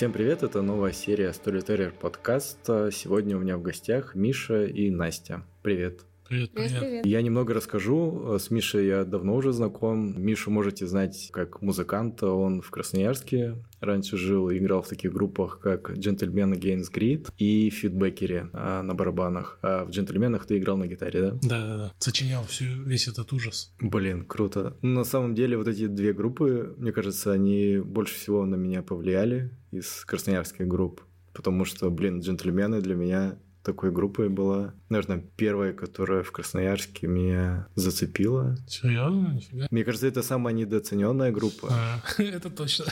Всем привет, это новая серия Storyteller подкаста. Сегодня у меня в гостях Миша и Настя. Привет. Привет, привет. привет. Я немного расскажу. С Мишей я давно уже знаком. Мишу можете знать как музыканта. Он в Красноярске раньше жил и играл в таких группах, как Gentleman Against Greed и Фидбекере а, на барабанах. А в Джентльменах ты играл на гитаре, да? Да, да, да. Сочинял всю, весь этот ужас. Блин, круто. На самом деле вот эти две группы, мне кажется, они больше всего на меня повлияли из красноярских групп. Потому что, блин, джентльмены для меня такой группой была. Наверное, первая, которая в Красноярске меня зацепила. Серьезно? Нифига. Мне кажется, это самая недооцененная группа. А, это точно.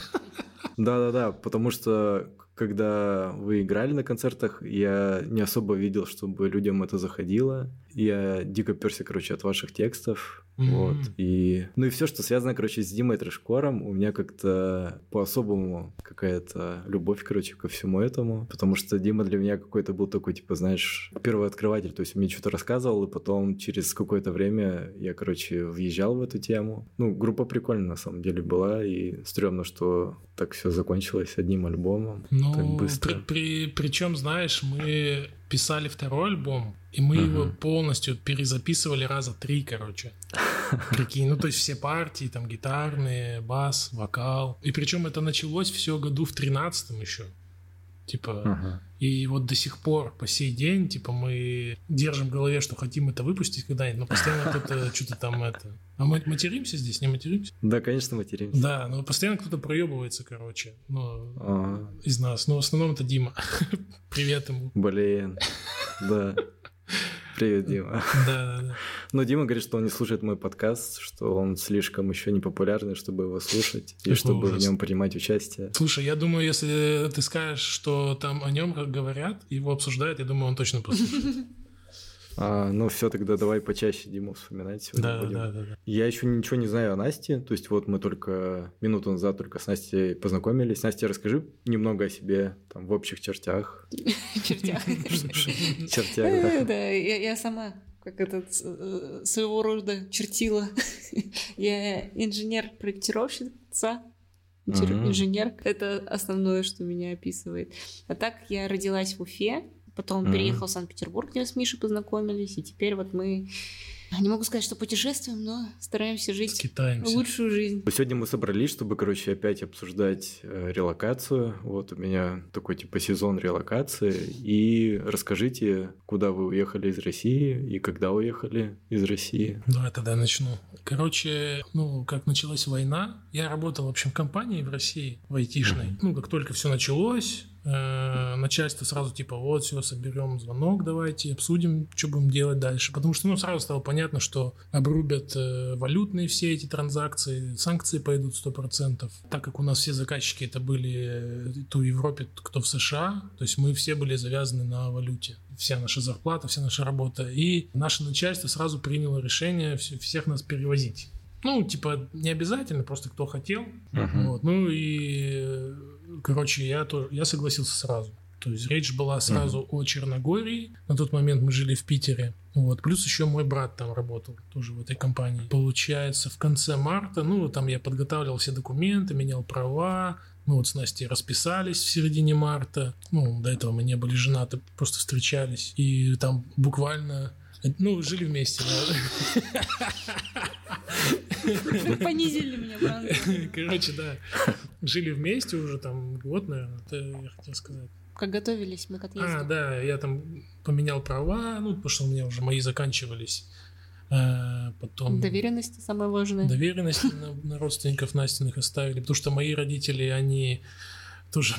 Да-да-да, потому что когда вы играли на концертах, я не особо видел, чтобы людям это заходило. Я дико перся, короче, от ваших текстов. Mm-hmm. Вот. И, ну и все, что связано, короче, с Димой Трэшкором, у меня как-то по-особому какая-то любовь, короче, ко всему этому. Потому что Дима для меня какой-то был такой, типа, знаешь, первый открыватель. То есть мне что-то рассказывал, и потом через какое-то время я, короче, въезжал в эту тему. Ну, группа прикольная на самом деле была, и стрёмно, что так все закончилось одним альбомом. Ну, так быстро. При, при, причем, знаешь, мы писали второй альбом, и мы uh-huh. его полностью перезаписывали раза три, короче. Прикинь, ну то есть все партии, там гитарные, бас, вокал. И причем это началось все году в тринадцатом еще. Типа, uh-huh. и вот до сих пор, по сей день, типа, мы держим в голове, что хотим это выпустить когда-нибудь, но постоянно кто-то что-то там это... А мы материмся здесь, не материмся? Да, конечно, материмся. Да, но постоянно кто-то проебывается, короче, ну, uh-huh. из нас. Но в основном это Дима. Привет ему. Блин, да. Привет, Дима. Да, да, да. Но Дима говорит, что он не слушает мой подкаст, что он слишком еще не популярный, чтобы его слушать и чтобы ужас. в нем принимать участие. Слушай, я думаю, если ты скажешь, что там о нем говорят, его обсуждают, я думаю, он точно послушает. А, ну все, тогда давай почаще Диму вспоминать сегодня да, будем. Да, да, да. Я еще ничего не знаю о Насте, то есть вот мы только минуту назад только с Настей познакомились. Настя, расскажи немного о себе там в общих чертях. Чертях. Чертях, да. Я сама как этот э, своего рода чертила. Я инженер-проектировщица, инженер. Это основное, что меня описывает. А так я родилась в Уфе, Потом mm-hmm. переехал в Санкт-Петербург, где мы с Мишей познакомились, и теперь вот мы не могу сказать, что путешествуем, но стараемся жить Скитаемся. лучшую жизнь. Сегодня мы собрались, чтобы, короче, опять обсуждать э, релокацию. Вот у меня такой типа сезон релокации. И расскажите, куда вы уехали из России и когда уехали из России. Давай тогда начну. Короче, ну, как началась война, я работал, в общем, в компании в России, в айтишной. Mm-hmm. Ну, как только все началось, э, начальство сразу типа, вот, все, соберем звонок, давайте, обсудим, что будем делать дальше. Потому что, ну, сразу стало понятно, что обрубят э, валютные все эти транзакции, санкции пойдут 100%. Так как у нас все заказчики это были э, то в Европе, кто в США, то есть мы все были завязаны на валюте. Вся наша зарплата, вся наша работа. И наше начальство сразу приняло решение всех нас перевозить. Ну, типа, не обязательно, просто кто хотел. Uh-huh. Вот. Ну и короче, я, тоже, я согласился сразу. То есть речь была сразу mm-hmm. о Черногории. На тот момент мы жили в Питере. Вот. Плюс еще мой брат там работал, тоже в этой компании. Получается, в конце марта, ну, там я подготавливал все документы, менял права. Мы вот с Настей расписались в середине марта. Ну, до этого мы не были женаты, просто встречались. И там буквально ну, жили вместе, да. Понизили меня, правда. Короче, да. Жили вместе уже там год, наверное, это я хотел сказать. Как готовились мы к отъезду. А, да, я там поменял права, ну, потому что у меня уже мои заканчивались. А, потом... Доверенности самое важное. Доверенности на, на родственников Настиных оставили, потому что мои родители, они тоже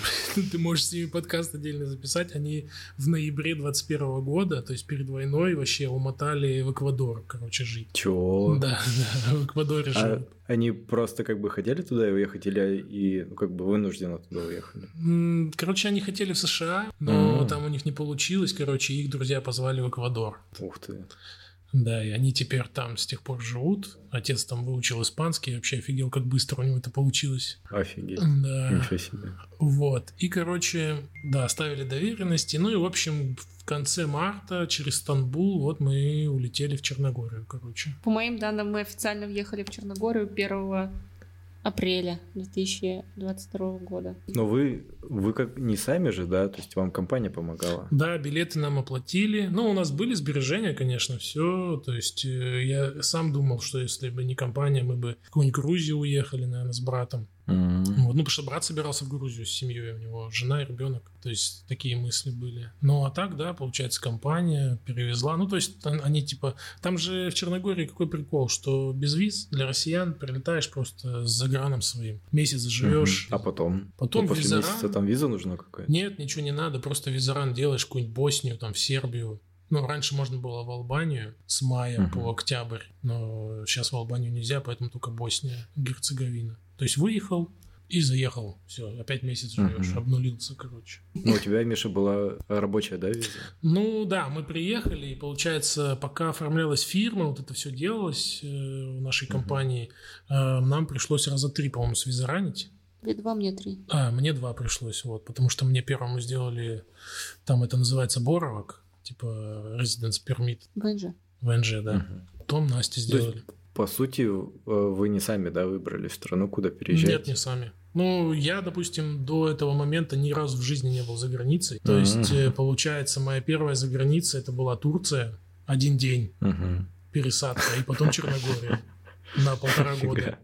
ты можешь с ними подкаст отдельно записать. Они в ноябре 21 года, то есть перед войной, вообще умотали в Эквадор, короче, жить. Чего? Да, да, в Эквадоре а живут. Они просто как бы хотели туда уехать или и ну, как бы вынужденно туда уехали? Короче, они хотели в США, но mm-hmm. там у них не получилось. Короче, их друзья позвали в Эквадор. Ух ты. Да, и они теперь там с тех пор живут. Отец там выучил испанский, вообще офигел, как быстро у него это получилось. Офигеть. Да. Ничего себе. Вот. И, короче, да, оставили доверенности. Ну и, в общем, в конце марта через Стамбул вот мы улетели в Черногорию, короче. По моим данным, мы официально въехали в Черногорию 1 апреля 2022 года. Но вы, вы как не сами же, да? То есть вам компания помогала? Да, билеты нам оплатили. Ну, у нас были сбережения, конечно, все. То есть э, я сам думал, что если бы не компания, мы бы в какую-нибудь Грузию уехали, наверное, с братом. М. Вот, ну, потому что брат собирался в Грузию с семьей, у него жена и ребенок. То есть такие мысли были. Ну, а так, да, получается, компания перевезла. Ну, то есть они типа... Там же в Черногории какой прикол, что без виз для россиян прилетаешь просто с заграном своим. Месяц живешь. Мгм. А потом? Потом Ну, визаран. месяца там виза нужна какая-то? Нет, ничего не надо, просто визаран делаешь какую-нибудь Боснию, там, в Сербию. Ну, раньше можно было в Албанию с мая Мгм. по октябрь, но сейчас в Албанию нельзя, поэтому только Босния, Герцеговина. То есть выехал и заехал, все, опять месяц живешь, обнулился, короче. Ну, у тебя, Миша, была рабочая, да, виза? Ну да, мы приехали, и получается, пока оформлялась фирма, вот это все делалось э, в нашей компании, э, нам пришлось раза три, по-моему, свизаранить. Тебе два, мне три. А, мне два пришлось, вот, потому что мне первому сделали, там это называется боровок, типа residence permit, ВНЖ. ВНЖ, да. Мгм. Потом Насте сделали. По сути, э, вы не сами, да, выбрали страну, куда переезжать? Нет, не сами. Ну, я, допустим, до этого момента ни разу в жизни не был за границей. То Мгм. есть, э, получается, моя первая за границей это была Турция. Один день Мгм. пересадка, и потом Черногория на полтора года.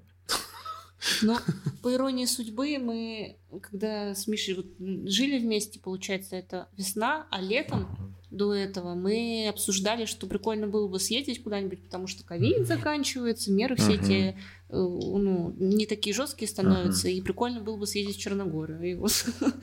Но по иронии судьбы мы, когда с Мишей вот жили вместе, получается, это весна, а летом до этого мы обсуждали, что прикольно было бы съездить куда-нибудь, потому что ковид заканчивается, меры все эти ну, не такие жесткие становятся, и прикольно было бы съездить в Черногорию. И вот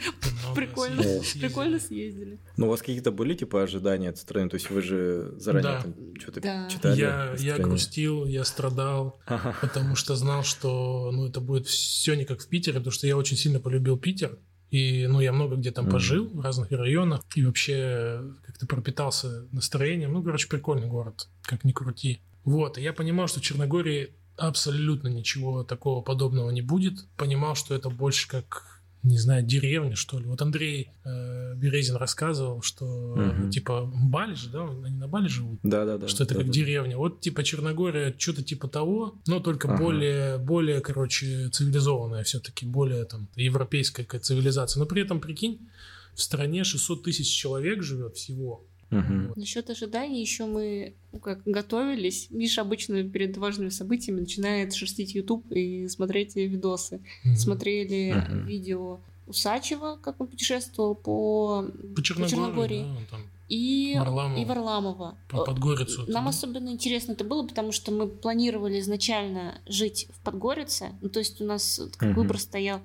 Прикольно. съездили. прикольно съездили. Ну, у вас какие-то были, типа, ожидания от страны? То есть вы же заранее что-то Да. читали? Я, я грустил, я страдал, потому что знал, что ну, это будет все не как в Питере, потому что я очень сильно полюбил Питер. И, ну, я много где там Мгм. пожил, в разных районах, и вообще как-то пропитался настроением. Ну, короче, прикольный город, как ни крути. Вот, и я понимал, что в Черногории абсолютно ничего такого подобного не будет. Понимал, что это больше как, не знаю, деревня, что ли. Вот Андрей э, Березин рассказывал, что, Мгм. типа, Бали же, да, они на Бали живут? Да-да-да. что это как да-да. деревня. Вот типа Черногория, что-то типа того, но только Ага. более, более, короче, цивилизованная все-таки, более там европейская какая цивилизация. Но при этом, прикинь, в стране 600 тысяч человек живет всего. Вот. Насчет ожиданий еще мы ну, как готовились. Миша обычно перед важными событиями начинает шерстить YouTube и смотреть видосы. Мгм. Смотрели Мгм. видео Усачева, как он путешествовал по, По Черногории, Черногории. да, он там и, Варламова. и Варламова. по Подгорицу. Нам да? особенно интересно это было, потому что мы планировали изначально жить в Подгорице. Ну, то есть у нас как Мгм. выбор стоял, э,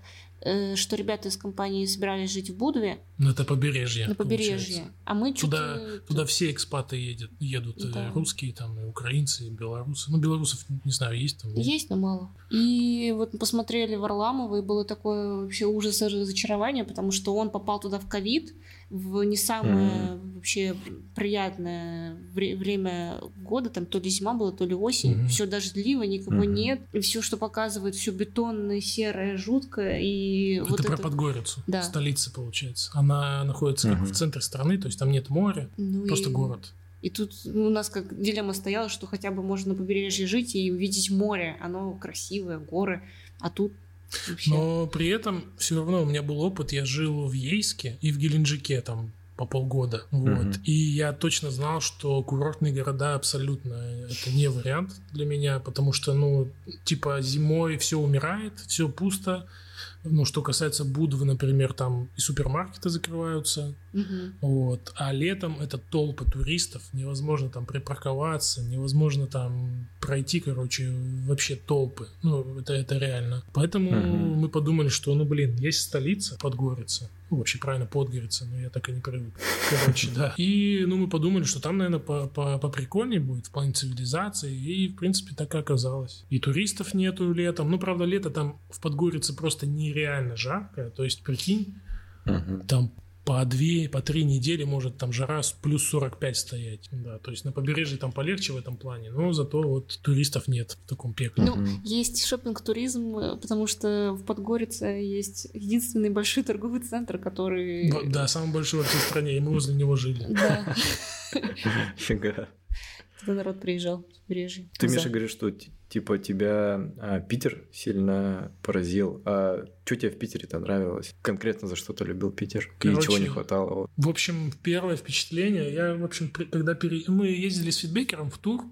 что ребята из компании собирались жить в Будве, Ну, это побережье. на побережье. получается. А мы Туда, что-то... туда все экспаты едет, едут, и Да. русские, там, и украинцы, и белорусы. Ну, белорусов, не знаю, есть там? нет? Есть, но мало. И вот мы посмотрели Варламова, и было такое вообще ужас и разочарование, потому что он попал туда в ковид, в не самое вообще приятное вре- время года, там то ли зима была, то ли осень, Мгм. все дождливо, никого Мгм. нет, и все, что показывает, все бетонное, серое, жуткое, и Это вот про это... Подгорицу, Да. столица, получается. Она находится как Мгм. в центре страны, то есть там нет моря, Ну просто и- город. И тут ну, у нас как дилемма стояла, что хотя бы можно на побережье жить и увидеть море, оно красивое, горы, а тут вообще... Но при этом все равно у меня был опыт, я жил в Ейске и в Геленджике там по полгода. Вот. Мгм. И я точно знал, что курортные города абсолютно это не вариант для меня, потому что, ну, типа зимой все умирает, все пусто. Ну, что касается Будвы, например, там и супермаркеты закрываются, Мгм. Вот. А летом это толпы туристов, невозможно там припарковаться, невозможно там пройти, короче, вообще толпы. Ну, это, это реально. Поэтому Мгм. мы подумали, что, ну, блин, есть столица, Подгорица. Ну, вообще правильно, Подгорица, но я так и не привык. Короче, да. И, ну, мы подумали, что там, наверное, по по поприкольнее будет в плане цивилизации. И, в принципе, так и оказалось. И туристов нету летом. Ну, правда, лето там в Подгорице просто нереально жарко. То есть, прикинь, там по две, по три недели может там жара с плюс 45 стоять. Да, то есть на побережье там полегче в этом плане, но зато вот туристов нет в таком пекле. Ну, есть шопинг-туризм, э, потому что в Подгорице есть единственный большой торговый центр, который... В- Да, самый большой во всей стране, и мы возле него жили. Да. Фига. Когда народ приезжал с побережья. Ты, За. Миша, говоришь, что типа тебя а, Питер сильно поразил. А что тебе в Питере-то нравилось? Конкретно за что ты любил Питер? И Короче, чего не хватало? Вот. В общем, первое впечатление, я, в общем, когда пере... мы ездили с фидбекером в тур,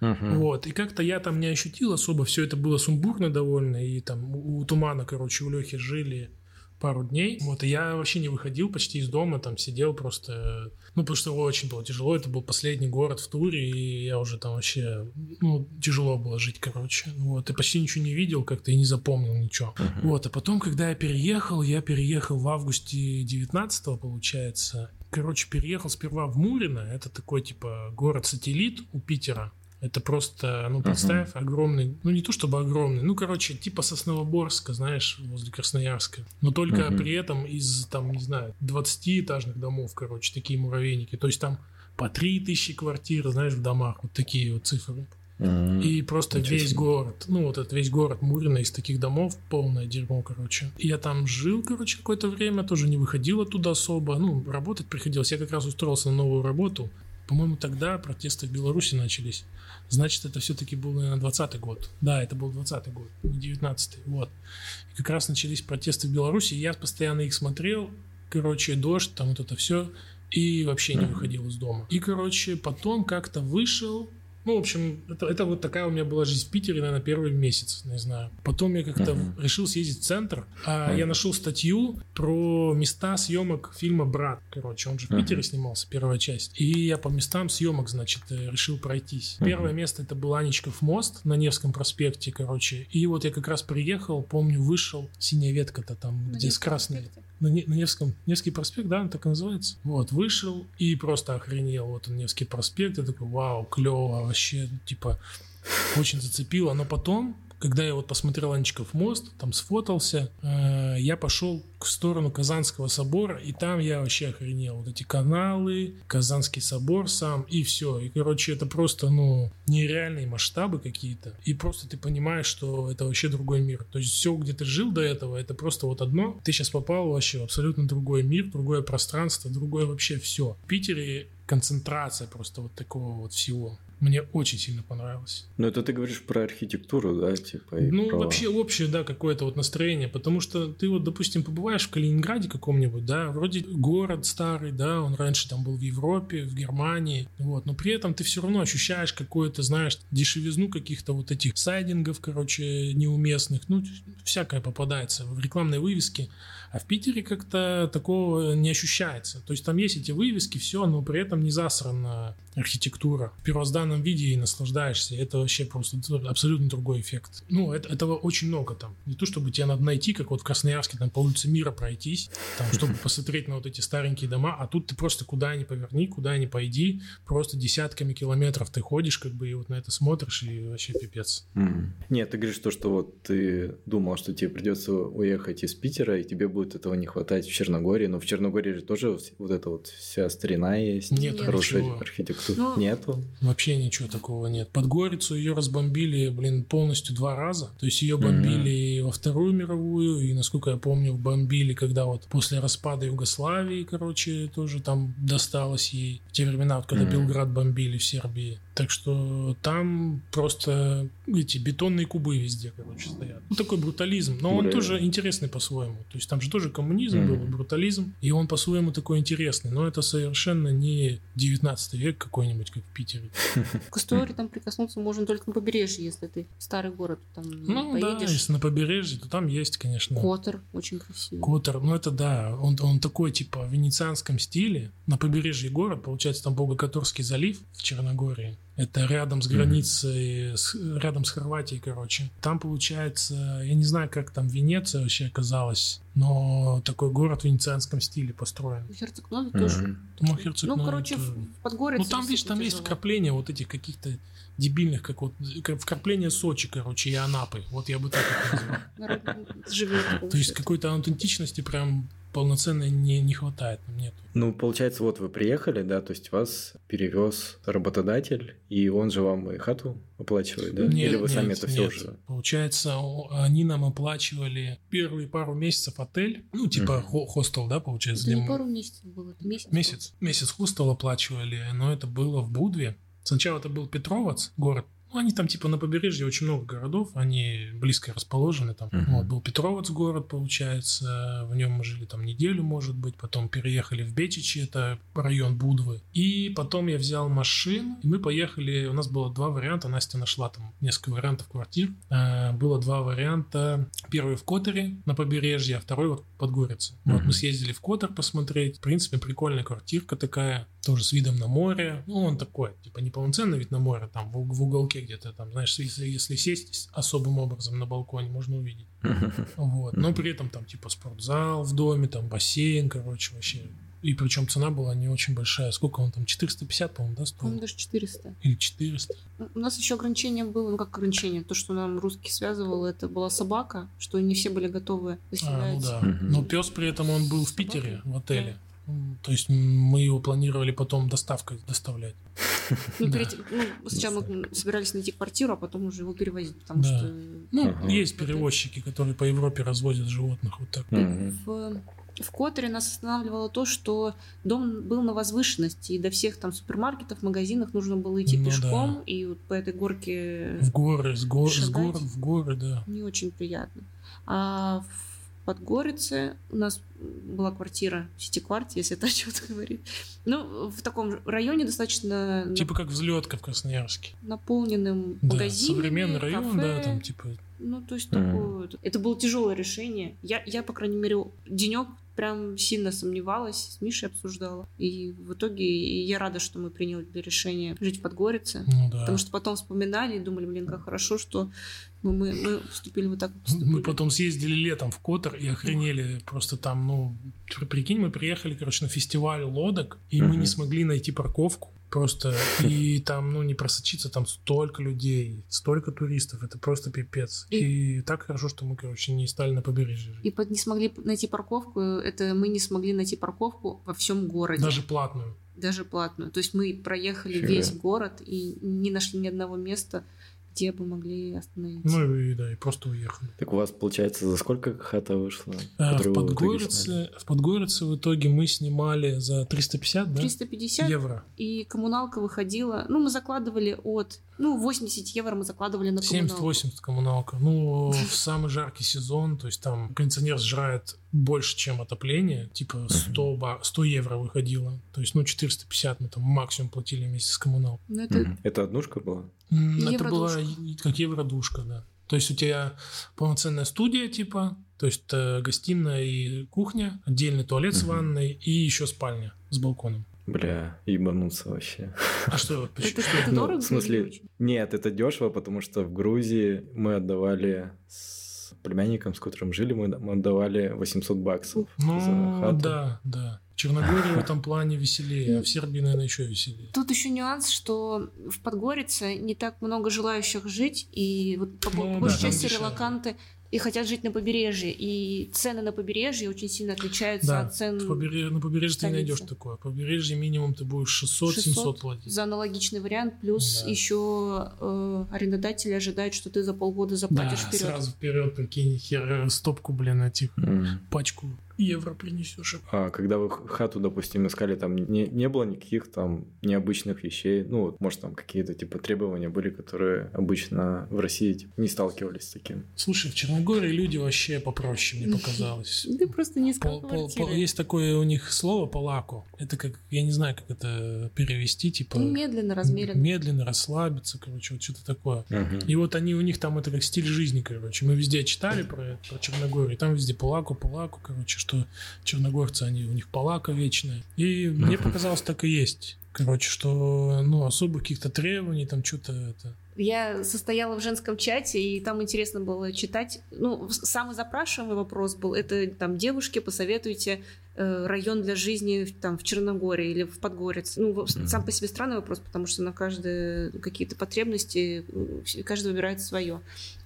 Мгм. вот, и как-то я там не ощутил особо, все это было сумбурно довольно, и там у, у Тумана, короче, у Лехи жили пару дней, вот, и я вообще не выходил почти из дома, там сидел просто, ну, потому что очень было тяжело, это был последний город в туре, и я уже там вообще, ну, тяжело было жить, короче, вот, и почти ничего не видел как-то и не запомнил ничего. Мгм. Вот, а потом, когда я переехал, я переехал в августе 19 получается. Короче, переехал сперва в Мурино, это такой, типа, город-сателлит у Питера. Это просто, ну, представь, огромный, ну, не то чтобы огромный, ну, короче, типа Сосновоборска, знаешь, возле Красноярска. Но только Мгм. при этом из, там, не знаю, 20-этажных домов, короче, такие муравейники. То есть там по 3000 квартир, знаешь, в домах, вот такие вот цифры. Мгм. И просто весь город, ну вот этот весь город Мурино из таких домов, полное дерьмо, короче. Я там жил, короче, какое-то время, тоже не выходил оттуда особо, ну, работать приходилось. Я как раз устроился на новую работу. По-моему, тогда протесты в Беларуси начались. Значит, это все-таки был, наверное, 20 год. Да, это был 20 год, не 19 вот. И как раз начались протесты в Беларуси, я постоянно их смотрел, короче, дождь, там вот это все, и вообще не выходил из дома. И, короче, потом как-то вышел, ну, в общем, это, это вот такая у меня была жизнь в Питере, наверное, первый месяц, не знаю. Потом я как-то Мгм. решил съездить в центр, а Мгм. я нашел статью про места съемок фильма «Брат». Короче, он же в Мгм. Питере снимался, первая часть. И я по местам съемок, значит, э, решил пройтись. Мгм. Первое место это был Анечков мост на Невском проспекте, короче. И вот я как раз приехал, помню, вышел, синяя ветка-то там, На где с красной. проспекте. На, на Невском, Невский проспект, да, он так и называется. Вот, вышел и просто охренел. Вот он, Невский проспект, я такой, вау, клево, вообще, типа, очень зацепило. Но потом, когда я вот посмотрел Анчиков мост, там сфотался, э, я пошел к сторону Казанского собора, и там я вообще охренел. Вот эти каналы, Казанский собор сам, и все. И, короче, это просто, ну, нереальные масштабы какие-то. И просто ты понимаешь, что это вообще другой мир. То есть все, где ты жил до этого, это просто вот одно. Ты сейчас попал вообще в абсолютно другой мир, другое пространство, другое вообще все. В Питере концентрация просто вот такого вот всего. Мне очень сильно понравилось. Ну, это ты говоришь про архитектуру, да, типа? и Ну, про- вообще общее, да, какое-то вот настроение, потому что ты вот, допустим, побываешь в Калининграде каком-нибудь, да, вроде город старый, да, он раньше там был в Европе, в Германии, вот, но при этом ты все равно ощущаешь какое-то, знаешь, дешевизну каких-то вот этих сайдингов, короче, неуместных, ну, всякое попадается в рекламной вывеске, а в Питере как-то такого не ощущается. То есть там есть эти вывески, все, но при этом не засрана архитектура. В первозданном виде и наслаждаешься. Это вообще просто абсолютно другой эффект. Ну, это, этого очень много там. Не то, чтобы тебе надо найти, как вот в Красноярске, там по улице Мира пройтись, там, чтобы посмотреть на вот эти старенькие дома, а тут ты просто куда ни поверни, куда ни пойди, просто десятками километров ты ходишь, как бы, и вот на это смотришь, и вообще пипец. М. Нет, ты говоришь то, что вот ты думал, что тебе придется уехать из Питера, и тебе будет этого не хватать в Черногории, но в Черногории же тоже вот эта вот вся старина есть, Нет хорошая ничего. архитектура. Ну, Нету? Вообще ничего такого нет. Подгорицу ее разбомбили, блин, полностью два раза. То есть ее бомбили и во Вторую мировую, и, насколько я помню, бомбили, когда вот после распада Югославии, короче, тоже там досталось ей. В те времена, вот, когда Мгм. Белград бомбили в Сербии. Так что там просто эти бетонные кубы везде, короче, стоят. Ну, такой брутализм. Но он тоже интересный по-своему. То есть там же тоже коммунизм Мгм. был, брутализм. И он по-своему такой интересный. Но это совершенно не 19 век какой-нибудь, как в Питере. К истории там прикоснуться можно только на побережье, если ты в старый город там Ну да, поедешь. если на побережье, то там есть, конечно. Котор очень красивый. Котор, ну это да, он, он такой типа в венецианском стиле. На побережье город, получается, там Волгокоторский залив в Черногории. Это рядом с границей, с- рядом с Хорватией, короче. Там получается, я не знаю, как там Венеция вообще оказалась, но такой город в венецианском стиле построен. В Херцег-Нове тоже. Мгм. Ну, Ну, короче, тоже. в в Подгорице Ну там, видишь, там действительно есть тяжело. вкрапления вот этих каких-то дебильных, как вот вкрапление Сочи, короче, и Анапы. Вот я бы так это назвал. То есть какой-то аутентичности прям полноценной не, не хватает, там нету. Ну, получается, вот вы приехали, да, то есть вас перевез работодатель, и он же вам и хату оплачивает, да? Нет, Или вы сами нет, это все нет. уже? Получается, они нам оплачивали первые пару месяцев отель, ну, типа хо- хостел, да, получается? Где не мы- пару месяцев было, месяц. Месяц. Месяц хостел оплачивали, но это было в Будве, Сначала это был Петровец, город ну, они там типа на побережье очень много городов, они близко расположены там. Uh-huh. Вот, был Петровец город, получается, в нем мы жили там неделю, может быть, потом переехали в Бечичи, это район Будвы. И потом я взял машину, и мы поехали, у нас было два варианта, Настя нашла там несколько вариантов квартир. А, было два варианта. Первый в Которе на побережье, а второй вот под Подгорице. Uh-huh. Вот мы съездили в Котор посмотреть. В принципе, прикольная квартирка такая, тоже с видом на море. Ну, он такой, типа, неполноценный вид на море, там в, в уголке где-то там, знаешь, если, если сесть особым образом на балконе, можно увидеть. Вот. Но при этом там типа спортзал в доме, там бассейн, короче, вообще. И причем цена была не очень большая. Сколько он там? 450, по-моему, да, стоил? По-моему, даже 400. Или 400. У нас еще ограничение было, ну как ограничение, то, что нам русский связывал, это была собака, что не все были готовы А, ну да. Но пес при этом он был в Питере, в отеле. То есть мы его планировали потом доставкой доставлять. Ну, да. перед, ну, сначала мы собирались найти квартиру, а потом уже его перевозить, потому да. что... Ну, ага. есть перевозчики, которые по Европе развозят животных вот так. В, в Которе нас останавливало то, что дом был на возвышенности, и до всех там супермаркетов, магазинах нужно было идти ну, пешком, да. и вот по этой горке... В горы, с, гор, с гор в горы, да. Не очень приятно. А в Подгорице. У нас была квартира в Ситикварте, если это о чем-то говорит. Ну, в таком районе достаточно... Типа как взлетка в Красноярске. Наполненным да, магазинами, современный район, кафе. да, там типа... Ну, то есть mm. такое... Это было тяжелое решение. Я, я, по крайней мере, денек прям сильно сомневалась, с Мишей обсуждала. И в итоге я рада, что мы приняли решение жить в Подгорице. Ну, да. Потому что потом вспоминали и думали, блин, как хорошо, что мы, мы, мы вступили вот так. Поступили. Мы потом съездили летом в Котор и охренели. Просто там, ну, прикинь, мы приехали, короче, на фестиваль лодок, и мы не смогли найти парковку. Просто и там, ну, не просочиться, там столько людей, столько туристов, это просто пипец. И, и так хорошо, что мы, короче, не стали на побережье. И под, не смогли найти парковку, это мы не смогли найти парковку во всем городе. Даже платную. Даже платную. То есть мы проехали Фига. весь город и не нашли ни одного места, где бы могли остановиться. Ну и да, и просто уехали. Так у вас, получается, за сколько хата вышла? А, в, Подгорице, в Подгорице в итоге мы снимали за 350, да? 350 евро. И коммуналка выходила, ну мы закладывали от, ну 80 евро мы закладывали на коммуналку. 70-80 коммуналка. Ну в самый жаркий сезон, то есть там кондиционер сжирает больше, чем отопление, типа 100, ба 100 евро выходило. То есть, ну, 450 мы там максимум платили вместе с коммуналкой. Ну, это... это однушка была? Это была как евродушка, да. То есть у тебя полноценная студия, типа, то есть э, гостиная и кухня, отдельный туалет с ванной и еще спальня с балконом. Бля, ебануться вообще. А что? Это, это дорого? Ну, в смысле, нет, это дешево, потому что в Грузии мы отдавали с племянником, с которым жили, мы, мы отдавали 800 баксов ну, за хату. да, да. Черногория в этом плане веселее, а в Сербии, наверное, еще веселее. Тут еще нюанс, что в Подгорице не так много желающих жить, и вот по, ну, по большей да, части релаканты и хотят жить на побережье. И цены на побережье очень сильно отличаются да, от цен побережье, На побережье ты не найдешь такое. Побережье минимум ты будешь 600-700 платить. За аналогичный вариант. Плюс да. еще э, арендодатели ожидают, что ты за полгода заплатишь да, вперед. сразу вперед, прикинь, хер, стопку, блин, этих mm. пачку евро принесешь. А когда вы хату, допустим, искали, там не, не было никаких там необычных вещей? Ну, может, там какие-то типа требования были, которые обычно в России типа, не сталкивались с таким? Слушай, в Черногории люди вообще попроще, мне показалось. Ты просто не искал Есть такое у них слово «палаку». Это как, я не знаю, как это перевести, типа... Медленно, размеренно. Медленно расслабиться, короче, вот что-то такое. И вот они, у них там это как стиль жизни, короче. Мы везде читали про, про Черногорию, там везде «палаку», «палаку», короче, что что черногорцы, они у них палака вечная. И мне показалось, так и есть. Короче, что ну, особых каких-то требований, там что-то это. Я состояла в женском чате, и там интересно было читать. Ну, самый запрашиваемый вопрос был, это там, девушки, посоветуйте э, район для жизни там в Черногории или в Подгорице. Ну, mm-hmm. сам по себе странный вопрос, потому что на каждые какие-то потребности каждый выбирает свое.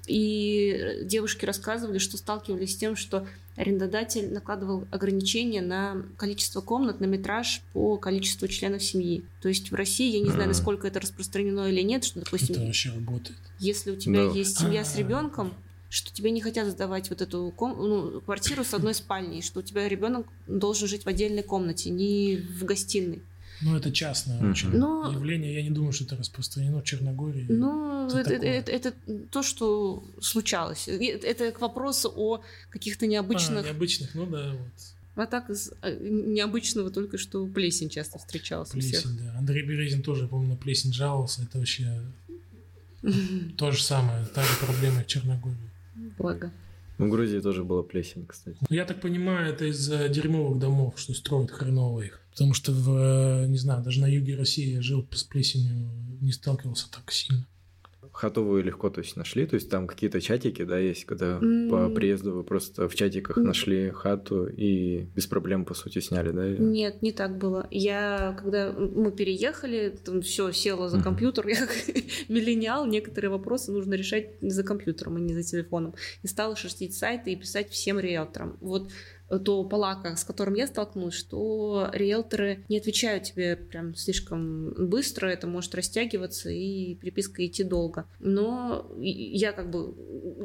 И девушки рассказывали, что сталкивались с тем, что арендодатель накладывал ограничения на количество комнат, на метраж по количеству членов семьи. То есть в России, я не знаю, насколько это распространено или нет, что, допустим, это вообще работает. если у тебя да. есть семья с ребенком, что тебе не хотят сдавать вот эту ком- ну, квартиру с одной спальней, что у тебя ребенок должен жить в отдельной комнате, не в гостиной. Ну, это частное очень Но- явление. Я не думаю, что это распространено в Черногории. Ну, Это это, такое. это- это то, что случалось. Это к вопросу о каких-то А, необычных... необычных, ну да, вот. А так из э, необычного только что плесень часто встречалась у всех. Плесень, да. Андрей Березин тоже, помню, на плесень жаловался. Это вообще то же самое. Та же проблема в Черногории. Благо. В Грузии тоже была плесень, кстати. Ну, Я так понимаю, это из-за дерьмовых домов, что строят хреново их. Потому что, в, э, не знаю, даже на юге России я жил с плесенью, не сталкивался так сильно. Хату вы легко то есть нашли, то есть там какие-то чатики, да, есть, когда М. по приезду вы просто в чатиках М. нашли хату и без проблем, по сути, сняли, да? Нет, не так было. Я, когда мы переехали, там все села за Мгм. компьютер, я миллениал, некоторые вопросы нужно решать за компьютером, а не за телефоном. И стала шерстить сайты и писать всем риэлторам. Вот то полака, с которым я столкнулась, что риэлторы не отвечают тебе прям слишком быстро, это может растягиваться и переписка идти долго. Но я как бы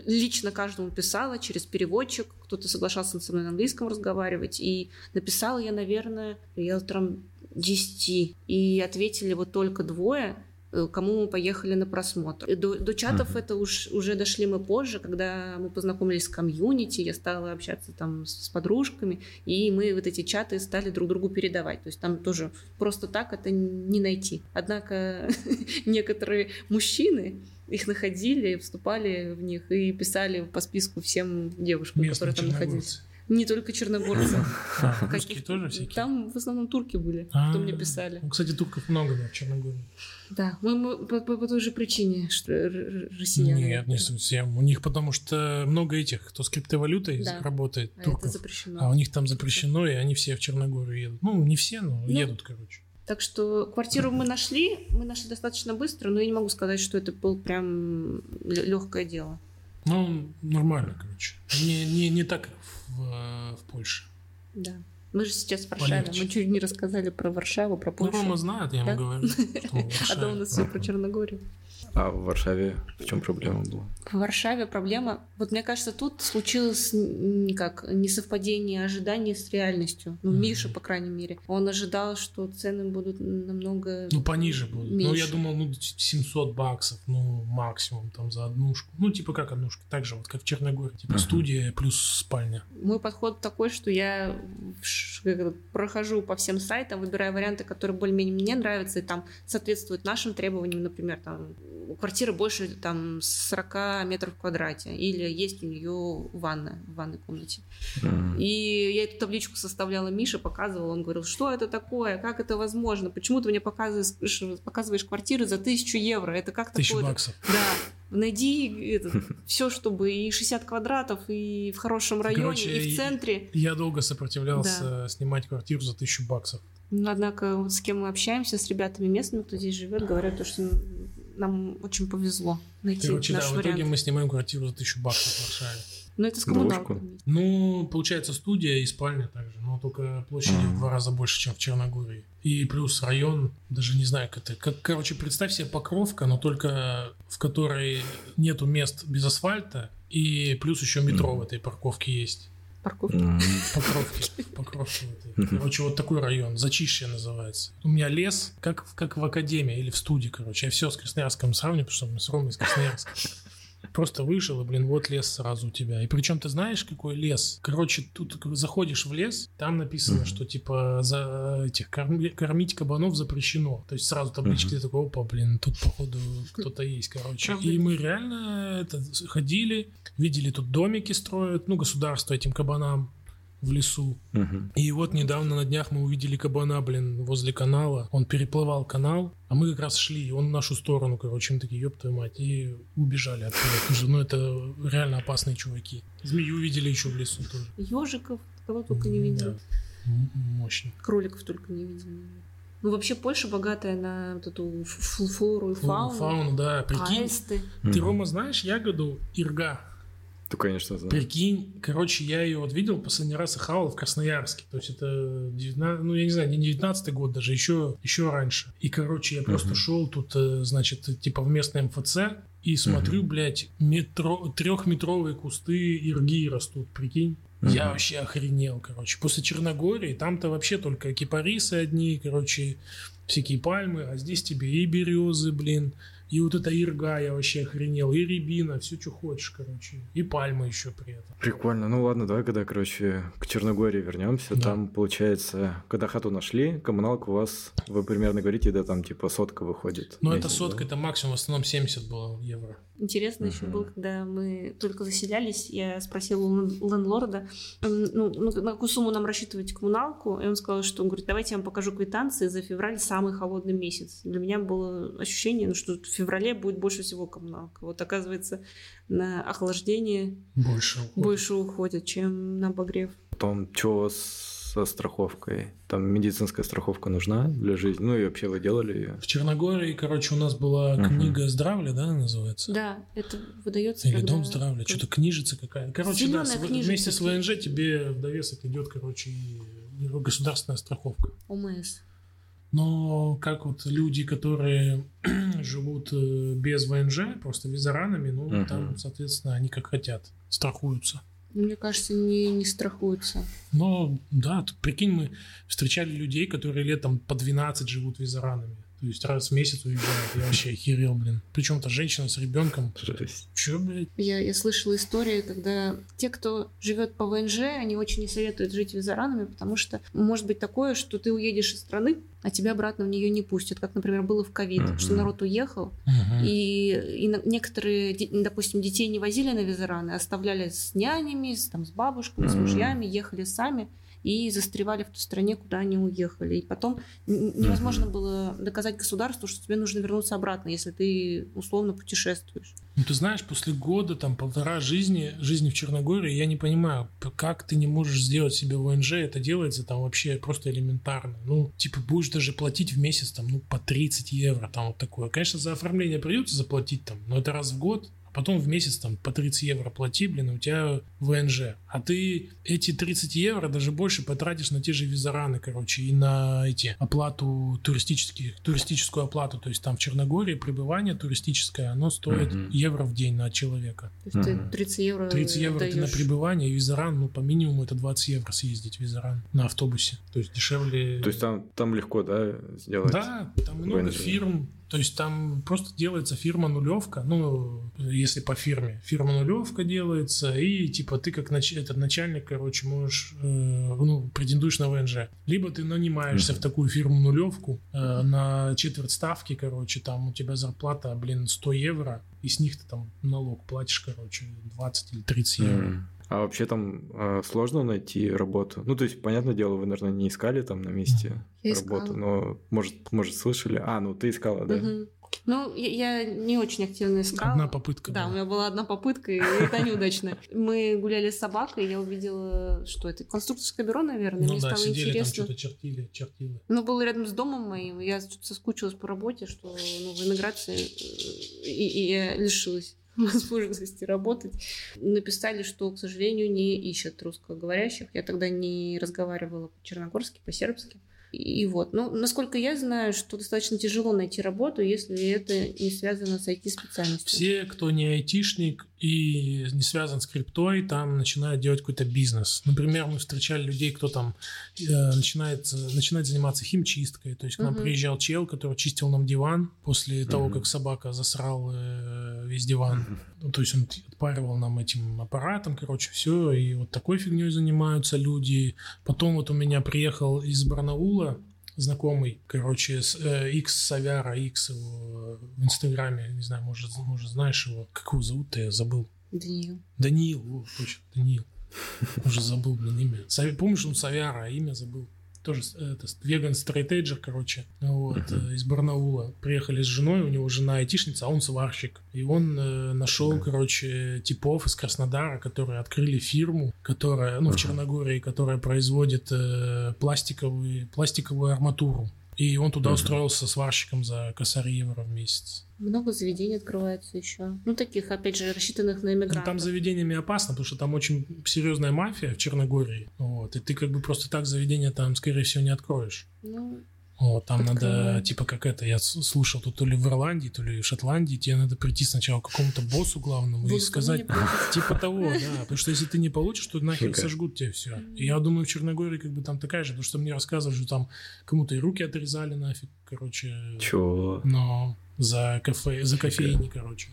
лично каждому писала через переводчик, кто-то соглашался со мной на английском разговаривать, и написала я, наверное, риэлторам 10, и ответили вот только двое, кому мы поехали на просмотр. И До, до чатов Мгм. это уж уже дошли мы позже, когда мы познакомились с комьюнити, я стала общаться там с, с подружками, и мы вот эти чаты стали друг другу передавать. То есть там тоже просто так это не найти. Однако некоторые мужчины их находили, вступали в них и писали по списку всем девушкам, Местные которые там находились. Не только черногорцы. А, Каких- тоже всякие? Там в основном турки были, А, кто мне писали. Ну, кстати, турков много да, в Черногории. Да, мы, мы по, по- по той же причине, что россияне. Нет, не совсем. У них потому что много этих, кто с криптовалютой Да. работает, А это турков. запрещено. А у них там запрещено, и они все в Черногорию едут. Ну, не все, но Ну, едут, короче. Так что квартиру мы нашли, мы нашли достаточно быстро, но я не могу сказать, что это был прям легкое дело. Ну, нормально, короче. Не, не, не так, как в, э, в Польше. Да. Мы же сейчас в Варшаве. Полегче. Мы чуть не рассказали про Варшаву, про Ну, Польшу. Рома знает, я ему Да? говорю. а то у нас все про Черногорию. А в Варшаве в чем проблема была? В Варшаве проблема... Вот мне кажется, тут случилось как несовпадение ожиданий с реальностью. Ну, Мгм. Миша, по крайней мере. Он ожидал, что цены будут намного... Ну, пониже будут. Ну, я Меньше. думал, ну, 700 баксов, ну, максимум там за однушку. Ну, типа как однушка, так же вот, как в Черногории. Типа Мгм. студия плюс спальня. Мой подход такой, что я прохожу по всем сайтам, выбираю варианты, которые более-менее мне нравятся и там соответствуют нашим требованиям. Например, там квартира больше там 40 метров в квадрате или есть у нее ванна в ванной комнате. М. И я эту табличку составляла Миша, показывала, он говорил, что это такое, как это возможно, почему ты мне показываешь, показываешь квартиры за тысячу евро, это как Тысяча такое? баксов. Да, найди все, чтобы и 60 квадратов, и в хорошем районе, Короче, и в центре. Я долго сопротивлялся снимать квартиру за тысячу баксов. Но, однако, вот с кем мы общаемся, с ребятами местными, кто здесь живет, говорят, то, что нам очень повезло найти Короче, да, наш в итоге вариант. мы снимаем квартиру за тысячу баксов в Варшаве. Но это с коммуналками. Ну, получается, студия и спальня также, но только площадью Мгм. в два раза больше, чем в Черногории. И плюс район, даже не знаю, как это. Как, короче, представь себе покровка, но только в которой нету мест без асфальта, и плюс еще метро в этой парковке есть. Парковки. Покровки. Покровки. Короче, вот такой район. Зачище называется. У меня лес, как, как в академии или в студии, короче. Я все с Красноярском сравниваю, потому что мы с Ромой из Красноярска. Просто вышел, и, блин, вот лес сразу у тебя. И причем ты знаешь, какой лес? Короче, тут заходишь в лес, там написано, Мгм. что типа за этих корми- кормить кабанов запрещено. То есть сразу таблички, ты такой, опа, блин, тут походу кто-то есть, короче. Правда. И мы реально это, ходили, видели, тут домики строят, ну, государство этим кабанам в лесу. Мгм. И вот недавно на днях мы увидели кабана, блин, возле канала. Он переплывал канал, а мы как раз шли, и он в нашу сторону, короче, мы такие, ёб твою мать, и убежали оттуда. Потому что, ну, это реально опасные чуваки. Змею увидели еще в лесу тоже. Ежиков, кого только не видел. Да. М- Мощно. Кроликов только не видел. Ну, вообще Польша богатая на вот эту флору и фауну. Фауна, да. Прикинь, Аисты. ты. Рома, знаешь ягоду ирга? Ты, конечно, знаю. Прикинь, короче, я ее вот видел последний раз и хавал в Красноярске. То есть это 19, ну я не знаю, не 19 год даже, еще, еще раньше. И, короче, я просто Мгм. шел тут, э, значит, типа в местный МФЦ, и смотрю, блядь, метро, трехметровые кусты ирги растут, прикинь. Я вообще охренел, короче. После Черногории там-то вообще только кипарисы одни, короче, всякие пальмы, а здесь тебе и березы, блин, и вот эта ирга, я вообще охренел, и рябина, все, что хочешь, короче. И пальмы еще при этом. Прикольно. Ну ладно, давай, когда, короче, к Черногории вернемся. Да. Там, получается, когда хату нашли, коммуналка у вас, вы примерно говорите, да, там типа сотка выходит. В это сотка, да? это максимум, в основном 70 было евро. Интересно еще Мгм. было, когда мы только заселялись, я спросила у лен- лендлорда, м, ну, ну, на какую сумму нам рассчитывать коммуналку, и он сказал, что, он говорит, давайте я вам покажу квитанции, за февраль самый холодный месяц. Для меня было ощущение, ну, что феврале будет больше всего коммуналка. Вот оказывается, на охлаждение Больше. уходит. больше уходит, чем на обогрев. Потом, что у вас со страховкой? Там медицинская страховка нужна для жизни? Ну и вообще вы делали ее? В Черногории, короче, у нас была книга здравия, да, называется? Да, это выдается Или когда- дом здравия, что-то книжица какая. Короче, да, Зелёная с- книжица. вместе с ВНЖ тебе в довесок идет, короче, государственная страховка. ОМС. Но как вот люди, которые живут э, без ВНЖ, просто ветеранами, ну, Мгм. там, соответственно, они как хотят, страхуются. Мне кажется, не, не страхуются. Но, да, прикинь, мы встречали людей, которые летом по 12 живут ветеранами. То есть раз в месяц уезжают. Я вообще охерел, блин. Причем это женщина с ребенком. Жесть. Че, блядь? Я, я слышала истории, когда те, кто живет по ВНЖ, они очень не советуют жить ветеранами, потому что может быть такое, что ты уедешь из страны, а тебя обратно в нее не пустят. Как, например, было в ковид, Мгм. что народ уехал, Мгм. и, и на- некоторые, допустим, детей не возили на ветераны, а оставляли с нянями, с, там, с бабушками, с Мгм. мужьями, ехали сами и застревали в той стране, куда они уехали. И потом невозможно было доказать государству, что тебе нужно вернуться обратно, если ты условно путешествуешь. Ну, ты знаешь, после года, там, полтора жизни, жизни в Черногории, я не понимаю, как ты не можешь сделать себе ВНЖ, это делается там вообще просто элементарно. Ну, типа, будешь даже платить в месяц, там, ну, по 30 евро, там, вот такое. Конечно, за оформление придется заплатить, там, но это раз в год, а потом в месяц, там, по 30 евро плати, блин, у тебя ВНЖ. А ты эти 30 евро даже больше потратишь на те же визараны, короче, и на эти, оплату туристических, туристическую оплату, то есть там в Черногории пребывание туристическое, оно стоит Мгм. евро в день на человека. То есть ты Мгм. 30 евро 30 евро ты на пребывание, и визаран, ну, по минимуму это 20 евро съездить в визаран на автобусе. То есть дешевле... То есть там, там легко, да, сделать? Да, там много ВНЖ. фирм. То есть там просто делается фирма нулевка, ну, если по фирме. Фирма нулевка делается, и типа ты как нач- этот начальник, короче, можешь, э, ну, претендуешь на ВНЖ. Либо ты нанимаешься в такую фирму нулевку э, на четверть ставки, короче, там у тебя зарплата, блин, 100 евро, и с них ты там налог платишь, короче, 20 или 30 евро. А вообще там э, сложно найти работу? Ну, то есть, понятное дело, вы, наверное, не искали там на месте Я работу, искала. но, может, может, слышали? А, ну, ты искала, да? Мгм. Ну, я, я не очень активно искала. Одна попытка Да, у была. меня была одна попытка, и это неудачно. Мы гуляли с собакой, и я увидела, что это, конструкторское бюро, наверное. Ну Мне да, стало сидели там интересно. что-то чертили, чертили. Ну, было рядом с домом моим, я что-то соскучилась по работе, что ну, в эмиграции, э, и, и я лишилась возможности работать. Написали, что, к сожалению, не ищут русскоговорящих. Я тогда не разговаривала по-черногорски, по-сербски. И вот, ну, насколько я знаю, что достаточно тяжело найти работу, если это не связано с IT-специальностью. Все, кто не айтишник и не связан с криптой, там начинают делать какой-то бизнес. Например, мы встречали людей, кто там э, начинает, начинает заниматься химчисткой. То есть к нам Мгм. приезжал чел, который чистил нам диван после того, Мгм. как собака засрал э, весь диван. Ну, то есть он отпаривал нам этим аппаратом, короче, все. И вот такой фигней занимаются люди. Потом вот у меня приехал из Барнаула знакомый, короче, с, э, X Савяра, X его в Инстаграме, не знаю, может, может знаешь его, как его зовут-то, я забыл. Даниил. Даниил, вот, точно, Даниил. Уже забыл, блин, имя. Помнишь, он Савяра, а имя забыл. Тоже это, веган стрейтейджер, короче, вот, э, из Барнаула. Приехали с женой, у него жена айтишница, а он сварщик. И он э, нашел, короче, типов из Краснодара, которые открыли фирму, которая, ну, в Ага. Черногории, которая производит э, пластиковые, пластиковую арматуру. И он туда Мгм. устроился сварщиком за косарь евро в месяц. Много заведений открывается еще. Ну, таких, опять же, рассчитанных на Ну, иммигрантов. там заведениями опасно, потому что там очень серьезная мафия в Черногории. Вот, и ты как бы просто так заведение там, скорее всего, не откроешь. Ну, Вот, там надо, Прикольно. типа, как это, я слушал тут то ли в Ирландии, то ли в Шотландии, тебе надо прийти сначала к какому-то боссу главному и Буду сказать, мне платить. типа того, да, потому что если ты не получишь, то нахер Фига. сожгут тебе все. И я думаю, в Черногории как бы там такая же, потому что мне рассказывали, что там кому-то и руки отрезали нафиг, короче, Чё? но за кафе, за кофейни, короче,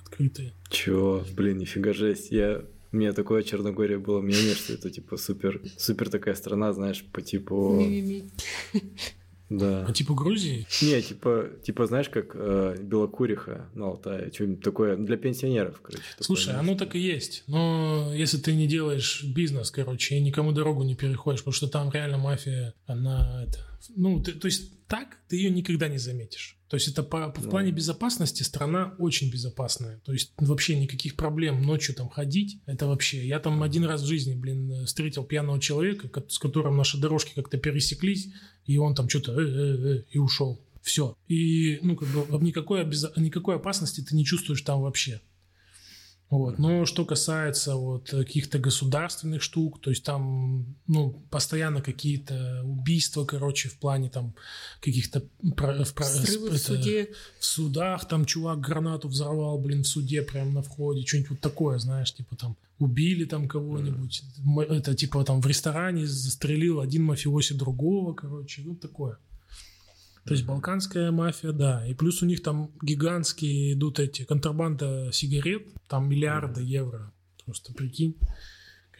открытые. Чё? Блин, нифига жесть. Я... У меня такое Черногория было мнение, что это типа супер, супер такая страна, знаешь, по типу... Да. По типу Грузии, Не, типа, типа, знаешь, как э, Белокуриха на Алтае, что-нибудь такое для пенсионеров, короче. такое, Слушай, знаешь. оно так и есть. Но если ты не делаешь бизнес, короче, и никому дорогу не переходишь, потому что там реально мафия, она это. Ну, ты- то есть так ты ее никогда не заметишь. То есть это по, в Ну. плане безопасности страна очень безопасная. То есть вообще никаких проблем ночью там ходить. Это вообще. Я там один раз в жизни, блин, э, встретил пьяного человека, с которым наши дорожки как-то пересеклись, и он там что-то э, э, э, и ушел. Все. И, ну, как бы никакой, обезо- никакой опасности ты не чувствуешь там вообще. Вот. Но что касается вот каких-то государственных штук, то есть там, ну, постоянно какие-то убийства, короче, в плане там каких-то про- в, про- Срывы в это, суде. в судах, там чувак гранату взорвал, блин, в суде прямо на входе, что-нибудь вот такое, знаешь, типа там убили там кого-нибудь, М- это типа там в ресторане застрелил один мафиоси другого, короче, вот такое. То есть балканская мафия, да. И плюс у них там гигантские идут эти контрабанда сигарет, там миллиарды евро. Просто прикинь.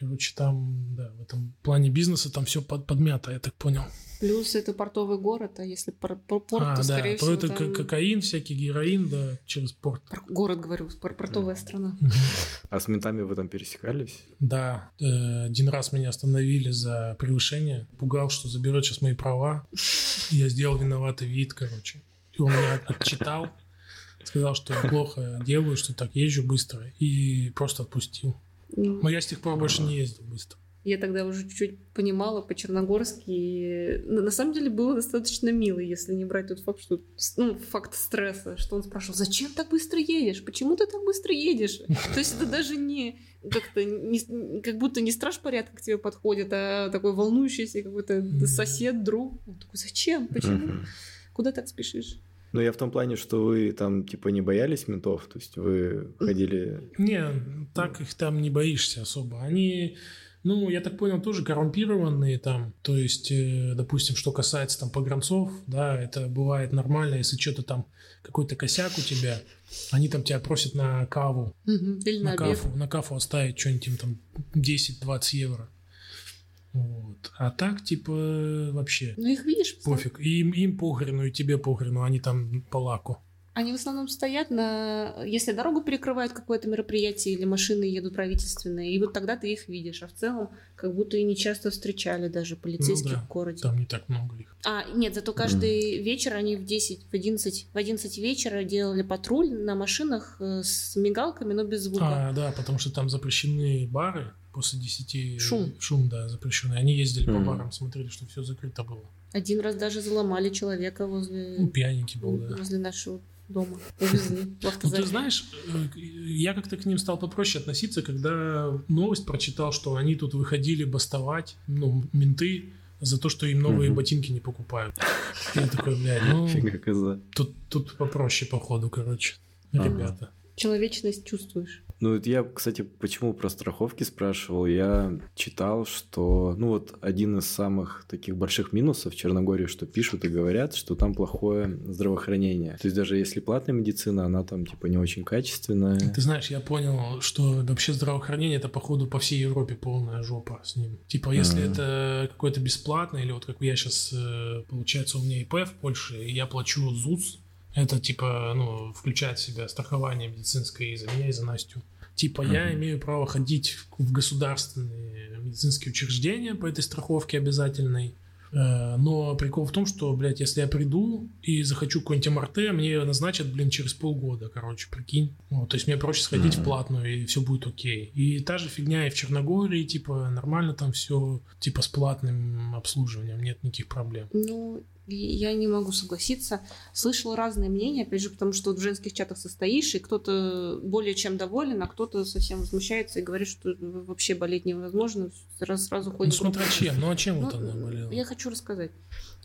Короче, там, да, в этом плане бизнеса там все под, подмято, я так понял. Плюс это портовый город, а если пор- пор- порт, а, то, да, скорее то всего, это там... ко- кокаин, всякий героин, да, через порт. пор- Город, говорю, пор- портовая страна. Мгм. А с ментами вы там пересекались? Да, э, один раз меня остановили за превышение. Пугал, что заберет сейчас мои права. Я сделал виноватый вид, короче. И он меня отчитал. Сказал, что я плохо делаю, что так езжу быстро. И просто отпустил. М, Но я с тех пор больше не ездил быстро. Я тогда уже чуть-чуть понимала по-черногорски. и, ну, На самом деле было достаточно мило, если не брать тот факт, что ну, факт стресса, что он спрашивал, зачем так быстро едешь? Почему ты так быстро едешь? То есть это даже не как-то не, как будто не страж порядка к тебе подходит, а такой волнующийся какой-то сосед, друг. Он такой, зачем? Почему? Куда так спешишь? Ну, я в том плане, что вы там, типа, не боялись ментов, то есть вы ходили... Не, так их там не боишься особо. Они, ну, я так понял, тоже коррумпированные там. То есть, э, допустим, что касается там погранцов, да, это бывает нормально, если что-то там, какой-то косяк у тебя, они там тебя просят на каву. Или на, на, кафу, на кафу оставить что-нибудь им там 10-20 евро. Вот. А так, типа, вообще Ну их видишь, пофиг. И им, им похрену, и тебе похрену, они там по лаку. Они в основном стоят на... Если дорогу перекрывают какое-то мероприятие или машины едут правительственные, и вот тогда ты их видишь. А в целом, как будто и не часто встречали даже полицейских Ну да, в городе. Там не так много их. А, нет, зато каждый вечер они в 10, в 11, в 11 вечера делали патруль на машинах э, с мигалками, но без звука. А, да, потому что там запрещены бары после 10... Шум. Шум, да, запрещенный. Они ездили по Мгм. барам, смотрели, что все закрыто было. Один раз даже заломали человека возле, Ну, пьяненький был, да. возле нашего дома. Увезли Ну, ты знаешь, э, я как-то к ним стал попроще относиться, когда новость прочитал, что они тут выходили бастовать, ну, менты, за то, что им новые Мгм. ботинки не покупают. Я такой, блядь, ну, Фига коза. тут, тут попроще, походу, короче, Ага. ребята. Человечность чувствуешь. Ну, вот я, кстати, почему про страховки спрашивал? Я читал, что, ну, вот один из самых таких больших минусов в Черногории, что пишут и говорят, что там плохое здравоохранение. То есть даже если платная медицина, она там, типа, не очень качественная. Ты знаешь, я понял, что вообще здравоохранение это, походу, по всей Европе полная жопа с ним. Типа, если Ага. это какое-то бесплатное, или вот как я сейчас, получается, у меня ИП в Польше, и я плачу ЗУС, это, типа, ну, включает в себя страхование медицинское и за меня, и за Настю. Типа, я имею право ходить в в государственные медицинские учреждения по этой страховке обязательной, Э, Но прикол в том, что, блядь, если я приду и захочу какой-нибудь МРТ, мне назначат, блин, через полгода, короче, прикинь. Вот, то есть мне проще сходить в Мгм. платную, и все будет окей. И та же фигня и в Черногории, типа, нормально там все, типа, с платным обслуживанием, нет никаких проблем. Ну, Я не могу согласиться. Слышала разные мнения, опять же, потому что вот в женских чатах состоишь, и кто-то более чем доволен, а кто-то совсем возмущается и говорит, что вообще болеть невозможно, сразу, сразу ходит. Ну, смотря чем, ну а чем вот она болела? Я хочу рассказать.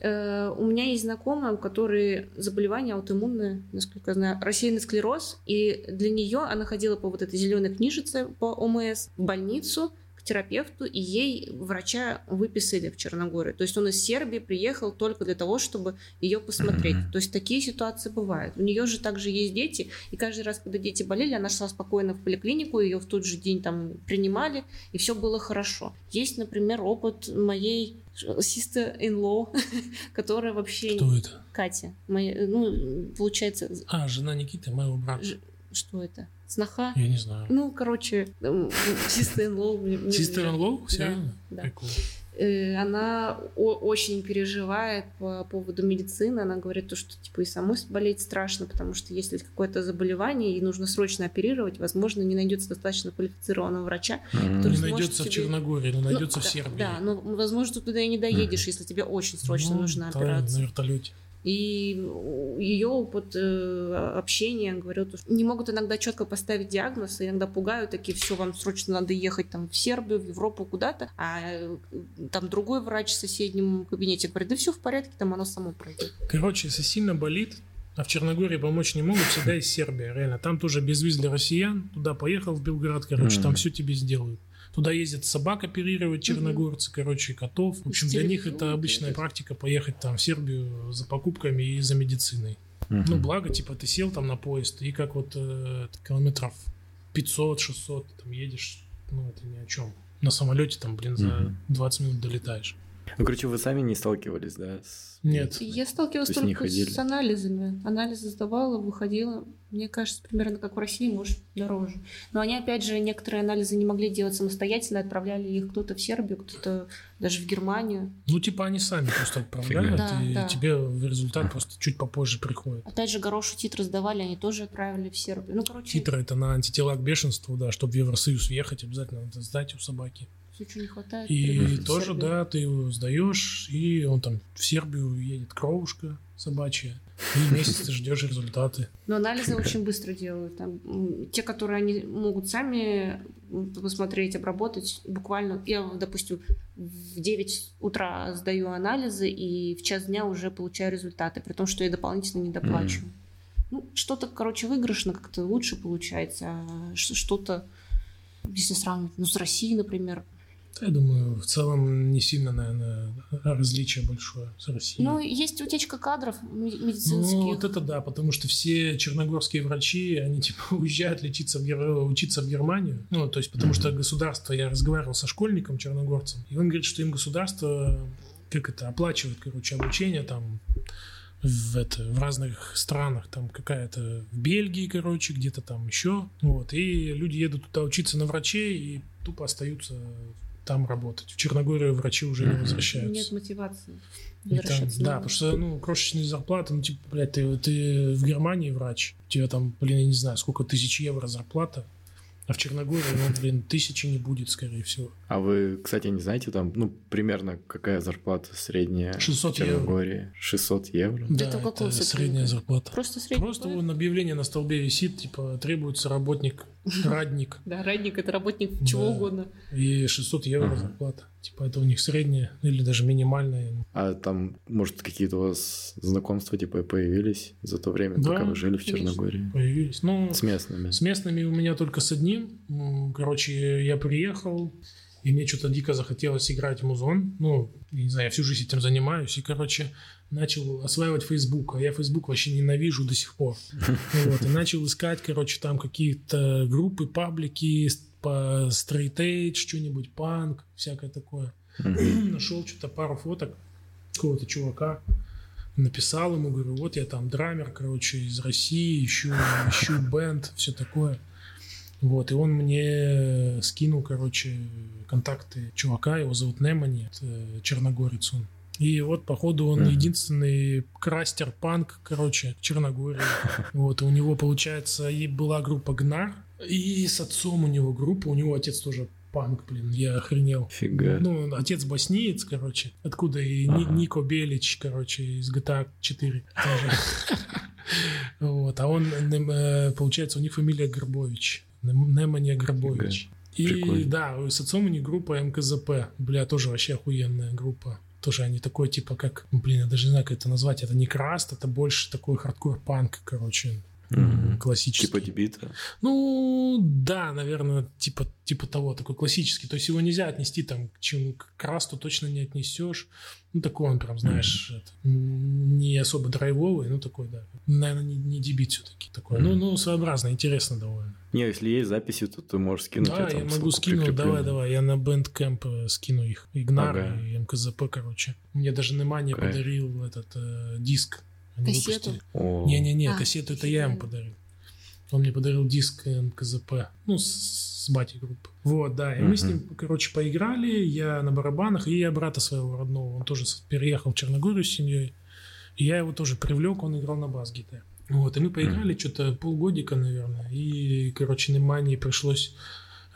Э, у меня есть знакомая, у которой заболевание аутоиммунное, насколько я знаю, рассеянный склероз, и для нее она ходила по вот этой зеленой книжице по ОМС в больницу, терапевту, и ей врача выписали в Черногории. То есть он из Сербии приехал только для того, чтобы ее посмотреть. Mm-hmm. То есть такие ситуации бывают. У нее же также есть дети, и каждый раз, когда дети болели, она шла спокойно в поликлинику, ее в тот же день там принимали, и все было хорошо. Есть, например, опыт моей sister-in-law, которая вообще... Кто это? Катя. Моя, ну, получается... А, жена Никиты, моего брата. Ж... Что это? Сноха? Я не знаю. Ну, короче, sister-in-law. Sister-in-law? Серьезно? Да. Э, она очень переживает по поводу медицины. Она говорит, то, что типа и самой болеть страшно, потому что если какое-то заболевание и нужно срочно оперировать, возможно, не найдется достаточно квалифицированного врача, mm-hmm. который Не найдется тебе... в Черногории, но найдется ну, в Сербии. Да, но возможно, ты туда и не доедешь, mm-hmm. если тебе очень срочно ну, нужна операция. На вертолете. И ее опыт э, общения говорил, что не могут иногда четко поставить диагноз, иногда пугают, такие, все, вам срочно надо ехать там в Сербию, в Европу, куда-то, а э, там другой врач в соседнем кабинете говорит, да все в порядке, там оно само пройдет. Короче, если сильно болит, а в Черногории помочь не могут, всегда из Сербии, реально. Там тоже без виз для россиян, туда поехал в Белград, короче, mm-hmm. там все тебе сделают. Туда ездят собак оперировать черногорцы, mm-hmm. короче, котов. В общем, для них это обычная практика поехать там в Сербию за покупками и за медициной. Mm-hmm. Ну, благо, типа, ты сел там на поезд, и как вот э, километров 500-600 там едешь, ну, это ни о чем. На самолете там, блин, за mm-hmm. 20 минут долетаешь. Ну, короче, вы сами не сталкивались, да? С... Нет. Я сталкивалась То только с анализами. Анализы сдавала, выходила. Мне кажется, примерно как в России, может, дороже. Но они, опять же, некоторые анализы не могли делать самостоятельно, отправляли их кто-то в Сербию, кто-то даже в Германию. Ну, типа они сами просто отправляют, да, и да. тебе в результат просто чуть попозже приходит. Опять же, Горошу титры сдавали, они тоже отправили в Сербию. Ну, короче... Титры это на антитела к бешенству, да, чтобы в Евросоюз въехать, обязательно надо сдать у собаки если не хватает. И тоже, да, ты его сдаешь, и он там в Сербию едет кровушка собачья. И месяц ты ждешь результаты. Но анализы очень быстро делают. Там, те, которые они могут сами посмотреть, обработать, буквально, я, допустим, в 9 утра сдаю анализы, и в час дня уже получаю результаты, при том, что я дополнительно не доплачу. Mm. Ну, что-то, короче, выигрышно как-то лучше получается, а что-то, если сравнивать, ну, с Россией, например, я думаю, в целом не сильно, наверное, различие большое с Россией. Ну, есть утечка кадров медицинских. Ну, вот это да, потому что все черногорские врачи, они типа уезжают лечиться в, учиться в Германию. Ну, то есть, потому mm-hmm. что государство, я разговаривал со школьником черногорцем, и он говорит, что им государство, как это, оплачивает, короче, обучение там в, это, в разных странах, там какая-то в Бельгии, короче, где-то там еще, вот, и люди едут туда учиться на врачей и тупо остаются там работать. В Черногорию врачи уже не возвращаются. Нет мотивации. Там, да, потому что, ну, крошечные зарплаты, ну, типа, блядь, ты, ты в Германии врач, у тебя там, блин, я не знаю, сколько тысяч евро зарплата, а в Черногории, ну, блин, тысячи не будет, скорее всего. А вы, кстати, не знаете там, ну, примерно какая зарплата средняя 600 в Черногории? Евро. 600 евро? Да, это, это средняя зарплата. Просто средняя? Просто вон объявление на столбе висит, типа, требуется работник, радник. Да, радник – это работник чего угодно. И 600 евро зарплата. Типа, это у них средняя или даже минимальная. А там, может, какие-то у вас знакомства, типа, появились за то время, пока вы жили в Черногории? появились. Ну, с местными? С местными у меня только с одним. Короче, я приехал, и мне что-то дико захотелось играть в музон. Ну, я не знаю, я всю жизнь этим занимаюсь. И, короче, начал осваивать Facebook. А я Facebook вообще ненавижу до сих пор. Вот, и начал искать, короче, там какие-то группы, паблики по edge, что-нибудь, панк, всякое такое. Нашел что-то пару фоток какого-то чувака. Написал ему, говорю, вот я там драмер, короче, из России, ищу, ищу бенд, все такое. Вот, и он мне скинул, короче, контакты чувака, его зовут Немани, черногорец он. И вот, походу, он mm-hmm. единственный крастер панк, короче, Черногории. Вот, и у него, получается, и была группа Гнар, И с отцом у него группа, у него отец тоже панк, блин, я охренел. Фига. Ну, отец боснеец, короче, откуда и Ага. Ни- Нико Белич, короче, из GTA 4 тоже. Вот, а он, э, получается, у них фамилия Горбович, Немания Горбович. И Прикольно. да, с отцом у них группа МКЗП, бля, тоже вообще охуенная группа. Тоже они такой, типа, как, блин, я даже не знаю, как это назвать, это не crust, это больше такой хардкор-панк, короче, Мгм. классический. Типа d-beat а. Ну, да, наверное, типа, типа того, такой классический. То есть его нельзя отнести там к чему к crust у точно не отнесешь. Ну, такой он прям, знаешь, это, м, не особо драйвовый, ну, такой, да. Наверное, не, не дебит все-таки такой. Ну, Мгм. ну, своеобразно, интересно довольно. Не, если есть записи, то ты можешь скинуть. да, там я могу скинуть, давай, давай. Я на Bandcamp э, скину их. Игнар Ага. и МКЗП, короче. Мне даже Немания подарил этот э, диск. Они Кассету? Не-не-не, А, кассету это я ему подарил. Он мне подарил диск МКЗП, ну, с, с батей группы. Вот, да, и мы с ним, короче, поиграли, я на барабанах, и я брата своего родного, он тоже переехал в Черногорию с семьей, и я его тоже привлек, он играл на бас-гитаре. Вот, и мы поиграли что-то полгодика, наверное, и, короче, Немании пришлось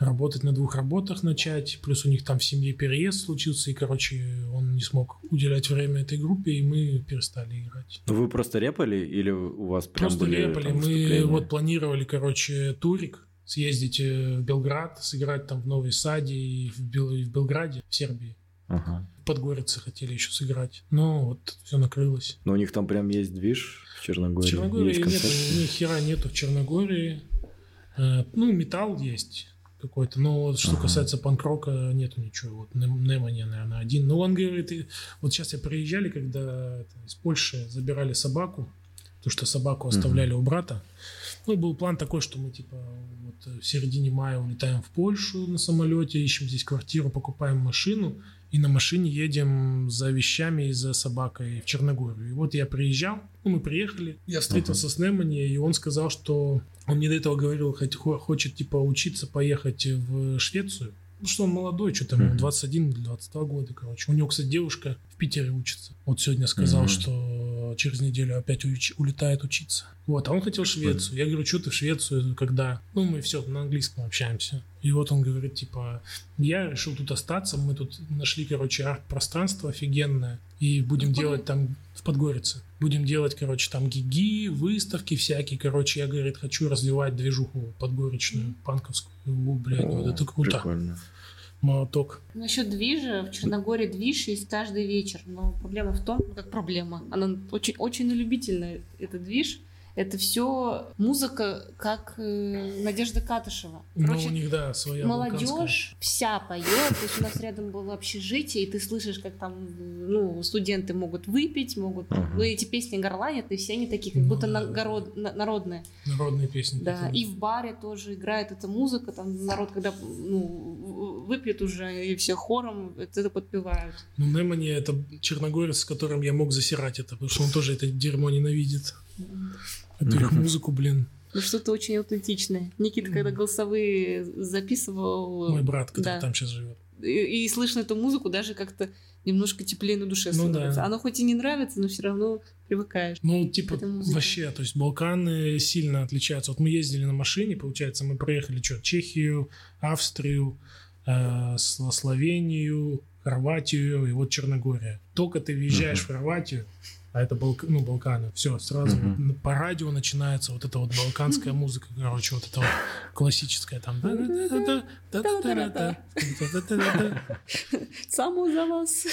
работать на двух работах начать, плюс у них там в семье переезд случился, и, короче, он не смог уделять время этой группе, и мы перестали играть. Ну вы просто репали или у вас прям Просто были репали. там Мы вот планировали, короче, турик, съездить э, в Белград, сыграть там в Новой Саде и в, Бел- и в Белграде, в Сербии. Ага. В Подгорице хотели еще сыграть. Но вот все накрылось. Но у них там прям есть движ в Черногории. В Черногории есть концерты? ни хера нету в Черногории. Э, ну, металл есть какой-то, но вот что Ага. касается панк-рока, нету ничего. Вот Нем- Немани, наверное, один. Но он говорит, и- вот сейчас я приезжали, когда это, из Польши забирали собаку, потому что собаку оставляли у брата. Ну, был план такой, что мы, типа, вот в середине мая улетаем в Польшу на самолете, ищем здесь квартиру, покупаем машину, и на машине едем за вещами и за собакой в Черногорию. И вот я приезжал, ну, мы приехали, я встретился с Немани, и он сказал, что он мне до этого говорил, хоть хо- хочет, типа, учиться поехать в Швецию. Ну, что он молодой, что-то ему Мгм. 21 или 22 года, короче. У него, кстати, девушка в Питере учится. Вот сегодня сказал, Мгм. что через неделю опять уч- улетает учиться. Вот, а он хотел Швецию. Я говорю, что ты в Швецию, когда... Ну, мы все на английском общаемся. И вот он говорит, типа, я решил тут остаться, мы тут нашли, короче, арт-пространство офигенное, и будем Подгоре- делать там в Подгорице. Будем делать, короче, там гиги, выставки всякие. Короче, я, говорит, хочу развивать движуху подгоречную, панковскую. О, блядь, О, вот это круто. Прикольно. Молоток. Насчет движа, в Черногории движ есть каждый вечер, но проблема в том, как проблема, она очень, очень любительная, это движ, это все музыка, как э, Надежда Катышева. Ну, Короче, у них, да, своя молодежь вся поет, то есть у нас рядом было общежитие, и ты слышишь, как там, ну, студенты могут выпить, могут, Ага. ну, эти песни горланят, и все они такие, как Ну будто да. нагород- на- народные. Народные песни. Да, такие. и в баре тоже играет эта музыка, там народ, когда ну, выпьет уже, и все хором это, это подпевают. Ну, Немани это черногорец, с которым я мог засирать это, потому что он тоже это дерьмо ненавидит. Эту их музыку, блин. Ну что-то очень аутентичное. Никита, когда голосовые записывал, Мой брат, который да. там сейчас живет. и, и слышно эту музыку, даже как-то немножко теплее на душе Ну становится. да. Оно хоть и не нравится, но все равно привыкаешь. Ну, типа, вообще, то есть Балканы сильно отличаются. Вот мы ездили на машине, получается, мы проехали что, Чехию, Австрию, э, Сло- Словению, Хорватию и вот Черногория. Только ты въезжаешь в Хорватию, а это Балк... ну, Балканы, все, сразу вот по радио начинается вот эта вот балканская музыка, короче, вот это вот классическая там. То Само за вас.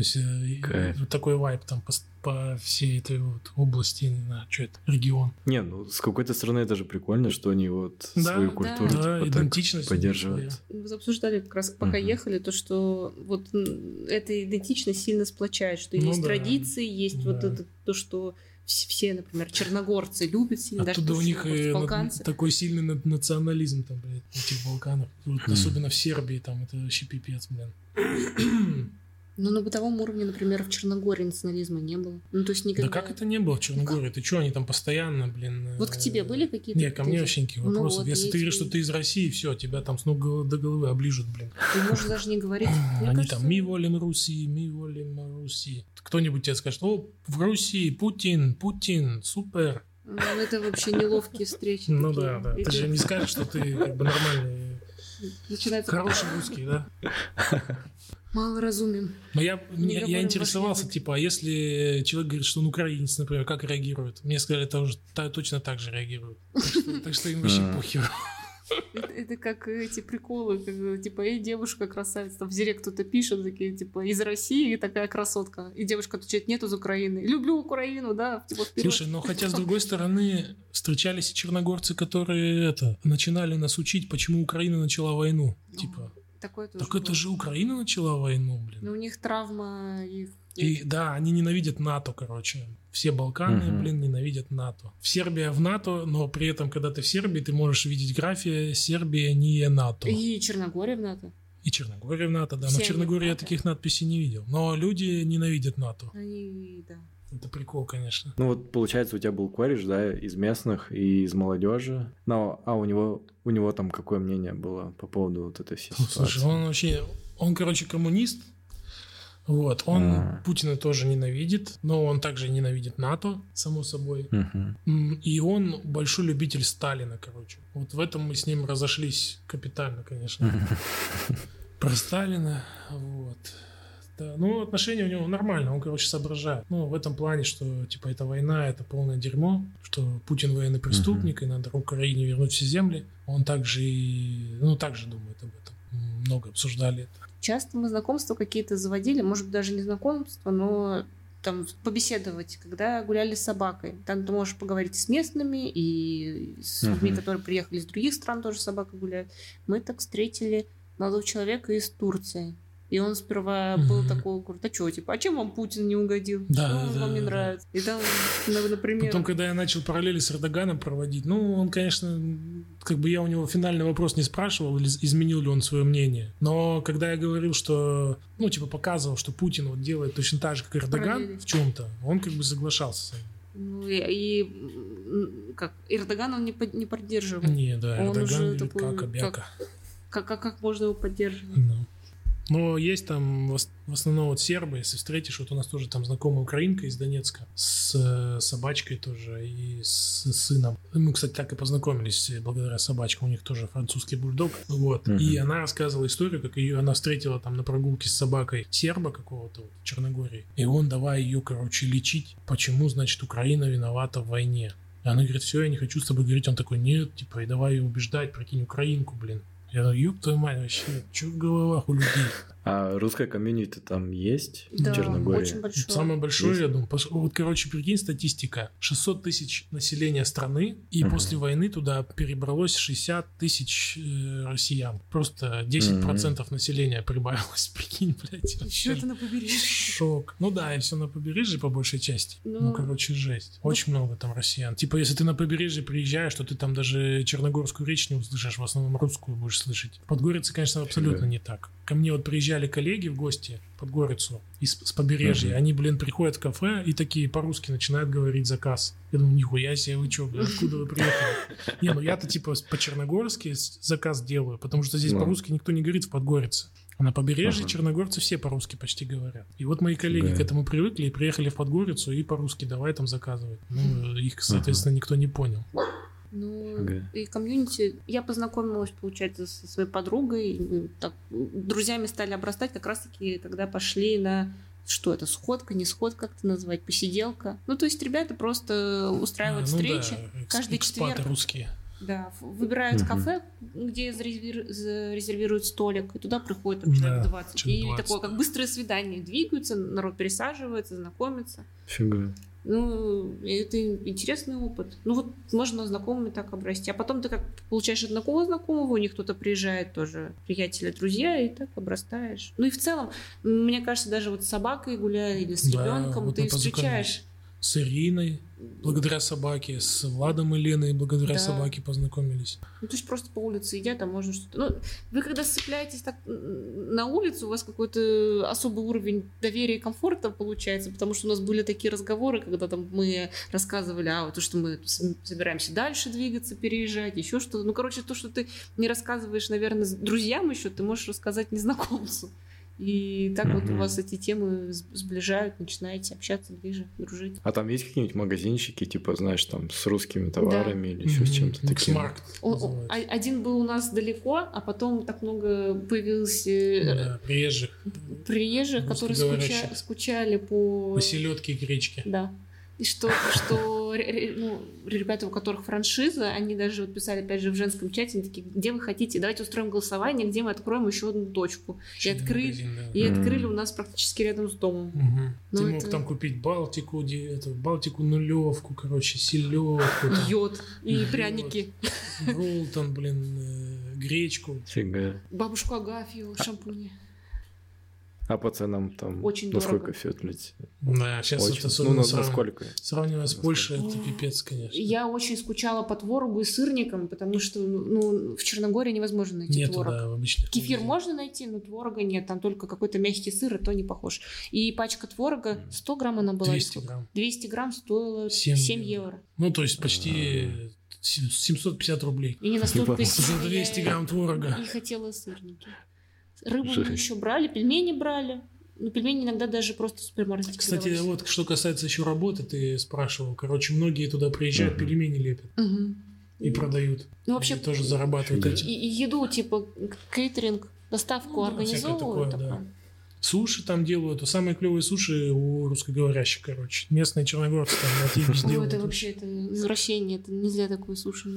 есть э, Кайф. такой вайп там по, всей этой вот области, не знаю, что это, регион. Не, ну с какой-то стороны это же прикольно, что они вот Да, свою культуру Да, типа, так идентичность поддерживают. Мы обсуждали как раз, пока Мгм. ехали, то, что вот эта идентичность сильно сплочает, что Ну есть да. традиции, есть вот Да. это то, что все, например, черногорцы любят сильно, даже Оттуда то, у что них вот и на- балканцы. такой сильный на- национализм там, блядь, на этих Балканах. Вот Хм. Особенно в Сербии там, это вообще пипец, блин. Но на бытовом уровне, например, в Черногории национализма не было. Ну, то есть никогда... Да как это не было в Черногории? Ты что, они там постоянно, блин... Вот к тебе э, были какие-то Не, ко мне вообще никаких Ну вопросов. вот, Если ты говоришь, что ты из России, все, тебя там с ног до головы оближут, блин. Ты можешь даже не говорить. Мне Они кажется, там «ми волим Руси, ми волим Руси». Кто-нибудь тебе скажет, о, в Руси Путин, Путин, супер. Ну, это вообще неловкие встречи. Ну да, да. Ты же не скажешь, что ты как бы нормальный, Начинается хороший русский, да? мало разумен. Но я, Не я, я интересовался, типа, а если человек говорит, что он украинец, например, как реагирует? Мне сказали, это уже та- точно так же реагирует. Так что, что им вообще похер. Это, как эти приколы, типа, эй, девушка красавица, там в директ кто-то пишет, такие, типа, из России такая красотка. И девушка отвечает, нет, из Украины. Люблю Украину, да, типа, вперед. Слушай, но хотя, с другой стороны, встречались и черногорцы, которые это начинали нас учить, почему Украина начала войну. Типа, Такое тоже так это же Украина начала войну, блин. Но у них травма их... И да, они ненавидят НАТО, короче. Все Балканы, Мгм. блин, ненавидят НАТО. В Сербия в НАТО, но при этом, когда ты в Сербии, ты можешь видеть графия Сербия не НАТО. И Черногория в НАТО. И Черногория в НАТО, да. Но Все в они Черногории я таких надписей не видел. Но люди ненавидят НАТО. Они, да. Это прикол, конечно. Ну вот, получается, у тебя был кореш, да, из местных и из молодежи. Но, а у него, у него там какое мнение было по поводу вот этой всей Ну, ситуации? Слушай, он вообще, он, короче, коммунист. Вот, он А. Путина тоже ненавидит, но он также ненавидит НАТО, само собой. М, И он большой любитель Сталина, короче. Вот в этом мы с ним разошлись капитально, конечно. Про Сталина, вот. Да, ну, отношения у него нормально, он, короче, соображает. Ну, в этом плане, что, типа, эта война, это полное дерьмо, что Путин военный преступник, и надо Украине вернуть все земли. Он также и, ну, также думает об этом. Много обсуждали это. Часто мы знакомства какие-то заводили, может быть, даже не знакомства, но там побеседовать, когда гуляли с собакой. Там ты можешь поговорить с местными и с людьми, Мгм. которые приехали из других стран, тоже с собакой гуляют. Мы так встретили молодого человека из Турции. И он сперва был Мгм. такой, говорит, а что, типа, а чем вам Путин не угодил? Да, Что да, вам да, не да. нравится? И там, ну, например... Потом, когда я начал параллели с Эрдоганом проводить, ну, он, конечно, как бы я у него финальный вопрос не спрашивал, изменил ли он свое мнение. Но когда я говорил, что, ну, типа, показывал, что Путин вот делает точно так же, как Эрдоган Параллели. в чем-то, он как бы соглашался с этим. Ну, и, и, как, Эрдоган он не, под- не поддерживал. Не, да, Он Эрдоган уже такой, как обяка. Как, как, как можно его поддерживать? Ну. Но есть там в ос- в основном вот сербы, если встретишь, вот у нас тоже там знакомая украинка из Донецка с э, собачкой тоже и с сыном. Мы, кстати, так и познакомились э, благодаря собачкам, у них тоже французский бульдог. Вот. Мгм. И она рассказывала историю, как ее она встретила там на прогулке с собакой серба какого-то вот, в Черногории. И он давай ее, короче, лечить, почему, значит, Украина виновата в войне. И она говорит, все, я не хочу с тобой говорить. Он такой, нет, типа, и давай ее убеждать, прикинь, украинку, блин. Я говорю, ёб твою мать, вообще, что в головах у людей? А русская комьюнити там есть Да, в Черногории? очень большое. Самое большое, Есть. я думаю. Вот, короче, прикинь, статистика. 600 тысяч населения страны, и Мгм. после войны туда перебралось 60 тысяч э, россиян. Просто 10% населения прибавилось, прикинь, блядь. Еще это на побережье. Шок. Ну да, и все на побережье по большей части. Ну, Ну, короче, жесть. Очень много там россиян. Типа, если ты на побережье приезжаешь, то ты там даже черногорскую речь не услышишь, в основном русскую будешь слышать. В Подгорице, конечно, абсолютно Фига. не так. Ко мне вот приезжали коллеги в гости в Подгорицу из, с побережья. Мгм. Они, блин, приходят в кафе и такие по-русски начинают говорить заказ. Я думаю, нихуя себе, вы что, откуда вы приехали? Не, ну я-то типа по-черногорски заказ делаю, потому что здесь Ну. по-русски никто не говорит в Подгорице. А на побережье Ага. черногорцы все по-русски почти говорят. И вот мои коллеги Да. к этому привыкли и приехали в Подгорицу и по-русски давай там заказывать. Ну, их, соответственно, никто не понял. Ну, Ага. и комьюнити... Я познакомилась, получается, со своей подругой. мы так, друзьями стали обрастать как раз-таки, когда пошли на... Что это, сходка, не сходка, как это назвать, посиделка? Ну, то есть ребята просто устраивают А, ну встречи. да, экс- каждый четверг. русские. Да, выбирают Мгм. кафе, где зарезервир- зарезервируют столик, и туда приходит там, человек Да, 20. человек и 20, такое, как быстрое свидание. Двигаются, народ пересаживается, знакомится. Фига. Ну, это интересный опыт. Ну, вот можно знакомыми так обрасти. А потом ты как получаешь одного знакомого, у них кто-то приезжает тоже, приятели, друзья, и так обрастаешь. Ну и в целом, мне кажется, даже вот с собакой гуляя или с Да, ребенком, вот ты встречаешь. С Ириной, благодаря собаке, с Владом и Леной, благодаря Да. собаке познакомились. Ну, то есть просто по улице идет, а можно что-то... Ну, вы когда сцепляетесь так на улицу, у вас какой-то особый уровень доверия и комфорта получается, потому что у нас были такие разговоры, когда там мы рассказывали, а вот то, что мы собираемся дальше двигаться, переезжать, еще что-то. Ну, короче, то, что ты не рассказываешь, наверное, друзьям еще, ты можешь рассказать незнакомцу. И так вот у вас эти темы сближают, начинаете общаться ближе, дружить. А там есть какие-нибудь магазинчики, типа, знаешь, там с русскими товарами или еще с чем-то таким? Mix Markt О- о- называется. а- один был у нас далеко, а потом так много появилось э, Ну да, приезжих. приезжих, которые скуча- скучали по... По селедке и гречке. Да. И что, что ну, ребята, у которых франшиза, они даже вот писали, опять же, в женском чате, они такие, где вы хотите, давайте устроим голосование, где мы откроем еще одну точку. И, открыли, магазин, да. и открыли у нас практически рядом с домом. Ну, Ты это- мог там купить Балтику, где- это, Балтику нулевку, короче, селедку, там, Йод и Йод. пряники. Ролтон, блин, э, гречку. Фига. Бабушку Агафью, шампуни. А по ценам там Очень насколько дорого. все отлетит? Да, сейчас Очень. это Ну, особенно на, сравнивая- насколько? сравнивая с? Польшей, это пипец, конечно. Я очень скучала по творогу и сырникам, потому что ну, в Черногории невозможно найти Нету, творог. да, в обычных Кефир магазинах. можно найти, но творога нет. Там только какой-то мягкий сыр, и то не похож. И пачка творога, 100 грамм она была? или 200 сколько? грамм. 200 грамм стоила 7 7, евро. евро. Ну, то есть почти сем- 750 рублей. И не настолько За я 200 грамм творога. И хотела сырники. Рыбу мы Жесть. еще брали, пельмени брали. Ну, пельмени иногда даже просто в супермаркете Кстати, продавались. вот что касается еще работы, ты спрашивал. Короче, многие туда приезжают, Мгм. пельмени лепят Мгм. и продают. Ну, вообще, И тоже зарабатывают и, и еду, типа, кейтеринг, доставку Ну да, организовывают. такое, да. такое. Суши там делают. А самые клевые суши у русскоговорящих, короче. Местные черногорцы там Ну, делают. это вообще это извращение, это нельзя такое суши.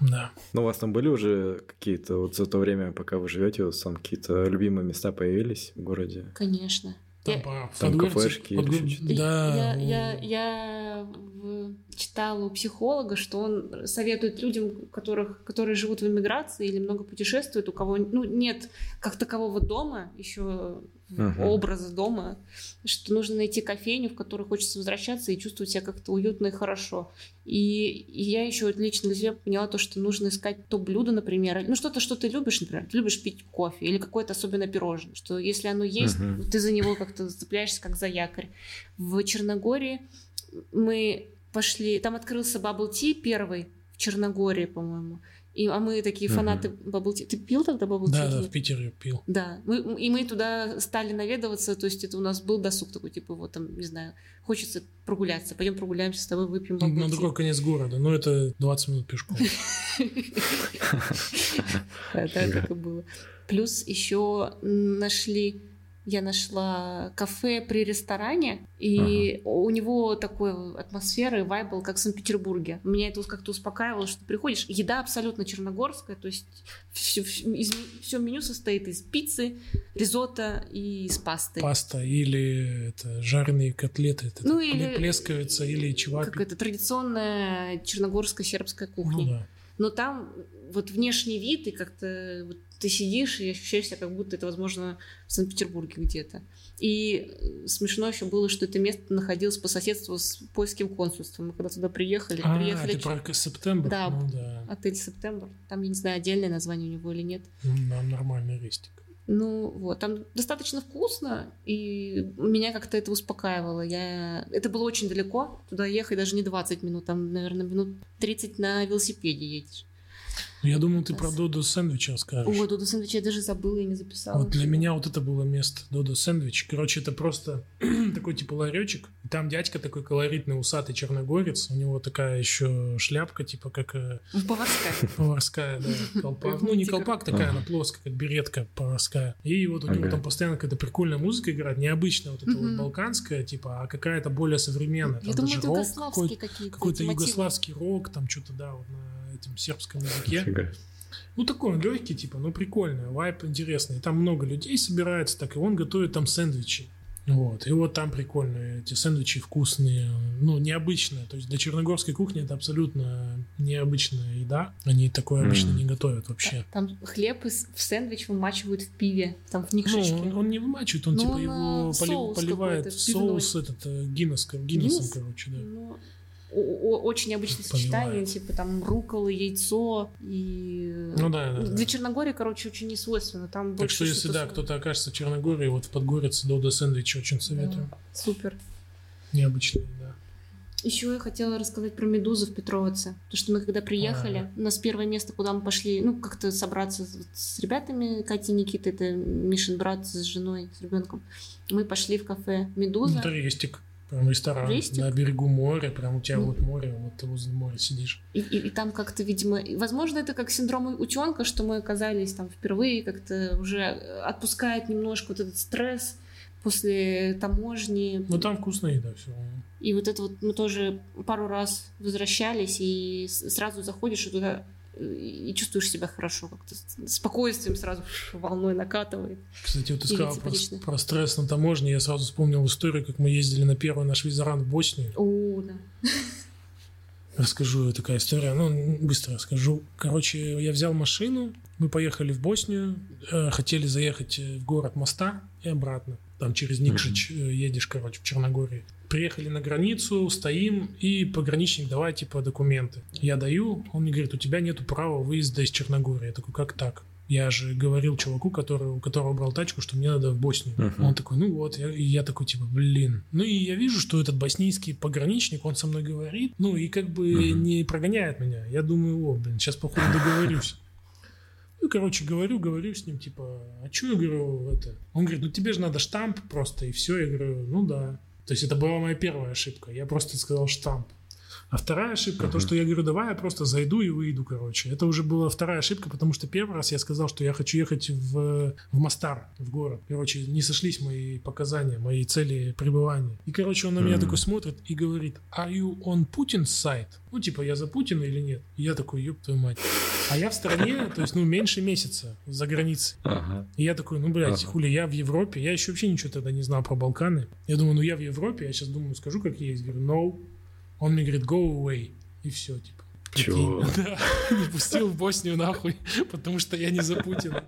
Да. Ну, у вас там были уже какие-то, вот за то время, пока вы живете, у вас там какие-то любимые места появились в городе? Конечно. Там, Я- по Там кафешки или Фадгор- еще что-то? Да. Я, я, я читала у психолога, что он советует людям, которых, которые живут в эмиграции или много путешествуют, у кого ну, нет как такового дома, еще Мгм. образа дома, что нужно найти кофейню, в которой хочется возвращаться и чувствовать себя как-то уютно и хорошо. И, и я еще лично для себя поняла то, что нужно искать то блюдо, например, ну что-то, что ты любишь, например, ты любишь пить кофе или какое-то особенное пирожное, что если оно есть, Мгм. ты за него как-то цепляешься как за якорь. В Черногории мы пошли, там открылся Bubble Tea первый в Черногории, по-моему. И, а мы такие фанаты Bubble Tea. Ты пил тогда Tea? Да, да, в Питере пил. Да, мы, и мы туда стали наведываться, то есть это у нас был досуг такой, типа, вот там, не знаю, хочется прогуляться, пойдем прогуляемся с тобой, выпьем Ну, bubble На tea». другой конец города, но это 20 минут пешком. Да, так и было. Плюс еще нашли, я нашла кафе при ресторане, и у него такой атмосфера и вайб был, как в Санкт-Петербурге. Меня это как-то успокаивало, что ты приходишь, еда абсолютно черногорская, то есть все, меню состоит из пиццы, ризотто и из пасты. Паста или это жареные котлеты, это Ну, или- плескавица или Как чевапи. это традиционная черногорская сербская кухня. Ну да. Но там вот внешний вид, и как-то вот ты сидишь и ощущаешь себя, как будто это, возможно, в Санкт-Петербурге где-то. И э, смешно еще было, что это место находилось по соседству с польским консульством. Мы когда туда приехали, А, приехали ч- про Септембр? Да. Ну да. отель Септембр. Там, я не знаю, отдельное название у него или нет. М, Да, нормальный рестик. Ну вот, там достаточно вкусно, и меня как-то это успокаивало. Я... Это было очень далеко, туда ехать даже не 20 минут, там, наверное, минут 30 на велосипеде едешь. Ну, Я думал, ты про. Додо сэндвич расскажешь. О, Додо сэндвич я даже забыла и не записала. Вот для меня вот это было место Додо сэндвич. Короче, это просто такой типа ларечек. Там дядька такой колоритный усатый черногорец. У него такая еще шляпка, типа как э, В Баварская. поварская, да, колпак. Ну, не колпак такая, она плоская, как беретка поварская. И вот у него там постоянно какая-то прикольная музыка играет. Необычная вот эта вот балканская, типа, а какая-то более современная. Я думаю, это югославские какой-то, какие-то какой-то югославский рок, там что-то, да, вот на этом сербском языке. Фига. Ну, такой он легкий, типа, ну, прикольный, вайп интересный. И там много людей собирается, так и он готовит там сэндвичи. Вот, и вот там прикольные, эти сэндвичи вкусные, ну, необычные. То есть для черногорской кухни это абсолютно необычная еда. Они такое обычно Мгм. не готовят вообще. Там хлеб в сэндвич вымачивают в пиве, там в них Ну, он, он не вымачивает, он Ну, типа он, его поли- поливает в соус этот э, Гиннес, Гиннесом, Гиннес? короче, да. Ну, о- о- очень необычное сочетание, типа там руккола, яйцо и... Ну да, да, да. Для Черногории, короче, очень не свойственно. Там Так что если, да, кто-то окажется в Черногории, вот в Подгорице Додо сэндвич очень советую. Да, Супер. Необычная еда. Еще я хотела рассказать про медузу в Петровице. То, что мы когда приехали, у нас первое место, куда мы пошли, ну, как-то собраться с, с ребятами, Катя Никита, это Мишин брат с женой, с ребенком. Мы пошли в кафе Медуза. Это рестик. Прям ресторан Рестик? на берегу моря, прям у тебя Ну. вот море, вот ты возле моря сидишь. И, и- и там как-то, видимо, возможно, это как синдром утенка, что мы оказались там впервые, как-то уже отпускает немножко вот этот стресс после таможни. Ну там вкусная еда все. И вот это вот мы тоже пару раз возвращались, и сразу заходишь и туда э, и чувствуешь себя хорошо, как-то с- спокойствием сразу волной накатывает. Кстати, вот ты Или сказал про, про стресс на таможне, я сразу вспомнил историю, как мы ездили на первый наш визаран в Боснию. О, да. Расскажу такая история, ну, быстро расскажу. Короче, я взял машину, мы поехали в Боснию, э, хотели заехать в город Моста и обратно. Там через Никшич э, едешь, короче, в Черногории. Приехали на границу, стоим, и пограничник, давай, типа, документы. Я даю, он мне говорит, у тебя нету права выезда из Черногории. Я такой, как так? Я же говорил чуваку, который, у которого брал тачку, что мне надо в Боснию. Мгм. Он такой, ну вот, я, и я такой, типа, блин. Ну и я вижу, что этот боснийский пограничник, он со мной говорит, ну и как бы Мгм. не прогоняет меня. Я думаю, о, блин, сейчас, походу, договорюсь. Ну, короче, говорю, говорю с ним, типа, а что я говорю, это? Он говорит, ну тебе же надо штамп просто, и все. Я говорю, ну да. То есть это была моя первая ошибка. Я просто сказал штамп. А вторая ошибка, то, Мгм. что я говорю, давай я просто зайду и выйду, короче. Это уже была вторая ошибка, потому что первый раз я сказал, что я хочу ехать в, в Мостар, в город. Короче, не сошлись мои показания, мои цели пребывания. И, короче, он на меня Мгм. такой смотрит и говорит, are you on Putin's side? Ну, типа, я за Путина или нет? И я такой, ёб твою мать. А я в стране, то есть, ну, меньше месяца за границей. Ага. И я такой, ну, блядь, Ага. хули, я в Европе. Я еще вообще ничего тогда не знал про Балканы. Я думаю, ну, я в Европе. Я сейчас думаю, скажу, как есть. Говорю, no. Он мне говорит, go away. И все, типа. Чего? Да. Не пустил в Боснию нахуй, потому что я не за Путина.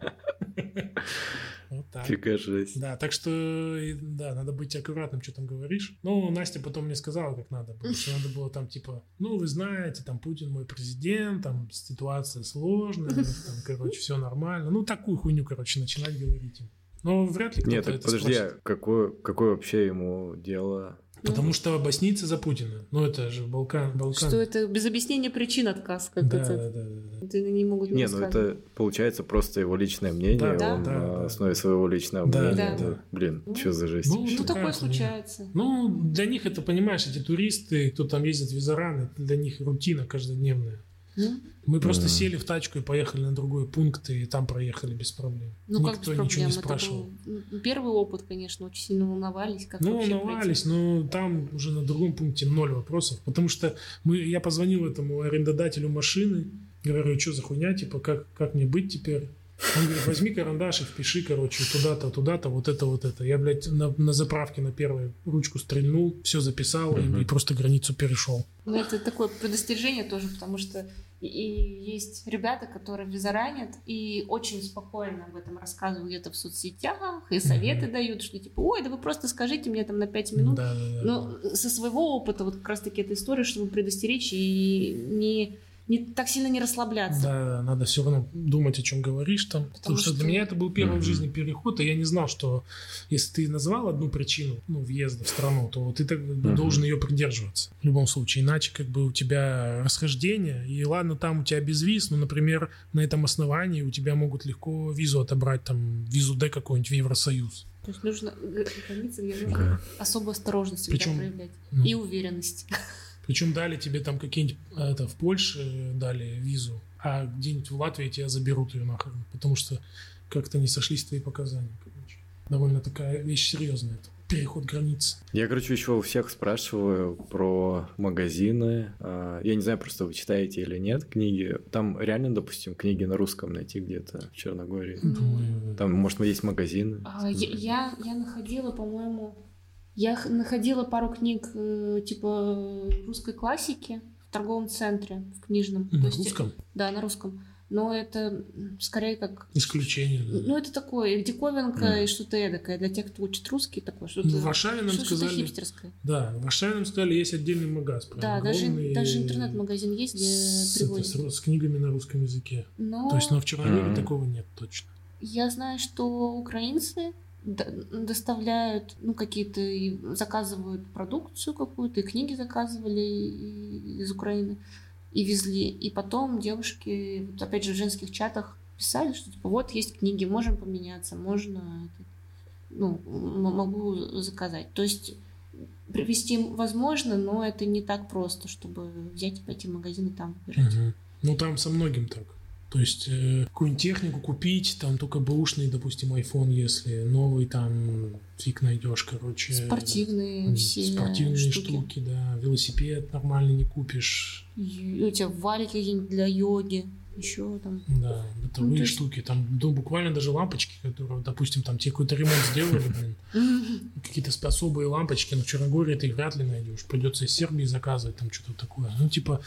Вот так. Фига жесть. Да, так что, и, да, надо быть аккуратным, что там говоришь. Ну, Настя потом мне сказала, как надо было, что надо было там, типа, ну, вы знаете, там, Путин мой президент, там, ситуация сложная, там, короче, все нормально. Ну, такую хуйню, короче, начинать говорить им. Но вряд ли кто-то Нет, так подожди, а какое, какое вообще ему дело? Потому что боснийцы за Путина. Ну, это же Балкан. Балкан. Что это без объяснения причин отказ, как Да, это. да, да, да, да. Это не могут Не, ну это получается просто его личное мнение, Да, да, он да, на да. основе своего личного Да, мнения. да. это, блин, что за жесть? Ну, вообще? Ну, такое случается. Ну, для них это, понимаешь, эти туристы, кто там ездит в Визаран, это для них рутина каждодневная. Мы просто сели в тачку и поехали на другой пункт, и там проехали без проблем. ну как Никто без ничего не проблем. Это спрашивал. был первый опыт, конечно, очень сильно волновались. Как Ну, волновались, но там уже на другом пункте ноль вопросов. Потому что мы, я позвонил этому арендодателю машины, говорю, что за хуйня, типа, как, как мне быть теперь? Он говорит, возьми карандаш и впиши, короче, туда-то, туда-то, вот это, вот это. Я, блядь, на, на заправке на первой ручку стрельнул, все записал и- Мгм. и, просто границу перешел. Ну, это такое предостережение тоже, потому что и, и есть ребята, которые визаранят и очень спокойно об этом рассказывают где-то в соцсетях, и советы Мгм. дают, что типа, ой, да вы просто скажите мне там на 5 минут. Да, да, да. Но со своего опыта вот как раз-таки эта история, чтобы предостеречь и не, не так сильно не расслабляться. Да, да, надо все равно думать, о чем говоришь там. Потому, Потому что, что- для меня это был первый в Мгм. жизни переход, и я не знал, что если ты назвал одну причину ну, въезда в страну, то ты так, как бы Мгм. должен ее придерживаться. В любом случае. Иначе как бы у тебя расхождение, и ладно, там у тебя без виз, но, например, на этом основании у тебя могут легко визу отобрать, там, визу Д какой-нибудь в Евросоюз. То есть нужно г- границы, где нужно Да. особую осторожность всегда Причем, проявлять. ну, И уверенность. Причем дали тебе там какие-нибудь, а, это, в Польше дали визу, а где-нибудь в Латвии тебя заберут ее нахрен, потому что как-то не сошлись твои показания, короче. Довольно такая вещь серьезная, это переход границ. Я, короче, еще у всех спрашиваю про магазины. А, Я не знаю, просто вы читаете или нет книги. Там реально, допустим, книги на русском найти где-то в Черногории. Думаю, Там, может, есть магазины. А, я, я, я находила, по-моему, я находила пару книг э, типа русской классики в торговом центре, в книжном. на То есть, русском Да, на русском. Но это скорее как... исключение. да. Ну, это такое, диковинка Мгм. и что-то эдакое. Для тех, кто учит русский, такое что-то... Ну, в Варшаве нам что- что-то сказали, хипстерское. да, в Варшаве нам сказали, есть отдельный магаз. прям Да, даже, даже интернет-магазин есть, где с, это, привозят. с, с книгами на русском языке. Но То есть, но в Черногории Мгм. такого нет точно. я знаю, что украинцы доставляют, ну, какие-то, заказывают продукцию какую-то, и книги заказывали из Украины и везли. И потом девушки, вот опять же, в женских чатах писали, что типа вот есть книги, можем поменяться, можно, ну, могу заказать. То есть привезти возможно, но это не так просто, чтобы взять и пойти в магазин и там выбирать. Угу. Ну там со многим так. То есть э, какую-нибудь технику купить, там только бэушный, допустим, iPhone, если новый там фиг найдешь, короче. Спортивные все Спортивные штуки. штуки, да. Велосипед нормально не купишь. И, у тебя валики для йоги еще там. Да, бытовые ну, есть... штуки. Там ну, буквально даже лампочки, которые, допустим, там тебе какой-то ремонт сделали, блин. Какие-то особые лампочки, но в Черногории ты их вряд ли найдешь. Придется из Сербии заказывать там что-то такое. Ну, типа,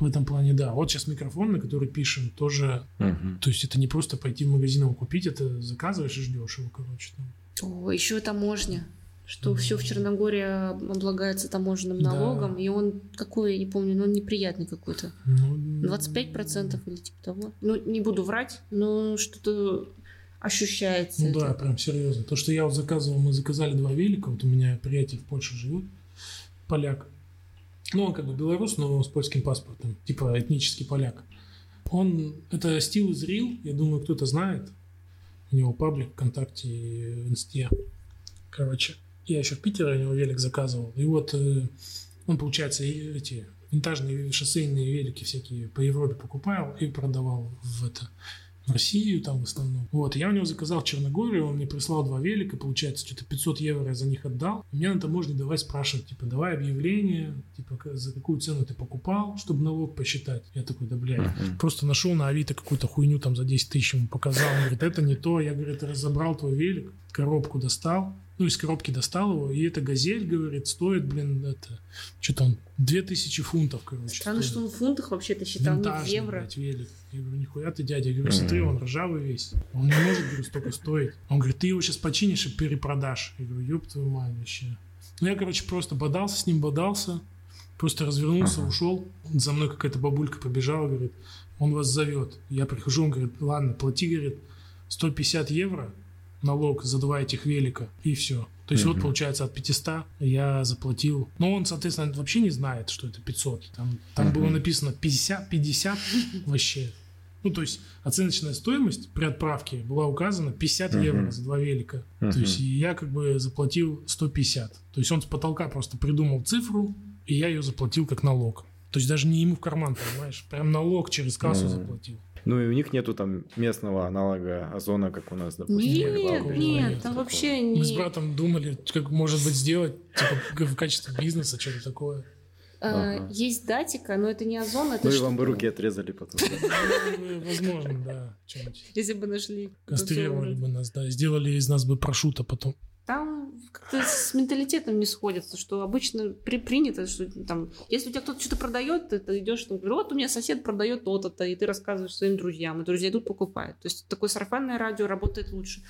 в этом плане, да. Вот сейчас микрофон, на который пишем, тоже... Угу. То есть это не просто пойти в магазин его купить, это заказываешь и ждешь его, короче. Там. О, еще таможня. Что все в Черногории облагается таможенным налогом, да. и он какой, я не помню, но он неприятный какой-то. Ну, 25% или типа того. Ну, не буду врать, но что-то ощущается. Ну это. да, прям серьезно. То, что я вот заказывал, мы заказали два велика. Вот у меня приятель в Польше живет, поляк. Ну, он как бы белорус, но с польским паспортом, типа этнический поляк. Он, это стил из Рил, я думаю, кто-то знает. У него паблик ВКонтакте, в Инсте. Короче, я еще в Питере у него велик заказывал. И вот э, он, получается, эти винтажные шоссейные велики всякие по Европе покупал и продавал в это Россию там в основном. Вот, я у него заказал в Черногорию, он мне прислал два велика, получается, что-то 500 евро я за них отдал. У меня на таможне давай спрашивать, типа, давай объявление, типа, за какую цену ты покупал, чтобы налог посчитать. Я такой, да, блядь, uh-huh. просто нашел на Авито какую-то хуйню там за 10 тысяч ему показал. Он говорит, это не то. Я, говорит, разобрал твой велик, коробку достал, ну, из коробки достал его, и эта газель, говорит, стоит, блин, это, что-то он, 2000 фунтов, короче. Странно, стоит. что он в фунтах вообще-то считал, Винтажный, не в евро. Блядь, велик. Я говорю, нихуя ты, дядя. Я говорю, смотри, он ржавый весь. Он не может, говорю, столько стоить. Он говорит, ты его сейчас починишь и перепродашь. Я говорю, ёб твою мать вообще. Ну, я, короче, просто бодался с ним, бодался. Просто развернулся, ушел. За мной какая-то бабулька побежала, говорит, он вас зовет. Я прихожу, он говорит, ладно, плати, говорит, 150 евро, налог за два этих велика, и все. То есть mm-hmm. вот получается от 500 я заплатил. Но он, соответственно, вообще не знает, что это 500. Там, там mm-hmm. было написано 50, 50 вообще. Ну, то есть оценочная стоимость при отправке была указана 50 uh-huh. евро за два велика. Uh-huh. То есть я как бы заплатил 150. То есть он с потолка просто придумал цифру, и я ее заплатил как налог. То есть даже не ему в карман, понимаешь? Прям налог через кассу uh-huh. заплатил. Ну и у них нету там местного аналога озона, как у нас, допустим. Нет, нет, нет там вообще не... Мы с братом думали, как может быть сделать, типа в качестве бизнеса, что-то такое. А, ага. Есть датика, но это не озон, это Ну и вам бы руки отрезали потом. Ну, возможно, да. Если бы нашли. Кастрировали бы нас, да. Сделали из нас бы прошута потом там как-то с менталитетом не сходится, что обычно при, принято, что там, если у тебя кто-то что-то продает, ты, ты идешь, там, вот у меня сосед продает то-то-то, и ты рассказываешь своим друзьям, и друзья идут покупают. То есть такое сарафанное радио работает лучше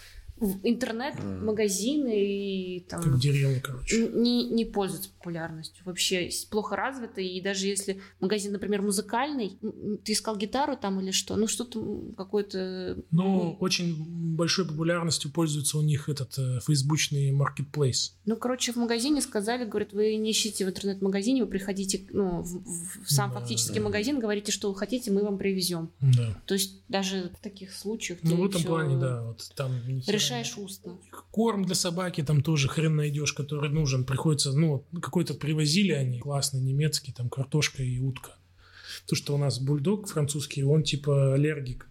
интернет-магазины и там... Как деревня, короче. Не, не пользуются популярностью. Вообще плохо развиты. И даже если магазин, например, музыкальный, ты искал гитару там или что? Ну, что-то какое-то... Ну, очень большой популярностью пользуется у них этот э, фейсбучный маркетплейс. Ну, короче, в магазине сказали, говорят, вы не ищите в интернет-магазине, вы приходите ну, в, в сам да, фактически да. магазин, говорите, что вы хотите, мы вам привезем. Да. То есть даже в таких случаях... Ну, в этом плане, да. Вот там решаешь устно. Корм для собаки там тоже хрен найдешь, который нужен. Приходится, ну, какой-то привозили они, классный немецкий, там картошка и утка. То, что у нас бульдог французский, он типа аллергик.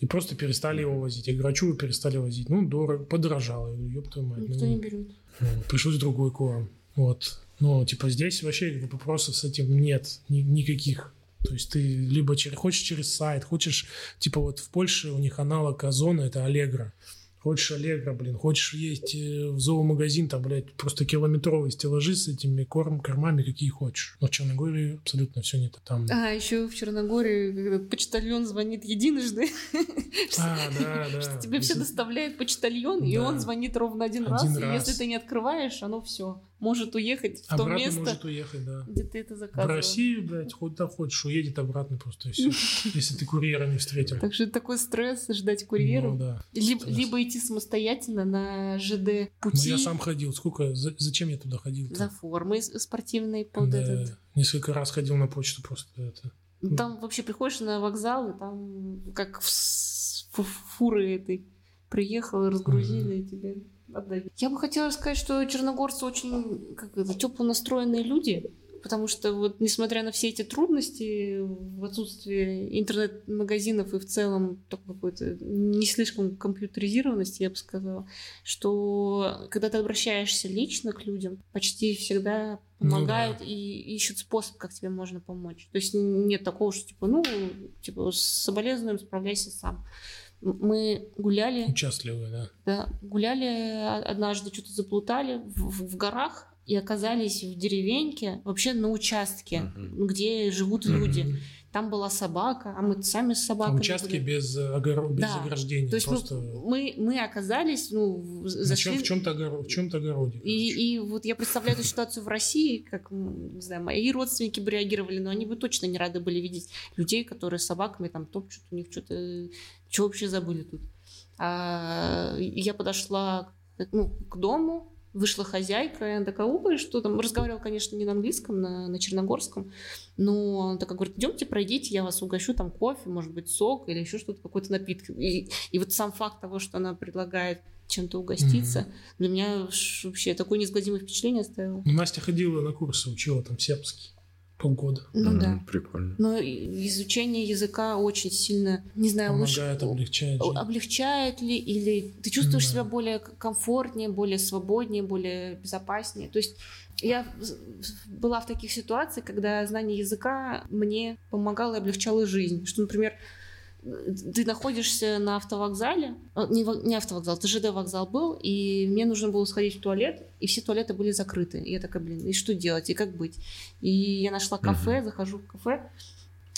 И просто перестали его возить. Я а вы перестали возить? Ну, дорого, подорожало. Ёб твою мать. Никто ну, не берет. Ну, пришлось другой корм. Вот. Ну, типа, здесь вообще вопросов с этим нет ни, никаких. То есть ты либо через, хочешь через сайт, хочешь, типа вот в Польше у них аналог Озона, это Аллегра. Хочешь Аллегро, блин, хочешь есть э, в зоомагазин, там, блядь, просто километровые стеллажи с этими корм, кормами, какие хочешь. Но в Черногории абсолютно все не то там. А, еще в Черногории почтальон звонит единожды. А, да, да. Что тебе все доставляет почтальон, и он звонит ровно один раз, и если ты не открываешь, оно все. Может уехать в то Обратно место, может уехать, да. где ты это В заказывал. Россию, блядь, хоть да хочешь, уедет обратно просто, и всё. если ты курьера не встретил. Так что такой стресс ждать курьеру. Ну, да. Либо, либо идти самостоятельно на ЖД Ну, пути я сам ходил. Сколько? за- зачем я туда ходил? за формой спортивной под Да, этот. Несколько раз ходил на почту просто это. Ну, Там вообще приходишь на вокзал, и там как в фуры этой приехал, разгрузили и тебе отдали. Я бы хотела сказать, что черногорцы очень как это, тепло настроенные люди, потому что вот несмотря на все эти трудности в отсутствии интернет-магазинов и в целом такой какой-то не слишком компьютеризированности, я бы сказала, что когда ты обращаешься лично к людям, почти всегда Ну да. помогают и ищут способ, как тебе можно помочь. То есть нет такого, что типа, ну, типа, с соболезнуем, справляйся сам. Мы гуляли, Участливые, да. да, гуляли а- однажды, что-то заплутали в, в- в горах и оказались в деревеньке, вообще на участке, Мгм. где живут люди. Мгм. Там была собака, а мы сами с А собаками участки были. без, огоро- без Да. ограждения. То есть просто ну, мы, мы оказались, ну, в- на зашли... чем- в чем-то огоро- в чем-то огороде. И, и вот я представляю эту ситуацию в России, как, не знаю, мои родственники бы реагировали, но они бы точно не рады были видеть людей, которые с собаками там топчут, у них что-то, что вообще забыли тут. А, я подошла ну, к дому, вышла хозяйка, она такая, ой, что там, разговаривала, конечно, не на английском, на, на черногорском, но она такая говорит, идемте, пройдите, я вас угощу, там кофе, может быть, сок или еще что-то, какой-то напиток. И, и вот сам факт того, что она предлагает чем-то угоститься, для меня вообще такое неизгладимое впечатление оставило. Ну, Настя ходила на курсы, учила там сербский полгода. Ну да. Прикольно. Но изучение языка очень сильно, не знаю, лучше... Помогает, облегчает жизнь. облегчает ли, или ты чувствуешь Да. себя более комфортнее, более свободнее, более безопаснее. То есть я была в таких ситуациях, когда знание языка мне помогало и облегчало жизнь. Что, например, ты находишься на автовокзале, а, не, не автовокзал, ты ЖД вокзал был, и мне нужно было сходить в туалет, и все туалеты были закрыты. И я такая, блин, и что делать, и как быть? И я нашла кафе, захожу в кафе,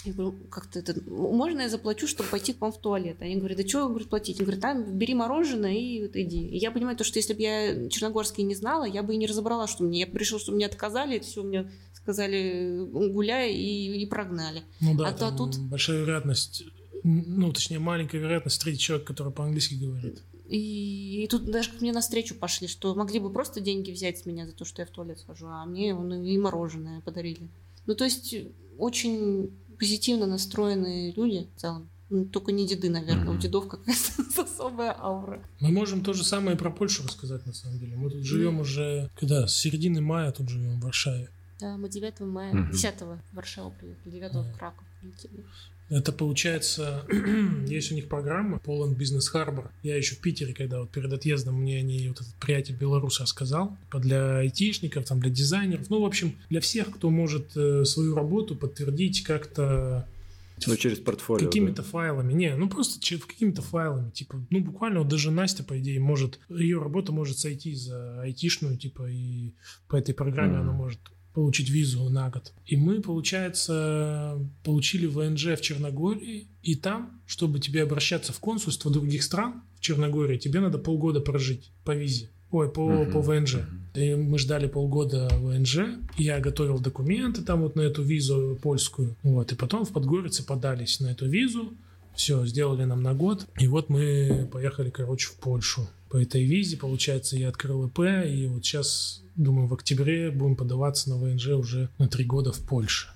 я говорю, как-то это, можно я заплачу, чтобы пойти к вам в туалет? Они говорят, да что говорит, платить? Он говорит, там бери мороженое и вот иди. И я понимаю, то, что если бы я черногорский не знала, я бы и не разобрала, что мне. Я решила, что мне отказали, все мне сказали, гуляй и, и прогнали. Ну да, А то там тут- большая вероятность, ну, точнее, маленькая вероятность встретить человека, который по-английски говорит. И, и тут даже мне навстречу пошли, что могли бы просто деньги взять с меня за то, что я в туалет схожу, а мне вон и мороженое подарили. Ну, то есть очень позитивно настроенные люди в целом. Ну, Только не деды, наверное. У Мгм. дедов какая-то особая аура. Мы можем то же самое и про Польшу рассказать, на самом деле. Мы тут живем уже, когда, с середины мая тут живем в Варшаве. Да, мы 9 мая. 10 в Варшаву приехали, 9 в Краков прилетели. Это получается, есть у них программа Poland Business Harbor. Я еще в Питере, когда вот перед отъездом мне они, вот этот приятель белорус рассказал, типа для айтишников, там, для дизайнеров, ну, в общем, для всех, кто может э, свою работу подтвердить как-то Ну, через портфолио. какими-то да. файлами. Не, ну просто че- какими-то файлами. Типа, ну буквально вот даже Настя, по идее, может, ее работа может сойти за айтишную, типа, и по этой программе Мгм. она может получить визу на год. И мы, получается, получили ВНЖ в Черногории, и там, чтобы тебе обращаться в консульство других стран в Черногории, тебе надо полгода прожить по визе. Ой, по, Мгм. по ВНЖ. И мы ждали полгода ВНЖ. Я готовил документы там вот на эту визу польскую. Вот. И потом в Подгорице подались на эту визу. Все, сделали нам на год. И вот мы поехали, короче, в Польшу. По этой визе, получается, я открыл ИП. И вот сейчас, думаю, в октябре будем подаваться на ВНЖ уже на три года в Польше.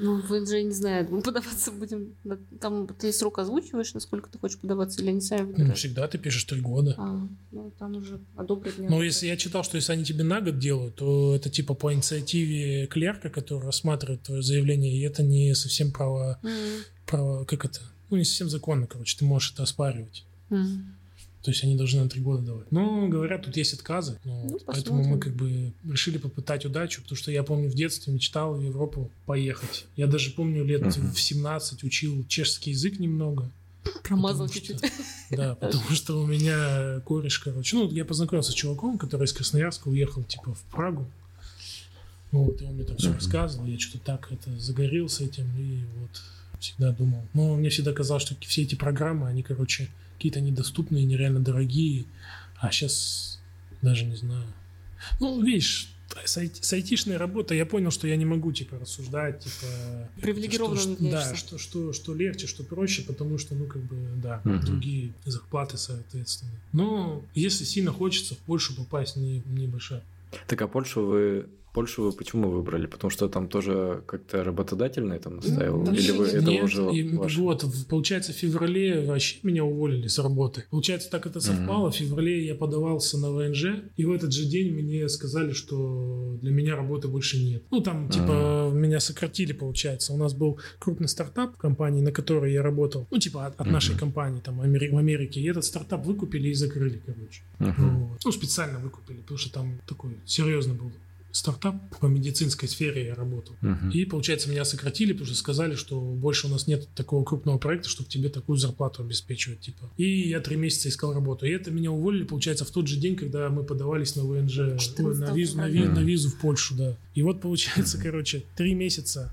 Ну, в НЖ не знаю, мы подаваться будем. Там ты срок озвучиваешь, насколько ты хочешь подаваться, или они сами Ну, выбирают? всегда ты пишешь три года. А, ну, там уже одобрят. Но если я читал, что если они тебе на год делают, то это типа по инициативе клерка, который рассматривает твое заявление, и это не совсем право М, право, как это, ну не совсем законно, короче, ты можешь это оспаривать. м. То есть они должны на три года давать. Но, говорят, тут есть отказы. Ну, Ну, вот, поэтому мы как бы решили попытать удачу, потому что я помню в детстве мечтал в Европу поехать. Я даже помню лет Мгм. в 17 учил чешский язык немного. Промазал потому что- чуть-чуть. Да, потому что у меня кореш, короче, ну, я познакомился с чуваком, который из Красноярска уехал, типа, в Прагу. Вот, и он мне там все рассказывал, я что-то так это загорелся этим, и вот всегда думал. Но мне всегда казалось, что все эти программы, они, короче, какие-то недоступные, нереально дорогие, а сейчас даже не знаю. Ну, видишь, с, айти- с айтишной работой я понял, что я не могу, типа, рассуждать, типа... Привилегированно что. Да, что, что, что легче, что проще, потому что, ну, как бы, да, Мгм. другие зарплаты, соответственно. Но если сильно хочется в Польшу попасть, не, небольшая. Так а Польшу вы Польшу вы почему выбрали? Потому что там тоже как-то работодатель на этом настаивал? там Или вы нет, это уже и ваше? вот, получается, в феврале вообще меня уволили с работы. Получается, так это совпало. В феврале я подавался на ВНЖ, и в этот же день мне сказали, что для меня работы больше нет. Ну, там, типа, меня сократили, получается. У нас был крупный стартап компании, на которой я работал. Ну, типа, от, от нашей Мгм. компании там Амери- в Америке. И этот стартап выкупили и закрыли, короче. Мгм. Вот. Ну, специально выкупили, потому что там такой серьезный был стартап по медицинской сфере я работал. Мгм. И, получается, меня сократили, потому что сказали, что больше у нас нет такого крупного проекта, чтобы тебе такую зарплату обеспечивать, типа. И я три месяца искал работу. И это меня уволили, получается, в тот же день, когда мы подавались на ВНЖ, 14 ой, на, визу, на, ви- на визу в Польшу, да. И вот, получается, короче, три месяца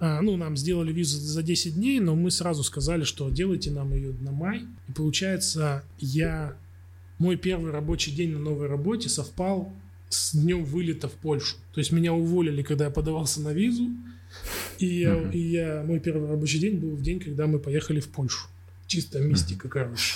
а, ну, нам сделали визу за 10 дней, но мы сразу сказали, что делайте нам ее на май. И получается, я... Мой первый рабочий день на новой работе совпал с днем вылета в Польшу. То есть меня уволили, когда я подавался на визу, и, я, и я, мой первый рабочий день был в день, когда мы поехали в Польшу. Чисто мистика, короче.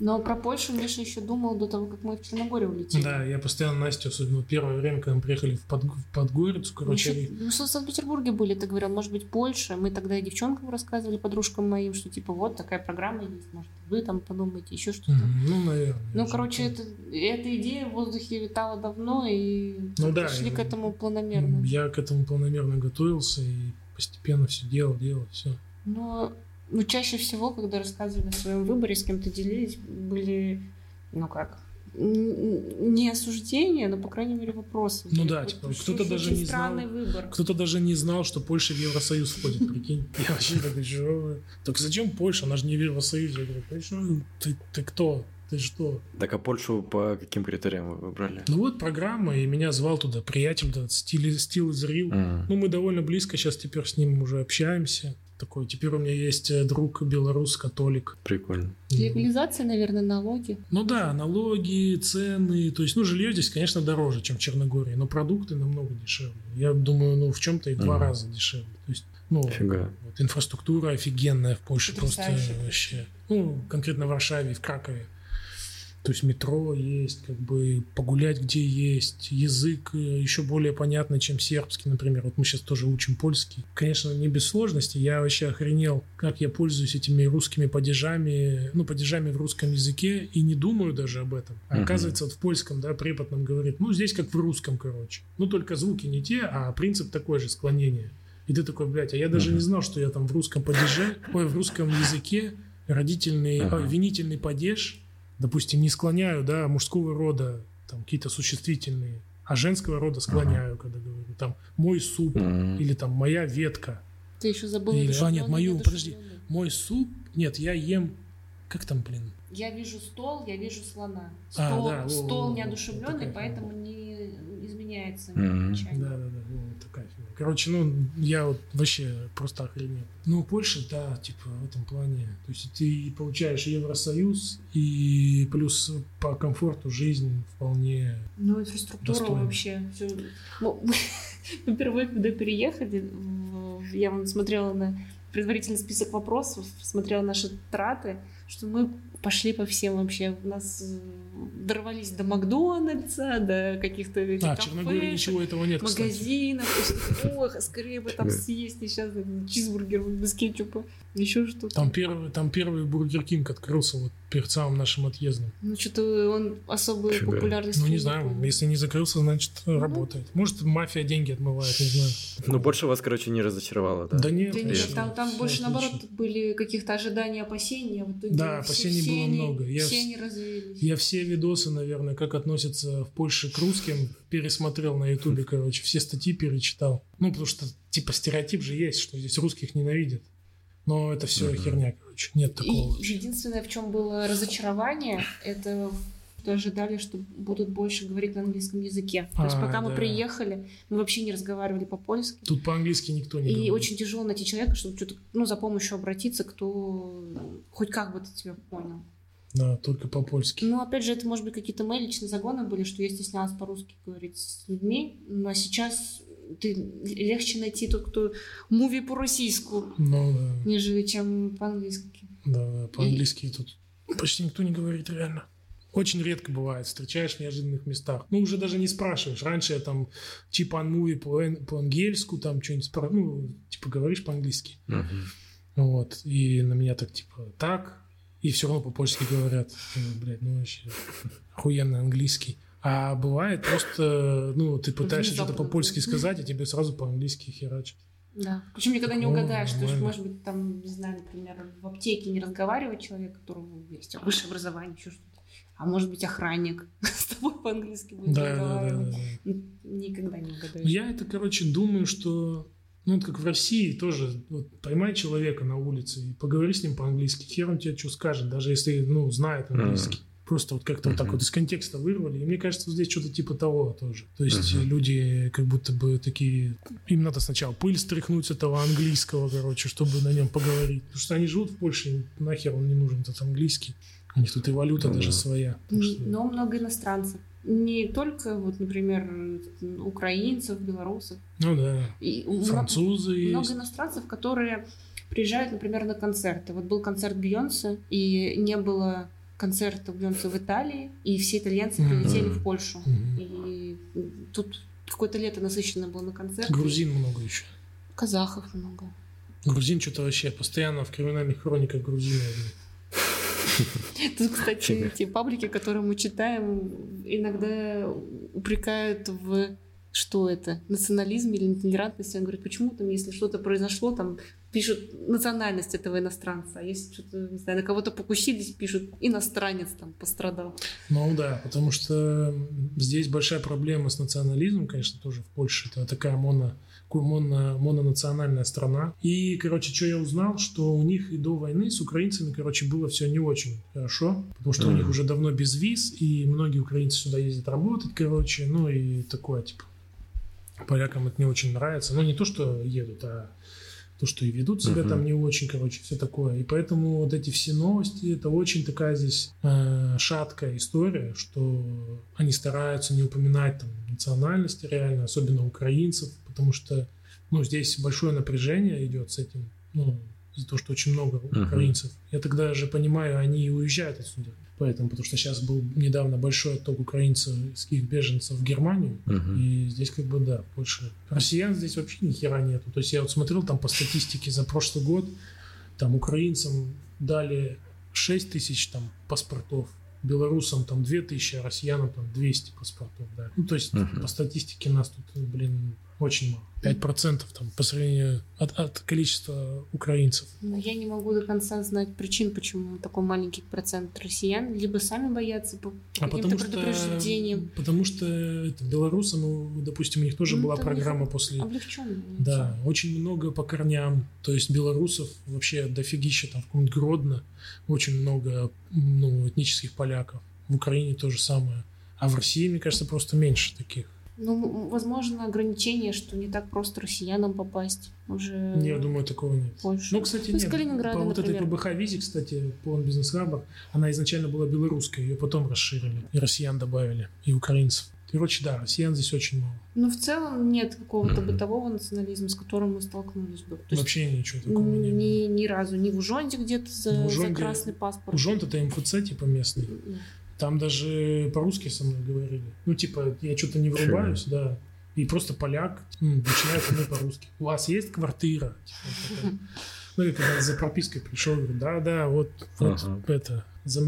Но про Польшу Миша еще думал до того, как мы в Черногорию улетели. Да, я постоянно Настю, особенно первое время, когда мы приехали в, Под, в Подгорицу, Мы, короче, еще- мы в Санкт-Петербурге были, ты говорил, может быть, Польша. Мы тогда и девчонкам рассказывали, подружкам моим, что типа вот такая программа есть, может, вы там подумаете, еще что-то. Ну, наверное. Ну, короче, это, эта идея в воздухе витала давно, и Ну да, шли и- к этому планомерно. Я к этому планомерно готовился и постепенно все делал, делал, все. Но ну, чаще всего, когда рассказывали о своем выборе, с кем-то делились, были, ну как, не осуждения, но, по крайней мере, вопросы. Ну да, типа, кто-то даже не странный знал. выбор. Кто-то даже не знал, что Польша в Евросоюз входит, прикинь. Я вообще такой, что? Так зачем Польша? Она же не в Евросоюзе. Я говорю, «Ты что? ты, ты кто? Ты что? Так а Польшу по каким критериям вы выбрали? Ну вот программа, и меня звал туда приятель, этот Стил, Стил из Рил. Ну, мы довольно близко сейчас теперь с ним уже общаемся. Такой, теперь у меня есть э, друг белорус, католик. Прикольно. Легализация, наверное, налоги. Ну да, налоги, цены, то есть, ну, жилье здесь, конечно, дороже, чем в Черногории, но продукты намного дешевле. Я думаю, ну, в чем-то и два Мгм. раза дешевле. То есть, ну, Фига. вот инфраструктура офигенная в Польше, просто Потрясающе. вообще. Ну, конкретно в Варшаве, и в Кракове. То есть метро есть, как бы погулять где есть, язык э, еще более понятный, чем сербский, например. Вот мы сейчас тоже учим польский. Конечно, не без сложностей. Я вообще охренел, как я пользуюсь этими русскими падежами, ну, падежами в русском языке и не думаю даже об этом. А оказывается, вот в польском, да, препод нам говорит, ну, здесь как в русском, короче. Ну, только звуки не те, а принцип такой же, склонение. И ты такой, блядь, а я даже не знал, что я там в русском падеже, ой, в русском языке родительный, Ага. винительный падеж, допустим, не склоняю, да, мужского рода, там, какие-то существительные, а женского рода склоняю, когда говорю, там, мой суп, М. или там, моя ветка, Ты еще забыл Или- а, нет, мою, неодушевлённый. мой суп, нет, я ем, как там, блин, Я вижу стол, я вижу слона. А, Стол, да, во, стол неодушевленный, поэтому не изменяется окончание. Да, да, да, вот такая фигня. Короче, ну, я вот вообще просто охренел. Ну, Польша, да, типа, в этом плане. То есть ты получаешь Евросоюз, и плюс по комфорту жизнь вполне... Ну, инфраструктура Достойно. вообще. всё. Ну, Мы впервые, когда переехали, я вон смотрела на предварительный список вопросов, смотрела наши траты, что мы пошли по всем вообще. У нас э, дорвались до Макдональдса, до каких-то этих А, в Черногории кафешек, ничего этого нет, магазинов. Ох, скорее бы там съесть сейчас чизбургер без кетчупа, еще что-то. Там первый, там первый Бургер Кинг открылся вот перед самым нашим отъездом. Ну, что-то он особую Фига. популярность Ну, не не знаю, если не закрылся, значит, Ну. работает. Может, мафия деньги отмывает, не знаю. Ну, больше вас, короче, не разочаровало, да? Да нет, Да нет, там, там больше отлично. наоборот были каких-то ожиданий, опасений. а в итоге Да, все- опасений все было они- много. Я все вс- они развеялись. Я все видосы, наверное, как относятся в Польше к русским, пересмотрел на Ютубе, короче, все статьи перечитал. Ну, потому что, типа, стереотип же есть, что здесь русских ненавидят. Но это все Мгм. херня, короче. Нет такого И вообще. единственное, в чем было разочарование, это что ожидали, что будут больше говорить на английском языке. То есть А, пока мы да. приехали, мы вообще не разговаривали по-польски. Тут по-английски никто не И говорит. очень тяжело найти человека, чтобы что-то, ну, за помощью обратиться, кто хоть как бы тебя понял. Да, только по-польски. Ну, опять же, это, может быть, какие-то мои личные загоны были, что я стеснялась по-русски говорить с людьми, но сейчас ты легче найти тот, кто муви по-российску, Ну, да. нежели чем по-английски. Да, да, по-английски тут почти никто не говорит реально. Очень редко бывает, встречаешь в неожиданных местах. Ну, уже даже не спрашиваешь. Раньше я там типа анмуви по- по-ангельску, там что-нибудь спра- ну, типа говоришь по-английски. Мгм. Вот. И на меня так типа так, и все равно по-польски говорят. Блядь, ну вообще охуенный английский. А бывает просто, ну, ты пытаешься что-то по-польски сказать, а тебе сразу по-английски херачат. Да. Причем никогда не угадаешь, то есть, может быть, там, не знаю, например, в аптеке не разговаривает человек, у которого есть высшее образование, еще что-то. А может быть, охранник с тобой по-английски будет Да, да, да, разговаривать. да. Н- Никогда не угадаешь. Я это, короче, думаю, что ну, вот как в России тоже, вот, поймай человека на улице и поговори с ним по-английски, хер он тебе что скажет, даже если, ну, знает английский. Просто вот как-то вот так вот из контекста вырвали. И мне кажется, здесь что-то типа того тоже. То есть Мгм. люди как будто бы такие... Им надо сначала пыль стряхнуть с этого английского, короче, чтобы на нем поговорить. Потому что они живут в Польше, им нахер он не нужен, этот английский. У них тут и валюта Ну даже да. своя. Что- Но много иностранцев. Не только, вот, например, украинцев, белорусов. Ну да. И Французы много есть. иностранцев, которые приезжают, например, на концерты. Вот был концерт Бейонсе, и не было концерта Бейонсе в Италии, и все итальянцы прилетели в Польшу. Мгм. И тут какое-то лето насыщенно было на концерт. Грузин много еще. Казахов много. Грузин что-то вообще постоянно в криминальных хрониках грузины. Тут, кстати, те паблики, которые мы читаем, иногда упрекают в что это, национализме или толерантности. Он говорит, почему там, если что-то произошло, там пишут национальность этого иностранца, а если что-то, не знаю, на кого-то покусились, пишут иностранец там пострадал. Ну да, потому что здесь большая проблема с национализмом, конечно, тоже в Польше. Это такая моно, ку- моно, мононациональная страна. И, короче, что я узнал, что у них и до войны с украинцами, короче, было все не очень хорошо, потому что у них уже давно без виз, и многие украинцы сюда ездят работать, короче, ну и такое, типа, полякам это не очень нравится. Ну, не то, что едут, а то, что и ведут себя Мгм. там не очень, короче, все такое. И поэтому вот эти все новости, это очень такая здесь э, шаткая история, что они стараются не упоминать там национальности реально, особенно украинцев, потому что, ну, здесь большое напряжение идет с этим, ну, из-за того, что очень много украинцев. Я тогда же понимаю, они уезжают отсюда. Поэтому, потому что сейчас был недавно большой отток украинских беженцев в Германию, Мгм. и здесь как бы, да, больше... Россиян здесь вообще ни хера нету. То есть я вот смотрел там по статистике за прошлый год, там украинцам дали 6 тысяч там паспортов, белорусам там 2 тысячи, а россиянам там 200 паспортов, да. Ну, то есть Мгм. по статистике нас тут, блин, очень мало. 5% там по сравнению от, от количества украинцев. Но я не могу до конца знать причин, почему такой маленький процент россиян либо сами боятся по, А каким-то потому что, предупреждениям. потому что это, белорусам, ну, допустим, у них тоже Ну, была программа после Облегченно. Да, очень много по корням. То есть белорусов вообще дофигища там в каком-нибудь Гродно. Очень много ну, этнических поляков. В Украине то же самое. А в России, мне кажется, просто меньше таких. Ну, возможно, ограничение, что не так просто россиянам попасть уже Я думаю, такого нет. Польшу. Ну, кстати, Ну, нет. Калининграда, по вот этой например. ПБХ-визе, кстати, по бизнес Harbor, она изначально была белорусской, ее потом расширили. И россиян добавили, и украинцев. Короче, да, россиян здесь очень мало. Но в целом нет какого-то бытового национализма, с которым мы столкнулись бы. То есть Вообще ничего такого не было. ни, ни разу, ни в Ужонде где-то за, В за красный паспорт. Ужонт это МФЦ типа местный. Да. Там даже по-русски со мной говорили. Ну, типа, я что-то не врубаюсь, да. И просто поляк начинает со мной по-русски. У вас есть квартира? Типа, ну, я когда за пропиской пришел, говорю, да-да, вот, вот Ага. это, за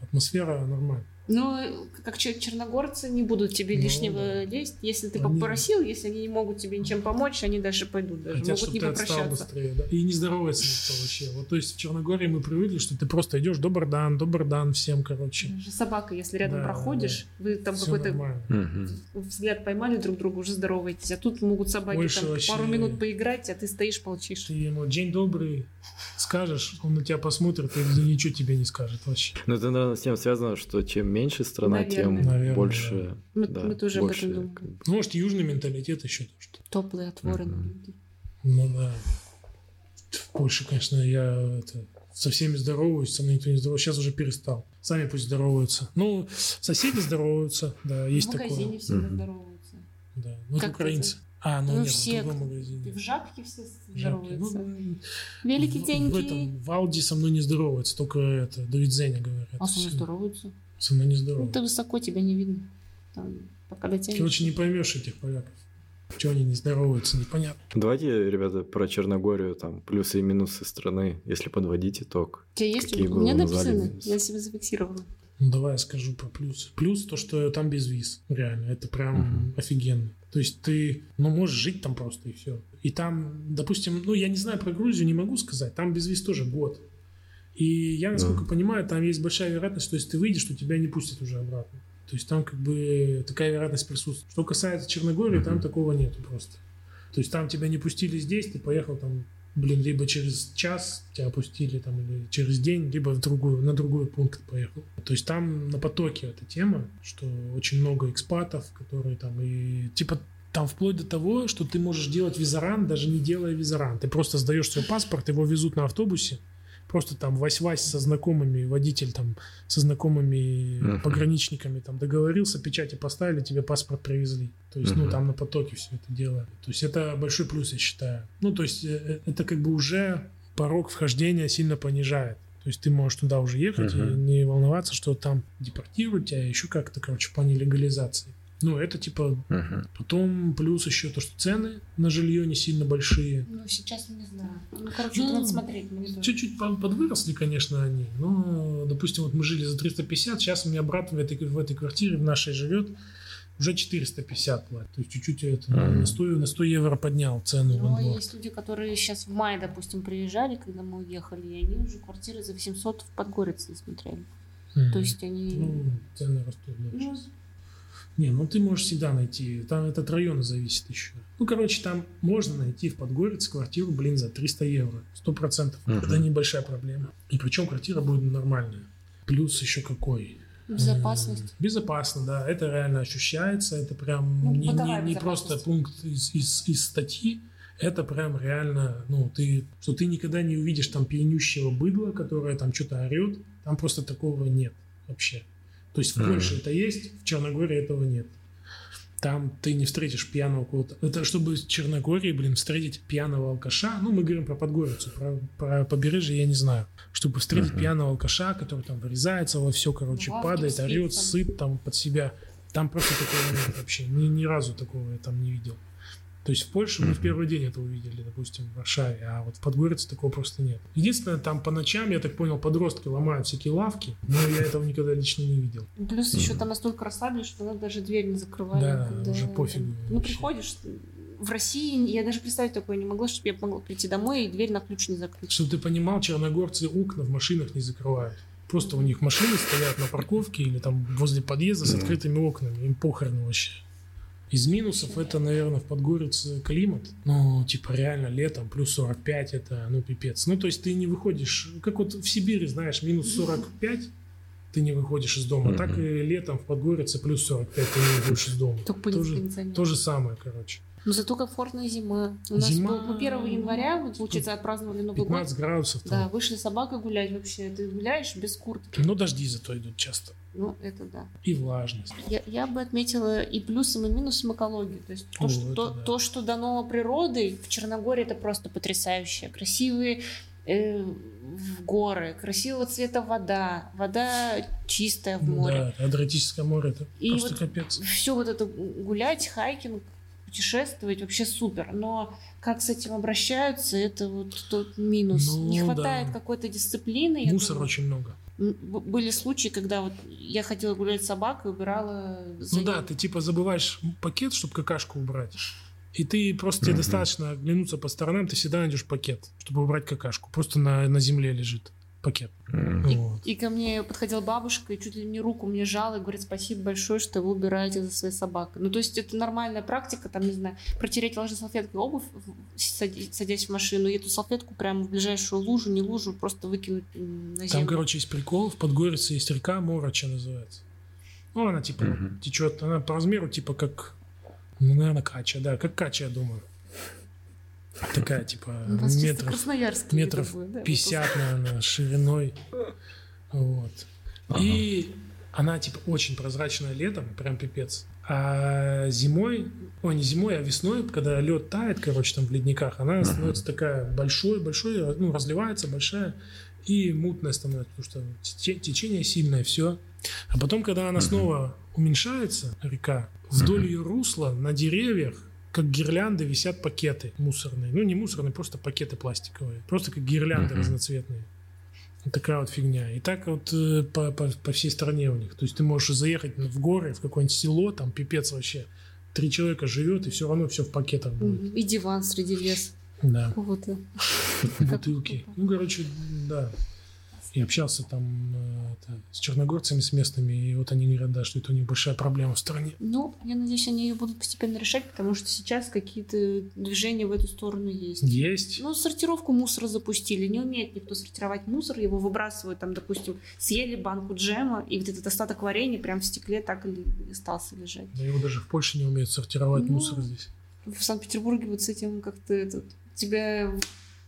атмосфера нормальная. Э, как чер- черногорцы не будут тебе Ну, лишнего да. действия. Если ты Они- попросил, если они не могут тебе ничем помочь, они дальше пойдут. Даже Хотят, могут не попрощаться. быстрее. Да? И не здоровается никто вообще. Вот, то есть в Черногории мы привыкли, что ты просто идешь, добр дан, добр дан всем, короче. Даже собака, если рядом Да, проходишь, вы там Все какой-то нормально. Мгм. взгляд поймали друг друга, уже здороваетесь. А тут могут собаки Больше там вообще- пару минут поиграть, а ты стоишь, молчишь. Ты ему день добрый скажешь, он на тебя посмотрит и ничего тебе не скажет вообще. Ну, это, наверное, с тем связано, что чем меньше страна, тем Наверное. Наверное, больше... Мы, да, мы тоже об больше, этом думаем. как бы. Ну, может, южный менталитет еще то, что. Теплые, отворенные Мгм. люди. Ну да. В Польше, конечно, я это, со всеми здороваюсь, со мной никто не здоровается. Сейчас уже перестал. Сами пусть здороваются. Ну, соседи здороваются, да, есть в такое. магазине всегда Мгм. здороваются. Да. Ну, это Как украинцы. А, ну, Ну, нет, все, в другом магазине. В жабке все. Ну, здороваются. ну, Великие в, деньги. В этом, в Ауди со мной не здороваются, только это, Давид Зеня говорят. А со мной здороваются. Мной не Ну, здороваются. ты высоко, тебя не видно. Там, пока дотянешь. Короче, не поймешь этих поляков. Чего они не здороваются, непонятно. Давайте, ребята, про Черногорию, там, плюсы и минусы страны, если подводить итог. У тебя есть? Какие У меня написано. Я себе зафиксировала. Ну, давай я скажу про плюсы. Плюс то, что там без виз. Реально, это прям Мгм. офигенно. То есть ты, ну, можешь жить там просто и все. И там, допустим, ну, я не знаю про Грузию, не могу сказать. Там без виз тоже год. И я, насколько Да. понимаю, там есть большая вероятность, что если ты выйдешь, то тебя не пустят уже обратно. То есть там как бы такая вероятность присутствует. Что касается Черногории, там Мгм. такого нету просто. То есть там тебя не пустили здесь, ты поехал там, блин, либо через час тебя пустили там, или через день, либо в другую, на другой пункт поехал. То есть там на потоке эта тема, что очень много экспатов, которые там и типа там вплоть до того, что ты можешь делать визаран, даже не делая визаран. Ты просто сдаешь свой паспорт, его везут на автобусе, просто там вась-вась со знакомыми, водитель там со знакомыми Мгм. пограничниками там договорился, печати поставили, тебе паспорт привезли. То есть, ну, Мгм. там на потоке все это дело. То есть, это большой плюс, я считаю. Ну, то есть, э, э, это как бы уже порог вхождения сильно понижает. То есть, ты можешь туда уже ехать и Мгм. не волноваться, что там депортируют тебя, еще как-то, короче, в плане легализации. Ну, это типа Мгм. Потом плюс еще то, что цены на жилье не сильно большие. Ну, сейчас не знаю. Ну, короче, Ну, надо смотреть. Чуть-чуть по- подвыросли, конечно, они. Но, допустим, вот мы жили за 350, сейчас у меня брат в этой, в этой квартире, в нашей живет, уже 450 платит. То есть чуть-чуть это, Мгм. на, 100, на 100 евро поднял цену Но НБО. есть люди, которые сейчас в мае, допустим, приезжали, когда мы уехали, и они уже квартиры за 800 в Подгорице смотрели. Мгм. То есть они... Ну, цены растут. да. Ну, Не, ну ты можешь всегда найти. Там это от района зависит еще. Ну, короче, там можно найти в Подгорице квартиру, блин, за 300 евро. Сто процентов. Мгм. Это небольшая проблема. И причем квартира будет нормальная. Плюс еще какой? безопасность. М, Безопасно, да. Это реально ощущается. Это прям Ну, не, не- не просто пункт из, из, из статьи. Это прям реально, ну, ты, что ты никогда не увидишь там пьянющего быдла, которое там что-то орет. Там просто такого нет вообще. То есть в. Польше это есть, в Черногории этого нет. Там ты не встретишь пьяного кого-то. Это чтобы в Черногории, блин, встретить пьяного алкаша. Ну, мы говорим про Подгорицу, про, про побережье я не знаю. Чтобы встретить Мгм. пьяного алкаша, который там вырезается во все, короче, В лавке падает, орет, там. сыт там под себя. Там просто такого нет вообще. Ни, ни разу такого я там не видел. То есть в Польше мы в первый день это увидели, допустим, в Варшаве, а вот в Подгорице такого просто нет. Единственное, там по ночам, я так понял, подростки ломают всякие лавки, но я этого никогда лично не видел. Плюс еще там настолько расслабились, что надо даже дверь не закрывали. Да, уже пофигу Ну, приходишь, в России я даже представить такое не могла, чтобы я могла прийти домой и дверь на ключ не закрыть. Чтобы ты понимал, черногорцы окна в машинах не закрывают. Просто у них машины стоят на парковке или там возле подъезда с открытыми окнами. Им похрен вообще. Из минусов это, наверное, в Подгорице климат. Ну, типа, реально, летом плюс 45 это, ну, пипец. Ну, то есть ты не выходишь, как вот в Сибири, знаешь, минус 45, ты не выходишь из дома. Мгм. Так и летом в Подгорице плюс 45 ты не выходишь из дома. Только. То же самое, короче. Но зато комфортная зима. У нас Зима- был, мы 1 января, вот, получается, отпраздновали Новый 15 год. градусов Да, там. вышли с собакой гулять вообще. Ты гуляешь без куртки. Но дожди зато идут часто. Ну, это да. И влажность. Я, я бы отметила и плюсом, и минусом экологии. То есть то, О, что, то, да. то, что дано природой, в Черногории это просто потрясающе. Красивые э, в горы, красивого цвета вода, вода чистая в море. Да, Адриатическое море это И просто вот капец. Все вот это гулять, хайкинг, путешествовать вообще супер. Но как с этим обращаются, это вот тот минус. Ну, Не хватает да. какой-то дисциплины. Мусора думаю. очень много. Были случаи, когда вот я хотела гулять с собакой, убирала за Ну да, ней. ты типа забываешь пакет, чтобы какашку убрать. И ты просто тебе Мгм. достаточно оглянуться по сторонам, ты всегда найдешь пакет, чтобы убрать какашку. Просто на, на земле лежит пакет. М. И, Вот. и ко мне подходила бабушка и чуть ли не руку мне жала и говорит, спасибо большое, что вы убираете за своей собакой. Ну, то есть это нормальная практика, там, не знаю, протереть влажной салфеткой обувь, садясь в машину, и эту салфетку прямо в ближайшую лужу, не лужу, просто выкинуть на Там, землю. короче, есть прикол. В Подгорице есть река Мороча называется. Ну, она типа Мгм. течет, она по размеру типа как, ну, наверное, кача, да, как кача, я думаю. Такая, типа, метров, метров такой, да, 50, наверное, шириной. Вот. И она, типа, очень прозрачная летом, прям пипец. А зимой, ой, не зимой, а весной, когда лед тает, короче, там в ледниках, она становится такая большой, большой, ну, разливается большая и мутная становится, потому что те- течение сильное, все. А потом, когда она снова уменьшается, река, вдоль ее русла на деревьях, как гирлянды, висят пакеты мусорные. Ну, не мусорные, просто пакеты пластиковые. Просто как гирлянды Мгм. разноцветные. Вот такая вот фигня. И так вот э, по, по, по всей стране у них. То есть ты можешь заехать в горы, в какое-нибудь село, там пипец вообще. Три человека живет, и все равно все в пакетах будет. И диван среди леса Да, какого-то. бутылки. Ну, короче, да. И общался там э, это, с черногорцами, с местными, и вот они говорят, да, что это у них большая проблема в стране. Ну, я надеюсь, они ее будут постепенно решать, потому что сейчас какие-то движения в эту сторону есть. Есть. Ну, сортировку мусора запустили. Не умеет никто сортировать мусор. Его выбрасывают, там, допустим, съели банку джема, и вот этот остаток варенья прям в стекле так и остался лежать. Да его даже в Польше не умеют сортировать Ну, мусор здесь. В Санкт-Петербурге вот с этим как-то этот, тебя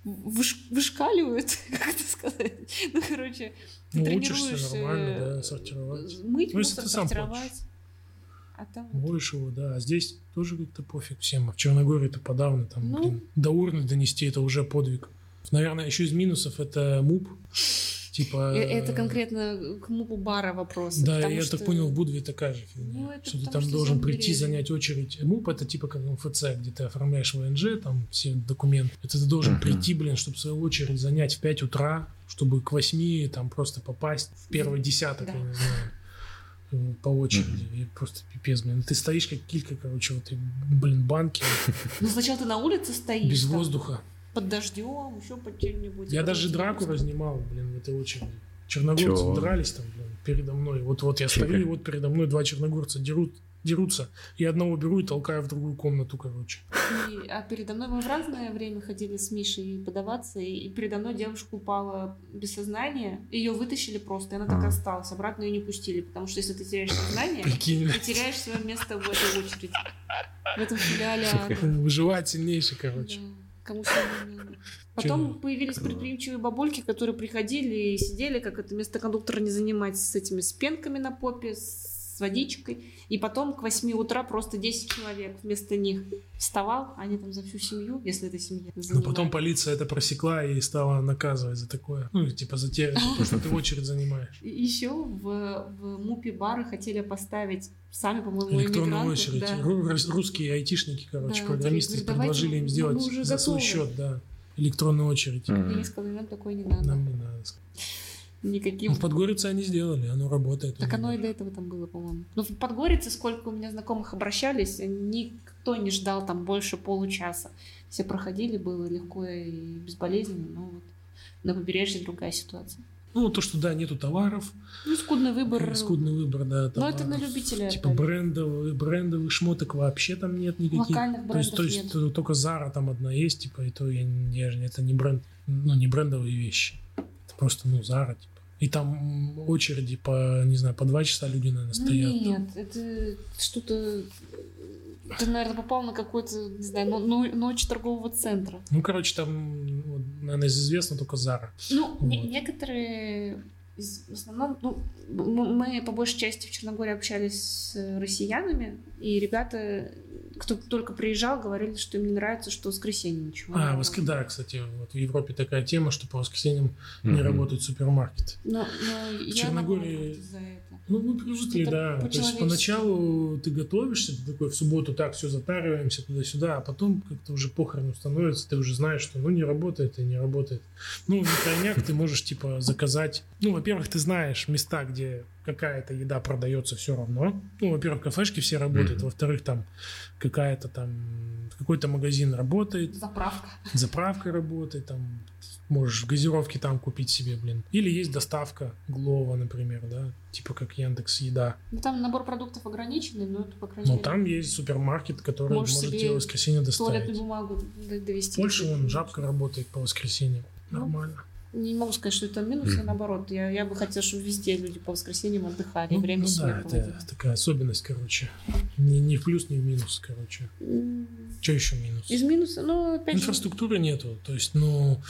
выш- вышкаливают, как это сказать. Ну, короче, ты Ну, учишься тренируешься нормально, да, э, сортировать. мыть Ну, мусор, сортировать. А там... Больше его, да. А здесь тоже как-то пофиг всем. А в Черногории это подавно. Там, Ну. блин, до урны донести это уже подвиг. Наверное, еще из минусов это МУП. Типа... Э, Это конкретно к мупу бара вопрос. Да, я что- так понял, в Будве такая же фигня. Ну, это что ты там что должен прийти, занять очередь. МУП это типа как МФЦ, где ты оформляешь ВНЖ, там все документы. Это ты должен Мгм. прийти, блин, чтобы свою очередь занять в 5 утра, чтобы к 8 там просто попасть в первый десяток, Да. я не знаю, э, по очереди. И просто пипец, блин. Ты стоишь как килька, короче, в этой, блин, банке Ну, сначала ты на улице стоишь. без там, воздуха. Под дождем, еще под чем-нибудь. Я даже драку просто- разнимал, блин, в этой очереди. Черногорцы Чё? дрались там, блин, передо мной. Вот, вот я стою, и вот передо мной два черногорца дерут, дерутся. И одного беру и толкаю в другую комнату, короче. И- а передо мной мы в разное время ходили с Мишей подаваться, и, и передо мной девушка упала без сознания, ее вытащили просто, и она так и А. осталась, обратно ее не пустили, потому что если ты теряешь сознание, Прикинь, ты теряешь свое место в этой очереди. В этом филиале ада. выживать сильнейший, короче. Да, Кому. Потом Чё? появились предприимчивые бабульки, которые приходили и сидели, как это место кондуктора не занимать, с этими с пенками на попе, с водичкой. И потом к 8 утра просто 10 человек вместо них вставал, они там за всю семью, если это семья. Но занимают. потом полиция это просекла и стала наказывать за такое. Ну, типа за те, что ты очередь занимаешь. Еще в, в мупе бары хотели поставить сами, по-моему, Электронную очередь. да. Ру- рус- Русские айтишники, короче, Да, программисты давайте, предложили им сделать за свой счет, да, электронную очередь. И я сказала, нам такое не надо. Нам не надо. Никаким. Ну, в Подгорице они сделали, оно работает. Так оно и до этого там было, по-моему. Ну, в Подгорице, сколько у меня знакомых обращались, никто не ждал там больше получаса. Все проходили, было легко и безболезненно, но вот на побережье другая ситуация. Ну, то, что да, нету товаров, Ну, скудный выбор. э, скудный выбор, да, Но это товаров. на любителя. Типа опять. брендовых, брендовых шмоток вообще там нет никаких. Локальных То есть, брендов то есть нет. т- только Zara там одна есть, типа, и то я, я это не бренд, ну, не брендовые вещи. Просто, ну, Zara, типа. И там очереди по, не знаю, по два часа люди, наверное, Ну, стоят. нет, это что-то... Ты, наверное, попал на какой-то, не знаю, но- но- ночь торгового центра. Ну, короче, там, вот, наверное, известно только Zara. Ну, Вот. некоторые, в основном, ну, мы по большей части в Черногории общались с россиянами, и ребята, кто только приезжал, говорили, что им не нравится, что в воскресенье ничего. не А, воск... да, кстати, вот в Европе такая тема, что по воскресеньям не Мгм. работают супермаркеты. Но, но я Черногории-. Ну, мы привыкли, Что-то да. То есть поначалу ты готовишься, ты такой в субботу так все затариваемся туда-сюда, а потом как-то уже похрен становится, ты уже знаешь, что ну не работает и не работает. Ну, на крайняк ты можешь типа заказать. Ну, во-первых, ты знаешь места, где какая-то еда продается все равно. Ну, во-первых, кафешки все работают, Мгм. во-вторых, там какая-то там какой-то магазин работает, Заправка. заправка работает, там можешь в газировке там купить себе, блин. Или есть доставка Глова, например, да, типа как Яндекс Еда. Ну, там набор продуктов ограниченный, но это, по крайней Но мере, там есть супермаркет, который Можешь может себе тебе воскресенье туалетную доставить. бумагу д- довести. В Польше вон жабка работает по воскресеньям. Ну. Не могу сказать, что это минус, а наоборот. Я, я бы хотела, чтобы везде люди по воскресеньям отдыхали, Ну, время ну свое да, проводили. это такая особенность, короче. Ни, ни в плюс, ни в минус, короче. М, Что еще минус? Из минуса, ну, опять же, Инфраструктуры нету. То есть, ну,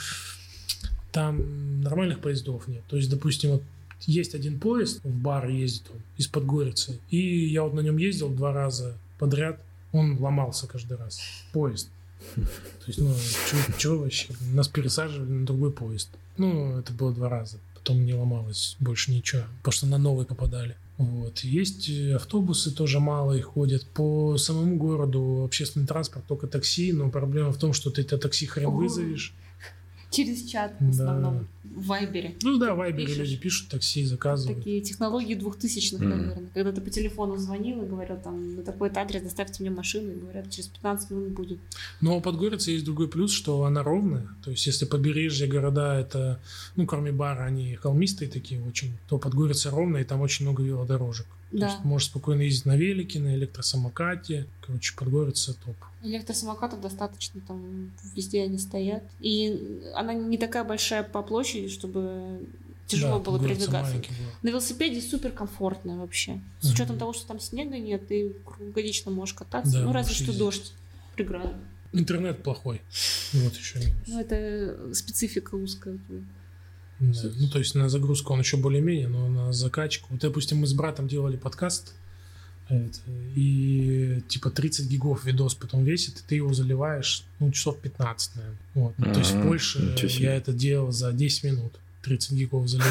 там нормальных поездов нет. То есть, допустим, вот есть один поезд, в бар ездит он, из Подгорицы. И я вот на нем ездил два раза подряд. Он ломался каждый раз. Поезд. То есть, ну, чего вообще? Нас пересаживали на другой поезд. Ну, это было два раза. Потом не ломалось больше ничего, потому что на новый попадали. Вот. Есть автобусы, тоже мало их ходят. По самому городу общественный транспорт, только такси, но проблема в том, что ты это такси хрен вызовешь. Через чат в Да. основном, в Вайбере. Ну да, в Вайбере Пишешь. люди пишут, такси заказывают. Такие технологии двухтысячных, Мгм. наверное. Когда ты по телефону звонил и говорил, там, на такой-то адрес доставьте мне машину, и говорят, через 15 минут будет. Но у Подгорицы есть другой плюс, что она ровная. То есть, если побережье города, это, ну, кроме бара, они холмистые такие очень, то Подгорица ровная, и там очень много велодорожек. То Да. есть, можешь спокойно ездить на велике, на электросамокате. Короче, Подгорица топ. Электросамокатов достаточно, там везде они стоят. И она не такая большая по площади, чтобы тяжело Да, было передвигаться. На велосипеде супер комфортно вообще. С Мгм. учетом того, что там снега нет, ты круглогодично можешь кататься. Да, ну, разве что ездить. дождь преграда. Интернет плохой. Вот еще минус. Ну, это специфика узкая. Да. Ну, то есть на загрузку он еще более-менее, но на закачку. Вот, допустим, мы с братом делали подкаст, это, и типа 30 гигов видос потом весит, и ты его заливаешь, ну, часов 15, наверное. Вот. Ну, То есть себе. я это делал за 10 минут. 30 гигов заливал,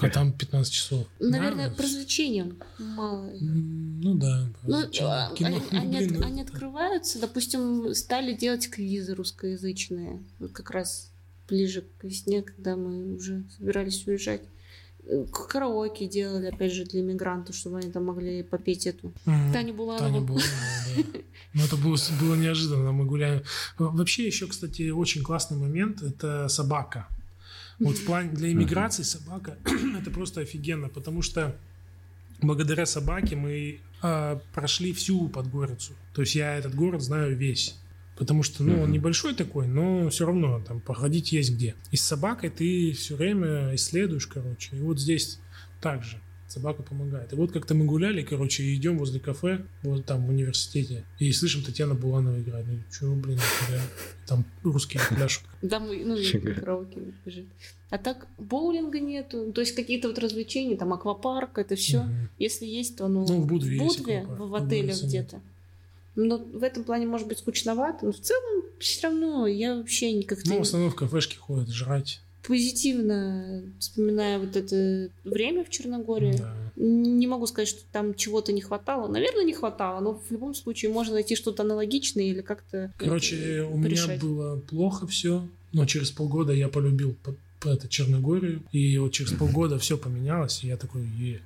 а там 15 часов. Наверное, Да, по развлечениям мало. Ну да. Ну, зачем? а, Кино, они, они блин, от- ну, они открываются, допустим, стали делать квизы русскоязычные, вот как раз ближе к весне, когда мы уже собирались уезжать. Э, Караоке делали, опять же, для иммигрантов, чтобы они там могли попеть эту Мгм. Таню Буланову. Таня Буланова, да. Ну, это было, было неожиданно. Мы гуляем. Во- Вообще, еще, кстати, очень классный момент – это собака. Вот в плане для иммиграции собака – это просто офигенно, потому что благодаря собаке мы а, прошли всю Подгорицу. То есть я этот город знаю весь. Потому что, ну, он небольшой такой, но все равно там походить есть где. И с собакой ты все время исследуешь, короче. И вот здесь также собака помогает. И вот как-то мы гуляли, короче, и идем возле кафе, вот там в университете, и слышим, Татьяна Буланова играет. Ну, чё, блин, нифига. Там русские пляшут. Да, мы, ну, караоке бежит. А так боулинга нету, то есть какие-то вот развлечения, там аквапарк, это все. Если есть, то ну, Ну, в Будве есть Будве, в, в в отелях Будве где-то. Но в этом плане может быть скучновато, но в целом все равно я вообще не как-то Ну, в основном в кафешке ходят жрать. позитивно вспоминаю вот это время в Черногории. Да. Не могу сказать, что там чего-то не хватало. Наверное, не хватало, но в любом случае можно найти что-то аналогичное или как-то Короче, у меня было плохо все, но через полгода я полюбил по- по- это Черногорию, и вот через полгода все поменялось, и я такой, е,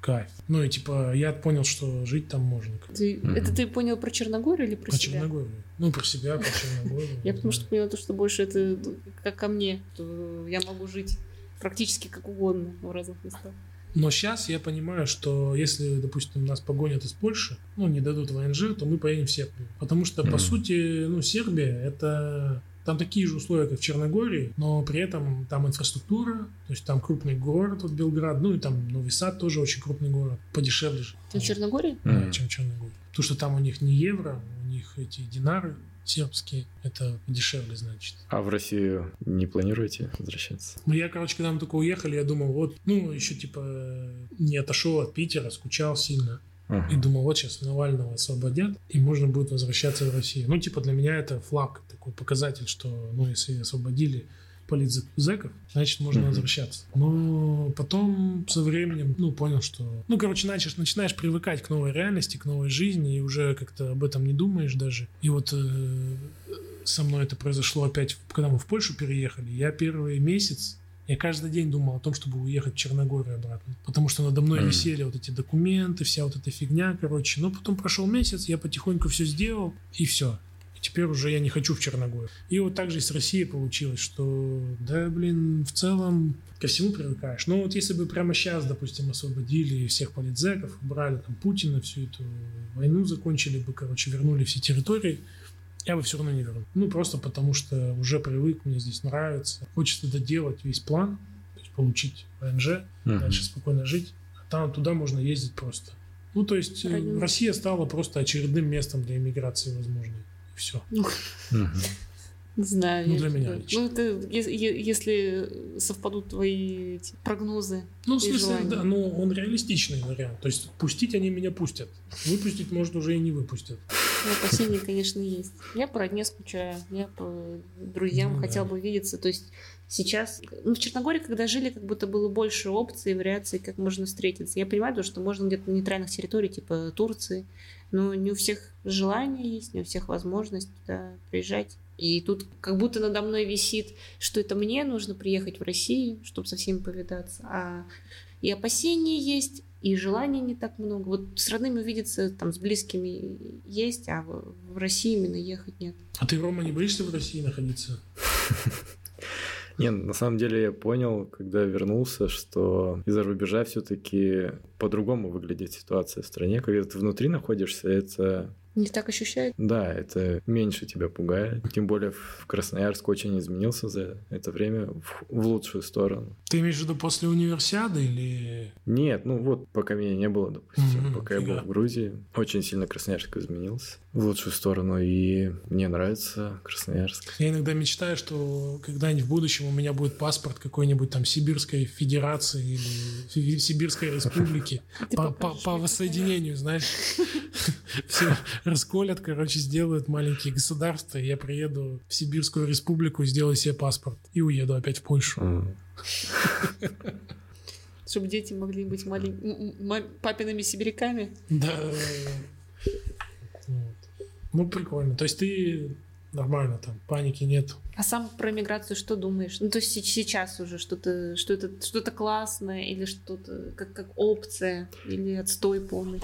кайф. Ну и типа я понял, что жить там можно. Ты- Мгм. Это ты понял про Черногорию или про По себя? Черногорию. Ну, про себя, про Черногорию. Я потому что поняла то, что больше это ну, как ко мне, что я могу жить практически как угодно в разных местах. Но сейчас я понимаю, что если, допустим, нас погонят из Польши, ну, не дадут ВНЖ, то мы поедем в Сербию. Потому что, по сути, ну, Сербия — это... Там такие же условия, как в Черногории, но при этом там инфраструктура, то есть там крупный город, вот Белград, ну и там Новый Сад тоже очень крупный город, подешевле же. Ты в Черногории? Да, чем Черногория. Потому что там у них не евро, у них эти динары сербские, это дешевле, значит. А в Россию не планируете возвращаться? Ну, я, короче, когда мы только уехали, я думал, вот, ну, еще, типа, не отошел от Питера, скучал сильно. Ага. И думал, вот сейчас Навального освободят, и можно будет возвращаться в Россию. Ну, типа, для меня это флаг, такой показатель, что, ну, если освободили политзеков, значит, можно Мгм. возвращаться. Но потом со временем, ну, понял, что... Ну, короче, начинаешь, начинаешь привыкать к новой реальности, к новой жизни, и уже как-то об этом не думаешь даже. И вот э, со мной это произошло опять, когда мы в Польшу переехали. Я первый месяц я каждый день думал о том, чтобы уехать в Черногорию обратно. Потому что надо мной Мгм. висели вот эти документы, вся вот эта фигня, короче. Но потом прошел месяц, я потихоньку все сделал, и все. И теперь уже я не хочу в Черногорию. И вот так же и с Россией получилось, что, да, блин, в целом ко всему привыкаешь. Но вот если бы прямо сейчас, допустим, освободили всех политзеков, убрали там Путина, всю эту войну закончили бы, короче, вернули все территории, я бы все равно не вернул. Ну, просто потому что уже привык, мне здесь нравится. Хочется доделать весь план, то есть получить ВНЖ, Мгм. дальше спокойно жить. А там туда можно ездить просто. Ну, то есть э, Правильно. Россия стала просто очередным местом для иммиграции возможной. И все. Не знаю. Ну, для меня что-то- лично. Ну, это если совпадут твои эти прогнозы. Ну, в смысле, да, ну, он реалистичный вариант. То есть пустить они меня пустят. Выпустить, может, уже и не выпустят. Ну, опасения, конечно, есть. Я по родне скучаю, я по друзьям Ну, хотел да. бы видеться. То есть сейчас... Ну, в Черногории, когда жили, как будто было больше опций, вариаций, как можно встретиться. Я понимаю, то, что можно где-то на нейтральных территориях, типа Турции, но не у всех желание есть, не у всех возможность туда приезжать. И тут как будто надо мной висит, что это мне нужно приехать в Россию, чтобы со всеми повидаться. А и опасения есть, и желаний не так много. Вот с родными увидеться, там, с близкими есть, а в, в России именно ехать нет. А ты, Рома, не боишься в России находиться? Не, на самом деле я понял, когда вернулся, что из-за рубежа все-таки по-другому выглядит ситуация в стране. Когда ты внутри находишься, это Не так ощущают? Да, это меньше тебя пугает. Тем более в Красноярск очень изменился за это время в, в лучшую сторону. Ты имеешь в виду после универсиады или... Нет, ну вот пока меня не было, допустим, Мгм, пока я был фига. в Грузии, очень сильно Красноярск изменился в лучшую сторону, и мне нравится Красноярск. Я иногда мечтаю, что когда-нибудь в будущем у меня будет паспорт какой-нибудь там Сибирской Федерации или Сибирской Республики по, по- по воссоединению, знаешь. Все расколят, короче, сделают маленькие государства, и я приеду в Сибирскую Республику, сделаю себе паспорт и уеду опять в Польшу. Чтобы дети могли быть папиными сибиряками. Да. Ну, прикольно. То есть ты нормально там, паники нет. А сам про миграцию что думаешь? Ну, то есть се- сейчас уже что-то что это что-то классное или что-то как, как опция или отстой полный?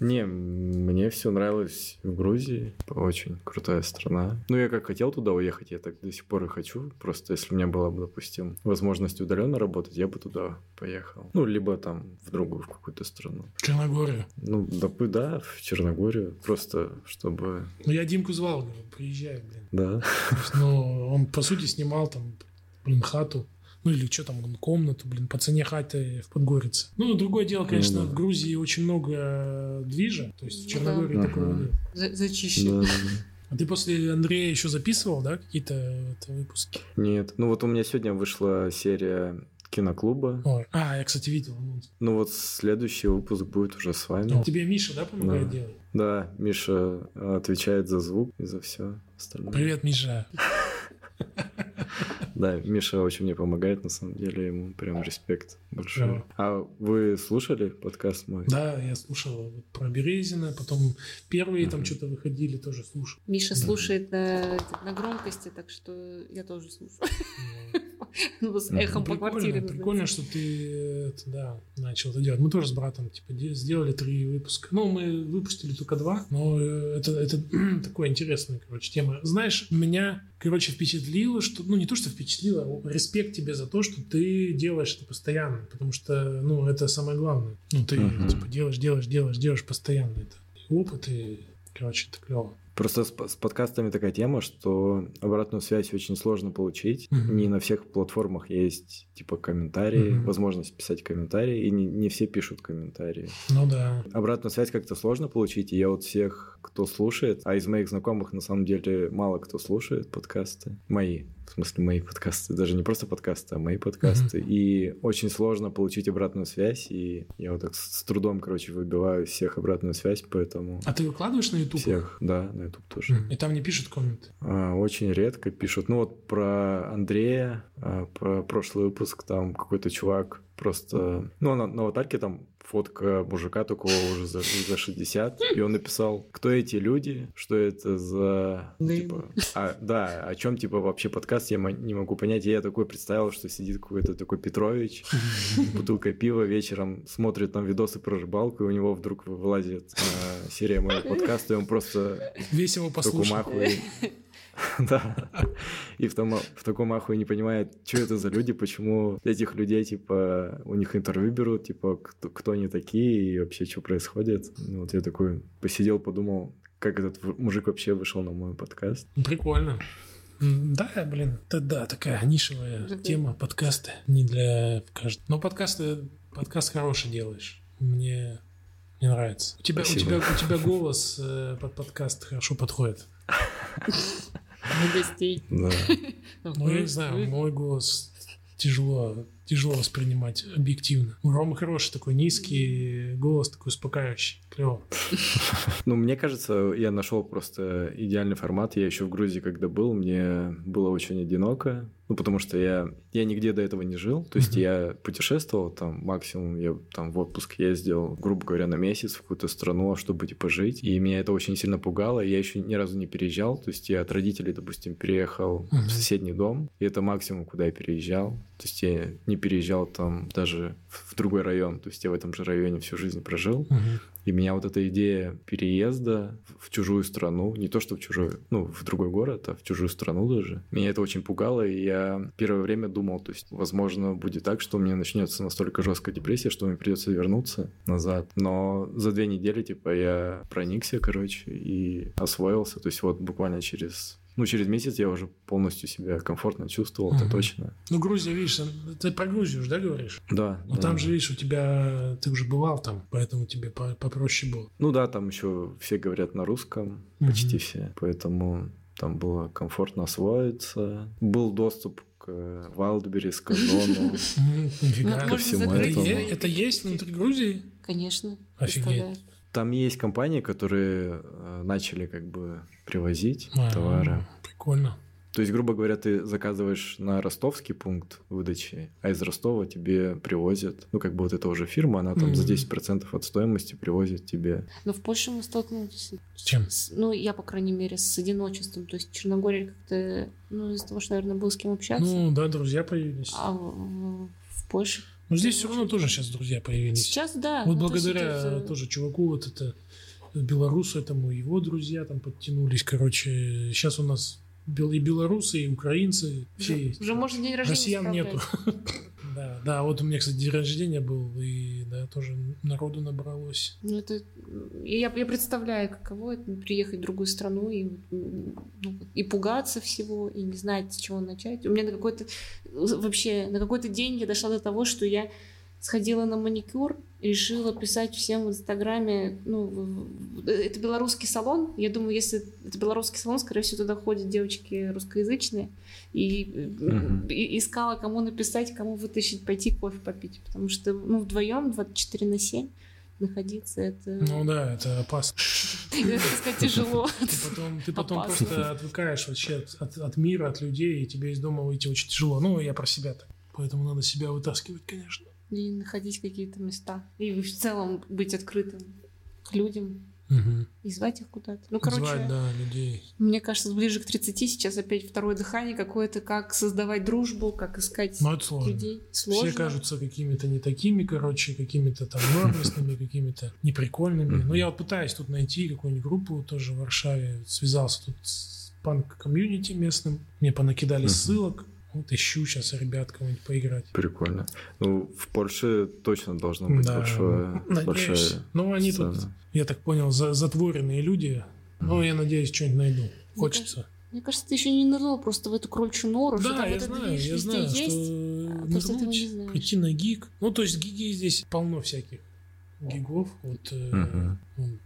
Не, мне все нравилось в Грузии. Очень крутая страна. Ну, я как хотел туда уехать, я так до сих пор и хочу. Просто если у меня была бы, допустим, возможность удаленно работать, я бы туда поехал. Ну, либо там в другую, в какую-то страну. Черногория. Ну, допы- да, в Черногорию. Просто чтобы... Ну, я Димку звал, говорю, приезжай, блин. Да. Ну, он, по сути, снимал там, блин, хату. Ну, или что там, комнату, блин, по цене хаты в Подгорице. Ну, другое дело, конечно, Ну да. в Грузии очень много движа. То есть в Ну Черногории да. такого Ага. нет. За- Зачище. Да. А ты после Андрея еще записывал, да, какие-то это, выпуски? Нет. Ну, вот у меня сегодня вышла серия киноклуба. Ой. А, я, кстати, видел анонс. Ну, вот следующий выпуск будет уже с вами. Ну, Тебе Миша, да, помогает Да. делать? Да, Миша э, отвечает за звук и за все остальное. Привет, Миша. Да, Миша очень мне помогает, на самом деле, ему прям респект большой. Да. А вы слушали подкаст мой? Да, я слушал вот про Березина, потом первые там Мгм. что-то выходили, тоже слушал. Миша Да. слушает на, на громкости, так что я тоже слушаю. Ну, с Мгм. эхом по прикольно, квартире. прикольно, что ты да, начал это делать. Мы тоже с братом типа, де- сделали три выпуска. Ну, мы выпустили только два, но э, это, это такое интересная, короче, тема. Знаешь, меня, короче, впечатлило, что, ну, не то, что впечатлило, а респект тебе за то, что ты делаешь это постоянно, потому что, ну, это самое главное. Ну, ты, Мгм. типа, делаешь, делаешь, делаешь, делаешь постоянно это. И опыт, и, короче, это клево. Просто с, с подкастами такая тема, что обратную связь очень сложно получить. Мгм. Не на всех платформах есть типа комментарии, Мгм. возможность писать комментарии, и не, не все пишут комментарии. Ну да. Обратную связь как-то сложно получить, и я вот всех, кто слушает, а из моих знакомых на самом деле мало кто слушает подкасты, мои, в смысле мои подкасты, даже не просто подкасты, а мои подкасты, и очень сложно получить обратную связь, и я вот так с, трудом, короче, выбиваю всех обратную связь, поэтому А ты выкладываешь на YouTube? всех, да, на YouTube тоже. И там не пишут комменты. А, Очень редко пишут. Ну вот про Андрея, а, про прошлый выпуск, там какой-то чувак просто... Ну, на, на аватарке там фотка мужика такого уже за, за 60, и он написал, кто эти люди, что это за... Да. Типа, а, да, о чем, типа, вообще подкаст, я не могу понять. И я такой представил, что сидит какой-то такой Петрович, бутылка пива вечером, смотрит там видосы про рыбалку, и у него вдруг вылазит а, серия моего подкаста, и он просто Весь его послушал. Да. И в, том, в таком ахуе не понимает, что это за люди, почему этих людей, типа, у них интервью берут, типа, кто, кто они такие и вообще, что происходит. Ну, вот я такой посидел, подумал, как этот мужик вообще вышел на мой подкаст. Прикольно. Да, блин, это да, такая нишевая тема, подкасты. Не для каждого. Но подкасты, подкаст хороший делаешь. Мне, мне нравится. У тебя, у тебя, у тебя голос э, под подкаст хорошо подходит. На гостей. Да. Ну, я не знаю, мой голос тяжело, тяжело воспринимать объективно. У Ромы хороший такой низкий голос, такой успокаивающий. Клево. Ну, мне кажется, я нашел просто идеальный формат. Я еще в Грузии, когда был, мне было очень одиноко. Ну, потому что я, я нигде до этого не жил. То есть я путешествовал, там, максимум я там в отпуск ездил, грубо говоря, на месяц в какую-то страну, чтобы, типа, жить. И меня это очень сильно пугало. Я еще ни разу не переезжал. То есть я от родителей, допустим, переехал в соседний дом. И это максимум, куда я переезжал. То есть я не переезжал там даже в другой район. То есть я в этом же районе всю жизнь прожил. И меня вот эта идея переезда в чужую страну, не то что в чужую, ну, в другой город, а в чужую страну даже, меня это очень пугало, и я первое время думал, то есть, возможно, будет так, что у меня начнется настолько жесткая депрессия, что мне придется вернуться назад. Но за две недели, типа, я проникся, короче, и освоился. То есть вот буквально через ну, через месяц я уже полностью себя комфортно чувствовал, угу. это точно. Ну, Грузия, видишь, ты про Грузию же, да, говоришь? Да. Но да, там да. же, видишь, у тебя, ты уже бывал там, поэтому тебе попроще было. Ну да, там еще все говорят на русском, угу. почти все, поэтому там было комфортно освоиться. Был доступ к Wildberries, к Озону, ко всему этому. Это есть внутри Грузии? Конечно. Офигеть. Там есть компании, которые начали как бы привозить а, товары. Прикольно. То есть, грубо говоря, ты заказываешь на ростовский пункт выдачи, а из Ростова тебе привозят, ну, как бы вот эта уже фирма, она там mm-hmm. за 10% от стоимости привозит тебе. Но в Польше мы столкнулись. С чем? С, ну, я, по крайней мере, с одиночеством. То есть, Черногория как-то, ну, из-за того, что, наверное, был с кем общаться. Ну, да, друзья появились. А в, в Польше... Ну, здесь все равно тоже сейчас друзья появились. Сейчас, да. Вот благодаря сейчас... тоже чуваку вот это белорусу этому, его друзья там подтянулись. Короче, сейчас у нас и белорусы, и украинцы, все уже, есть. Уже можно день рождения Россиян нету. Да, да, вот у меня, кстати, день рождения был, и да, тоже народу набралось. Ну, это... Я, я представляю, каково это приехать в другую страну и, ну, и пугаться всего, и не знать, с чего начать. У меня на какой-то... Вообще, на какой-то день я дошла до того, что я сходила на маникюр, решила писать всем в Инстаграме, ну, это белорусский салон, я думаю, если это белорусский салон, скорее всего, туда ходят девочки русскоязычные, и, uh-huh. и искала, кому написать, кому вытащить, пойти кофе попить, потому что, ну, вдвоем 24 на 7 находиться, это... Ну да, это опасно. Это, сказать, тяжело. Ты потом, ты потом просто отвыкаешь вообще от, от, от мира, от людей, и тебе из дома выйти очень тяжело. Ну, я про себя так. Поэтому надо себя вытаскивать, конечно и находить какие-то места. И в целом быть открытым к людям. Угу. И звать их куда-то. Ну, короче, звать, да, людей. Мне кажется, ближе к 30 сейчас опять второе дыхание какое-то, как создавать дружбу, как искать Но это сложно. людей. Сложно. Все кажутся какими-то не такими, короче, какими-то там нормисными, какими-то неприкольными. Но я вот пытаюсь тут найти какую-нибудь группу тоже в Варшаве. Связался тут с панк-комьюнити местным. Мне понакидали ссылок. Вот ищу сейчас ребят кого-нибудь поиграть. Прикольно. Ну, в Польше точно должно быть да, большое, надеюсь. большая Ну, они сцена. тут, я так понял, за, затворенные люди. Но я надеюсь, что-нибудь найду. Хочется. Мне кажется, ты еще не нырнул просто в эту крольчью нору. Да, я знаю, я знаю, что есть, а нырнуть, прийти на гиг. Ну, то есть гиги здесь полно всяких гигов. Вот uh-huh.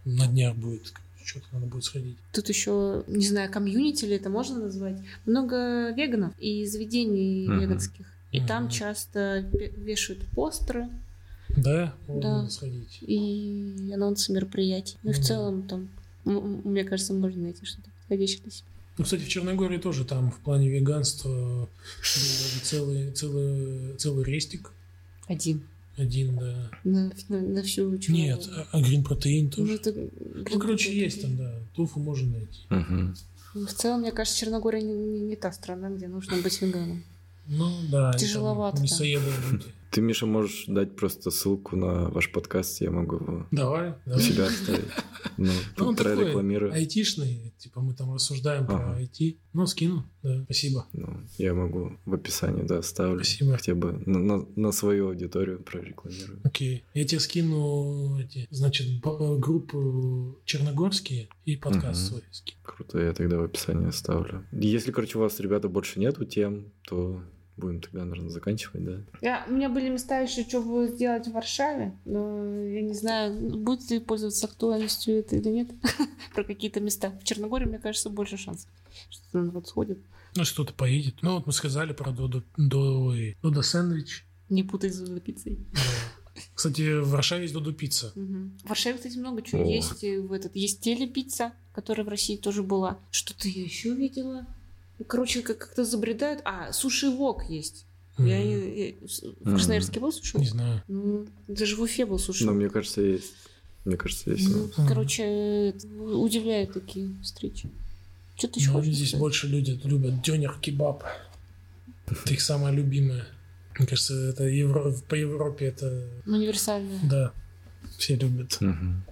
на днях будет что-то надо будет сходить. Тут еще, не знаю, комьюнити ли это можно назвать, много веганов и заведений uh-huh. веганских. И uh-huh. там часто вешают постеры. Да, да. надо сходить. И анонсы мероприятий. Ну, uh-huh. в целом там, мне кажется, можно найти что-то подходящее для себя. Ну, кстати, в Черногории тоже там в плане веганства целый, целый, целый рестик. Один. Один, да. На, на, на всю чего? Нет, а, а грин-протеин тоже. Ну, это, ну короче, есть там, да. Тофу можно найти. Угу. В целом, мне кажется, Черногория не, не, не та страна, где нужно быть веганом. Ну, да. Тяжеловато. Мясоеды люди. Ты, Миша, можешь дать просто ссылку на ваш подкаст, я могу его Давай, у давай. себя оставить. Ну, Ну, он тут такой рекламирую. айтишный, типа мы там рассуждаем про Ага. IT. Ну, скину, да, спасибо. Ну, я могу в описании, да, оставлю. Спасибо. Хотя бы на, на- на свою аудиторию прорекламирую. Окей. Я тебе скину эти, значит, б- группы черногорские и подкаст Мгм. свой скину. Круто, я тогда в описании оставлю. Если, короче, у вас, ребята, больше нету тем, то будем тогда, наверное, заканчивать, да? Я, у меня были места еще, что бы сделать в Варшаве, но я не знаю, будет ли пользоваться актуальностью это или нет. Про какие-то места. В Черногории, мне кажется, больше шансов, что народ сходит. Ну, кто-то поедет. Ну, вот мы сказали про Додо, Додо, Додо сэндвич. Не путай с пиццей. Да. Кстати, в Варшаве есть Додо пицца. В Варшаве, кстати, много чего О. есть. В этот, есть телепицца, которая в России тоже была. Что-то я еще видела. Короче, как- как-то забредают. А, суши-вок есть. Я, я- с- в. Красноярске был суши Не знаю. Ну, даже в Уфе был суши Но мне кажется, есть. Мне кажется, есть. Ну, короче, удивляют такие встречи. Что ты еще Ну, хочешь здесь сказать? больше люди любят дёнер кебаб. Это их самое любимое. Мне кажется, это Евро- по Европе это, Универсальное. да, все любят. Мгм.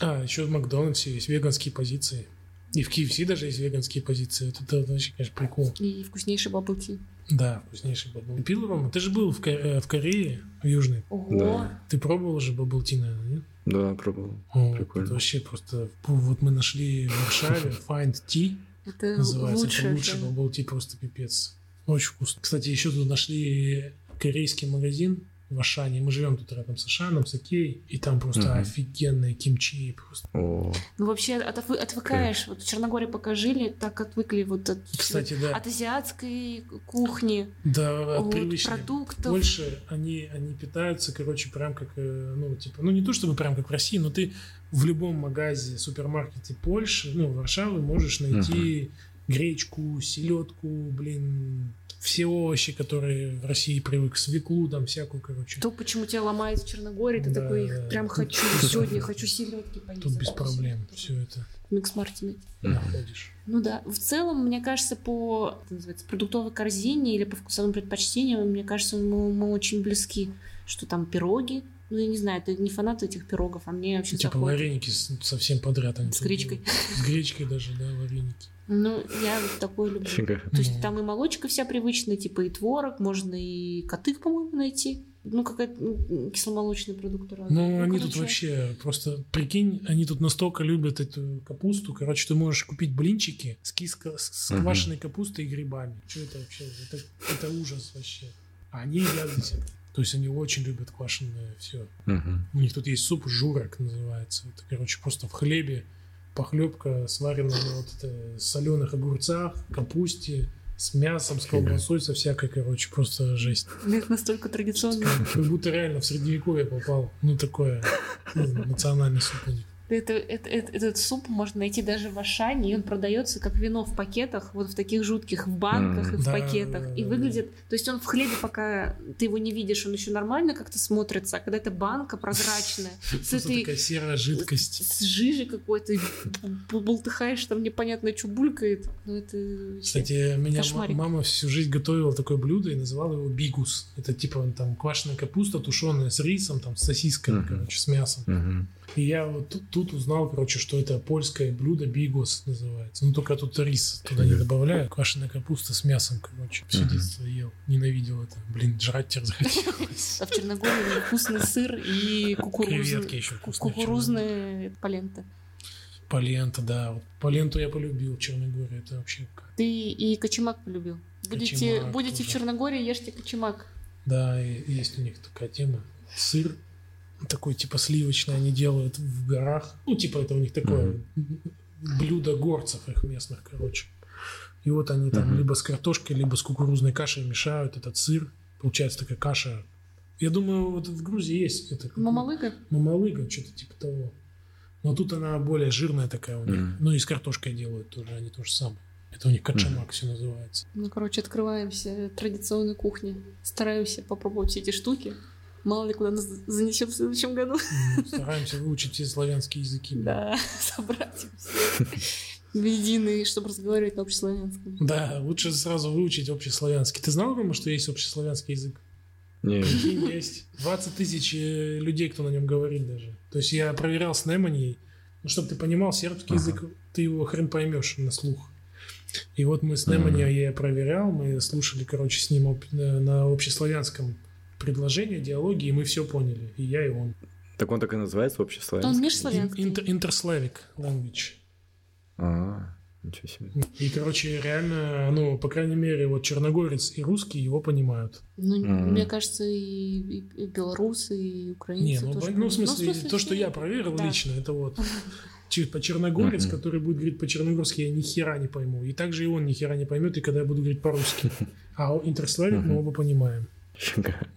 А, еще в Макдональдсе есть веганские позиции. И в KFC даже есть веганские позиции. Это, это вообще, конечно, прикол. И вкуснейший bubble tea. Да, вкуснейший bubble. Пил, Рома? Ты же был в, Ко- э, в Корее, в Южной. Ого. Да. Ты пробовал же bubble tea, наверное, нет? Да, пробовал. О, Прикольно. Это вообще просто... Вот мы нашли в Варшаве Find Tea, Это называется. лучше. это лучше bubble tea, просто пипец. Очень вкусно. Кстати, еще тут нашли корейский магазин в Ашане. Мы живем тут рядом с Ашаном, с Икеей. И там просто Мгм. офигенные кимчи. Просто. О, Ну, вообще, отвы- отвыкаешь. Вот в Черногории пока жили, так отвыкли вот от, Кстати, да. от азиатской кухни, Да, от от продуктов. Больше они, они питаются, короче, прям как, э, ну, типа, ну, не то чтобы прям как в России, но ты в любом магазе, супермаркете Польши, ну, Варшавы можешь найти гречку, селедку, блин, все овощи, которые в России привык, свеклу, там, всякую, короче. То, почему тебя ломает в Черногории, ты Да, такой, да. прям хочу сегодня, хочу селедки поесть. Тут без проблем все это Микс Мартина. Мгм. находишь. Ну да, в целом, мне кажется, по называется, продуктовой корзине или по вкусовым предпочтениям, мне кажется, мы, мы очень близки. Что там пироги? Ну, я не знаю, ты не фанат этих пирогов, а мне вообще Типа заходит. вареники с- совсем подряд. они С тут гречкой. С гречкой даже, да, вареники. Ну, я вот такое люблю. фига. То есть Ну. там и молочка вся привычная, типа и творог, можно и котык, по-моему, найти. Ну, какая-то ну, кисломолочный продукт. разный. Ну, они тут короче, вообще просто, прикинь, они тут настолько любят эту капусту. Короче, ты можешь купить блинчики с, киска, с квашеной капустой и грибами. Что это вообще? Это, это ужас вообще. А они едят здесь это. То есть они очень любят квашеное все. Мгм. У них тут есть суп журок называется. Это, короче, просто в хлебе похлебка сварена на вот это, соленых огурцах, капусте, с мясом, с колбасой, со всякой, короче, просто жесть. Это настолько традиционно. Как будто реально в средневековье попал. Ну, такое. ну, национальный суп у них. Это, это- это- этот суп можно найти даже в Ашане, и он продается как вино в пакетах, вот в таких жутких, в банках и в Да, пакетах. да, И да, выглядит... То есть он в хлебе, пока ты его не видишь, он еще нормально как-то смотрится, а когда это банка прозрачная, с этой... такая серая жидкость. С жижей какой-то, и бултыхаешь, там непонятно, что булькает. Ну, это... Кстати, меня мама всю жизнь готовила такое блюдо и называла его бигус. Это типа там квашеная капуста, тушеная с рисом, там с сосисками, короче, с мясом. И я вот тут, тут узнал, короче, что это польское блюдо бигус называется. Ну, только тут рис туда не добавляю. Квашеная капуста с мясом, короче. Все Мгм. детство ел. Ненавидел это. Блин, жрать теперь захотелось. А в Черногории вкусный сыр и кукурузный... Креветки еще ку- вкусные. Кукурузная полента. Полента, да. Вот поленту я полюбил в Черногории. Это вообще как. Ты и кочемак полюбил. Будете, Кочемак будете в. Черногории, ешьте кочемак. Да, есть у них такая тема. Сыр такой типа сливочный они делают в горах. Ну, типа это у них такое блюдо горцев их местных, короче. И вот они там Мгм. либо с картошкой, либо с кукурузной кашей мешают этот сыр. Получается такая каша. Я думаю, вот в Грузии есть это. Мамалыга? Мамалыга, что-то типа того. Но тут она более жирная такая у них. Мгм. Ну и с картошкой делают тоже, они то же самое. Это у них качамак все называется. Ну, короче, открываемся традиционной кухне. Стараемся попробовать все эти штуки. Мало ли куда нас занесет в следующем году. Стараемся выучить все славянские языки. Да, собрать все. единый, чтобы разговаривать на общеславянском. Да, лучше сразу выучить общеславянский. Ты знал, Рома, что есть общеславянский язык? Не, Прикинь, есть 20 тысяч э, людей, кто на нем говорит даже. То есть я проверял с Неманией, ну, чтобы ты понимал, сербский Ага. язык, ты его хрен поймешь на слух. И вот мы с. Неманией я проверял, мы слушали, короче, с ним на на общеславянском предложение, диалоги, и мы все поняли. И я, и он. так он так и называется он общеславянский? межславянский. Интер- Interslavic language. А, ничего себе. И, короче, реально, ну, по крайней мере, вот черногорец и русский его понимают. Ну, Мгм. мне кажется, и, и- и белорусы, и украинцы Не, ну, тоже. по- ну, в смысле, то, что я проверил да. лично, это вот типа черногорец, Мгм. который будет говорить по-черногорски, я ни хера не пойму. И также и он ни хера не поймет, и когда я буду говорить по-русски. А Интерславик мы Мгм. оба понимаем.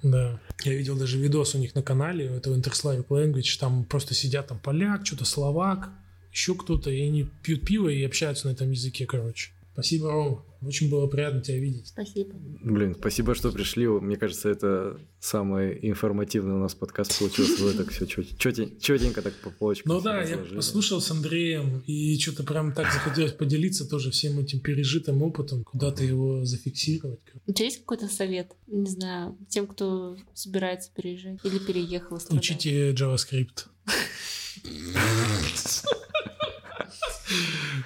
Да. Я видел даже видос у них на канале, этого Interslavic Language, там просто сидят там поляк, что-то словак, еще кто-то, и они пьют пиво и общаются на этом языке, короче. Спасибо, Ром. Очень было приятно тебя видеть. Спасибо. Блин, спасибо, что пришли. Мне кажется, это самый информативный у нас подкаст получился. Вы так все четенько так по полочкам. Ну да, я послушал с Андреем, и что-то прям так захотелось поделиться тоже всем этим пережитым опытом, куда-то его зафиксировать. У тебя есть какой-то совет, не знаю, тем, кто собирается переезжать или переехал? и страдает? Учите JavaScript.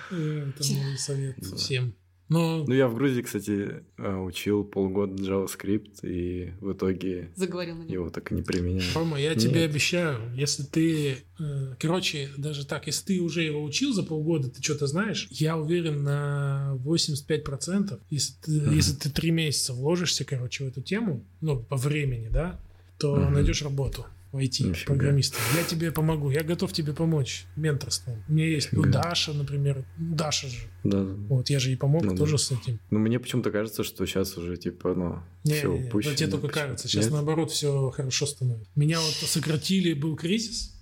Это мой совет всем. Но Ну, я в Грузии, кстати, э, учил полгода JavaScript, и в итоге Заговорил на него. его так и не применял. Рома, я Нет. тебе обещаю, если ты... э, Короче, даже так, если ты уже его учил за полгода, ты что-то знаешь, я уверен на 85%, если ты, Мгм. если ты три месяца вложишься, короче, в эту тему, ну, по времени, да, то Мгм. найдешь работу в IT программистом. Я тебе помогу, я готов тебе помочь менторством. У меня есть, ну. Даша, например, Даша же, Да. вот, я же ей помог Ну да. тоже с этим. Ну, мне почему-то кажется, что сейчас уже, типа, ну, Не, все не, не, тебе только почему-то. кажется. Сейчас Нет? наоборот все хорошо становится. Меня вот сократили, был кризис.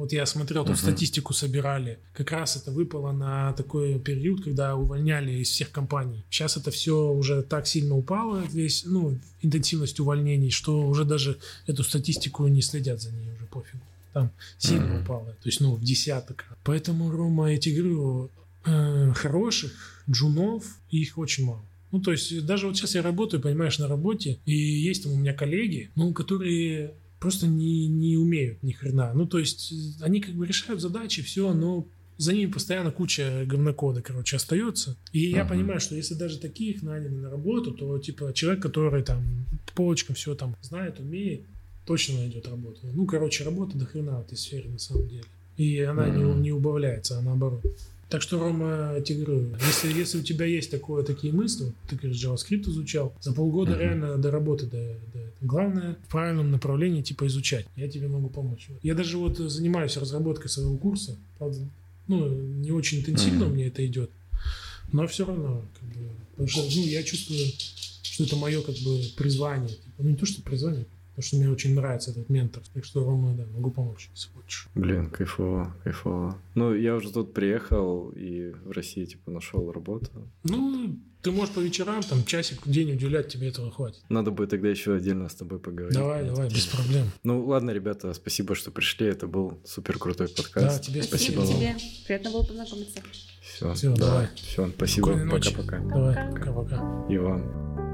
Вот я смотрел, тут Мгм. статистику собирали. Как раз это выпало на такой период, когда увольняли из всех компаний. Сейчас это все уже так сильно упало, весь, ну, интенсивность увольнений, что уже даже эту статистику не следят за ней, уже пофигу. Там сильно Мгм. упало. То есть, ну, в десяток. Поэтому, Рома, я тебе говорю, э, хороших джунов, их очень мало. Ну, то есть, даже вот сейчас я работаю, понимаешь, на работе, и есть там у меня коллеги, ну, которые просто не, не умеют ни хрена. Ну, то есть, э, они как бы решают задачи, все, но за ними постоянно куча говнокода, короче, остается. И я Мгм. понимаю, что если даже таких наняли на работу, то, типа, человек, который там по полочкам все там знает, умеет, точно найдет работу. Ну, короче, работа до хрена в этой сфере на самом деле. И она не, Мгм. не убавляется, а наоборот. Так что, Рома, я тебе говорю, если, если у тебя есть такое, такие мысли, ты, говоришь, JavaScript изучал, за полгода Мгм. реально до работы до, до- Главное в правильном направлении типа изучать. Я тебе могу помочь. Я даже вот занимаюсь разработкой своего курса. Правда, ну, не очень интенсивно Мгм. мне это идет, но все равно, как бы, ну, я чувствую, что это мое как бы призвание. Ну, не то, что призвание, потому что мне очень нравится этот ментор. Так что, Рома, да, могу помочь, если хочешь. Блин, кайфово, кайфово. Ну, я уже тут приехал и в России, типа, нашел работу. Ну, ты можешь по вечерам, там, часик в день уделять, тебе этого хватит. Надо будет тогда еще отдельно с тобой поговорить. Давай, давай, без проблем. Ну, ладно, ребята, спасибо, что пришли. Это был супер крутой Да, подкаст. тебе Спасибо, спасибо. тебе. Приятно было познакомиться. Все, Всё, давай. Все, спасибо. Пока-пока. Давай, Пока. пока-пока. И вам.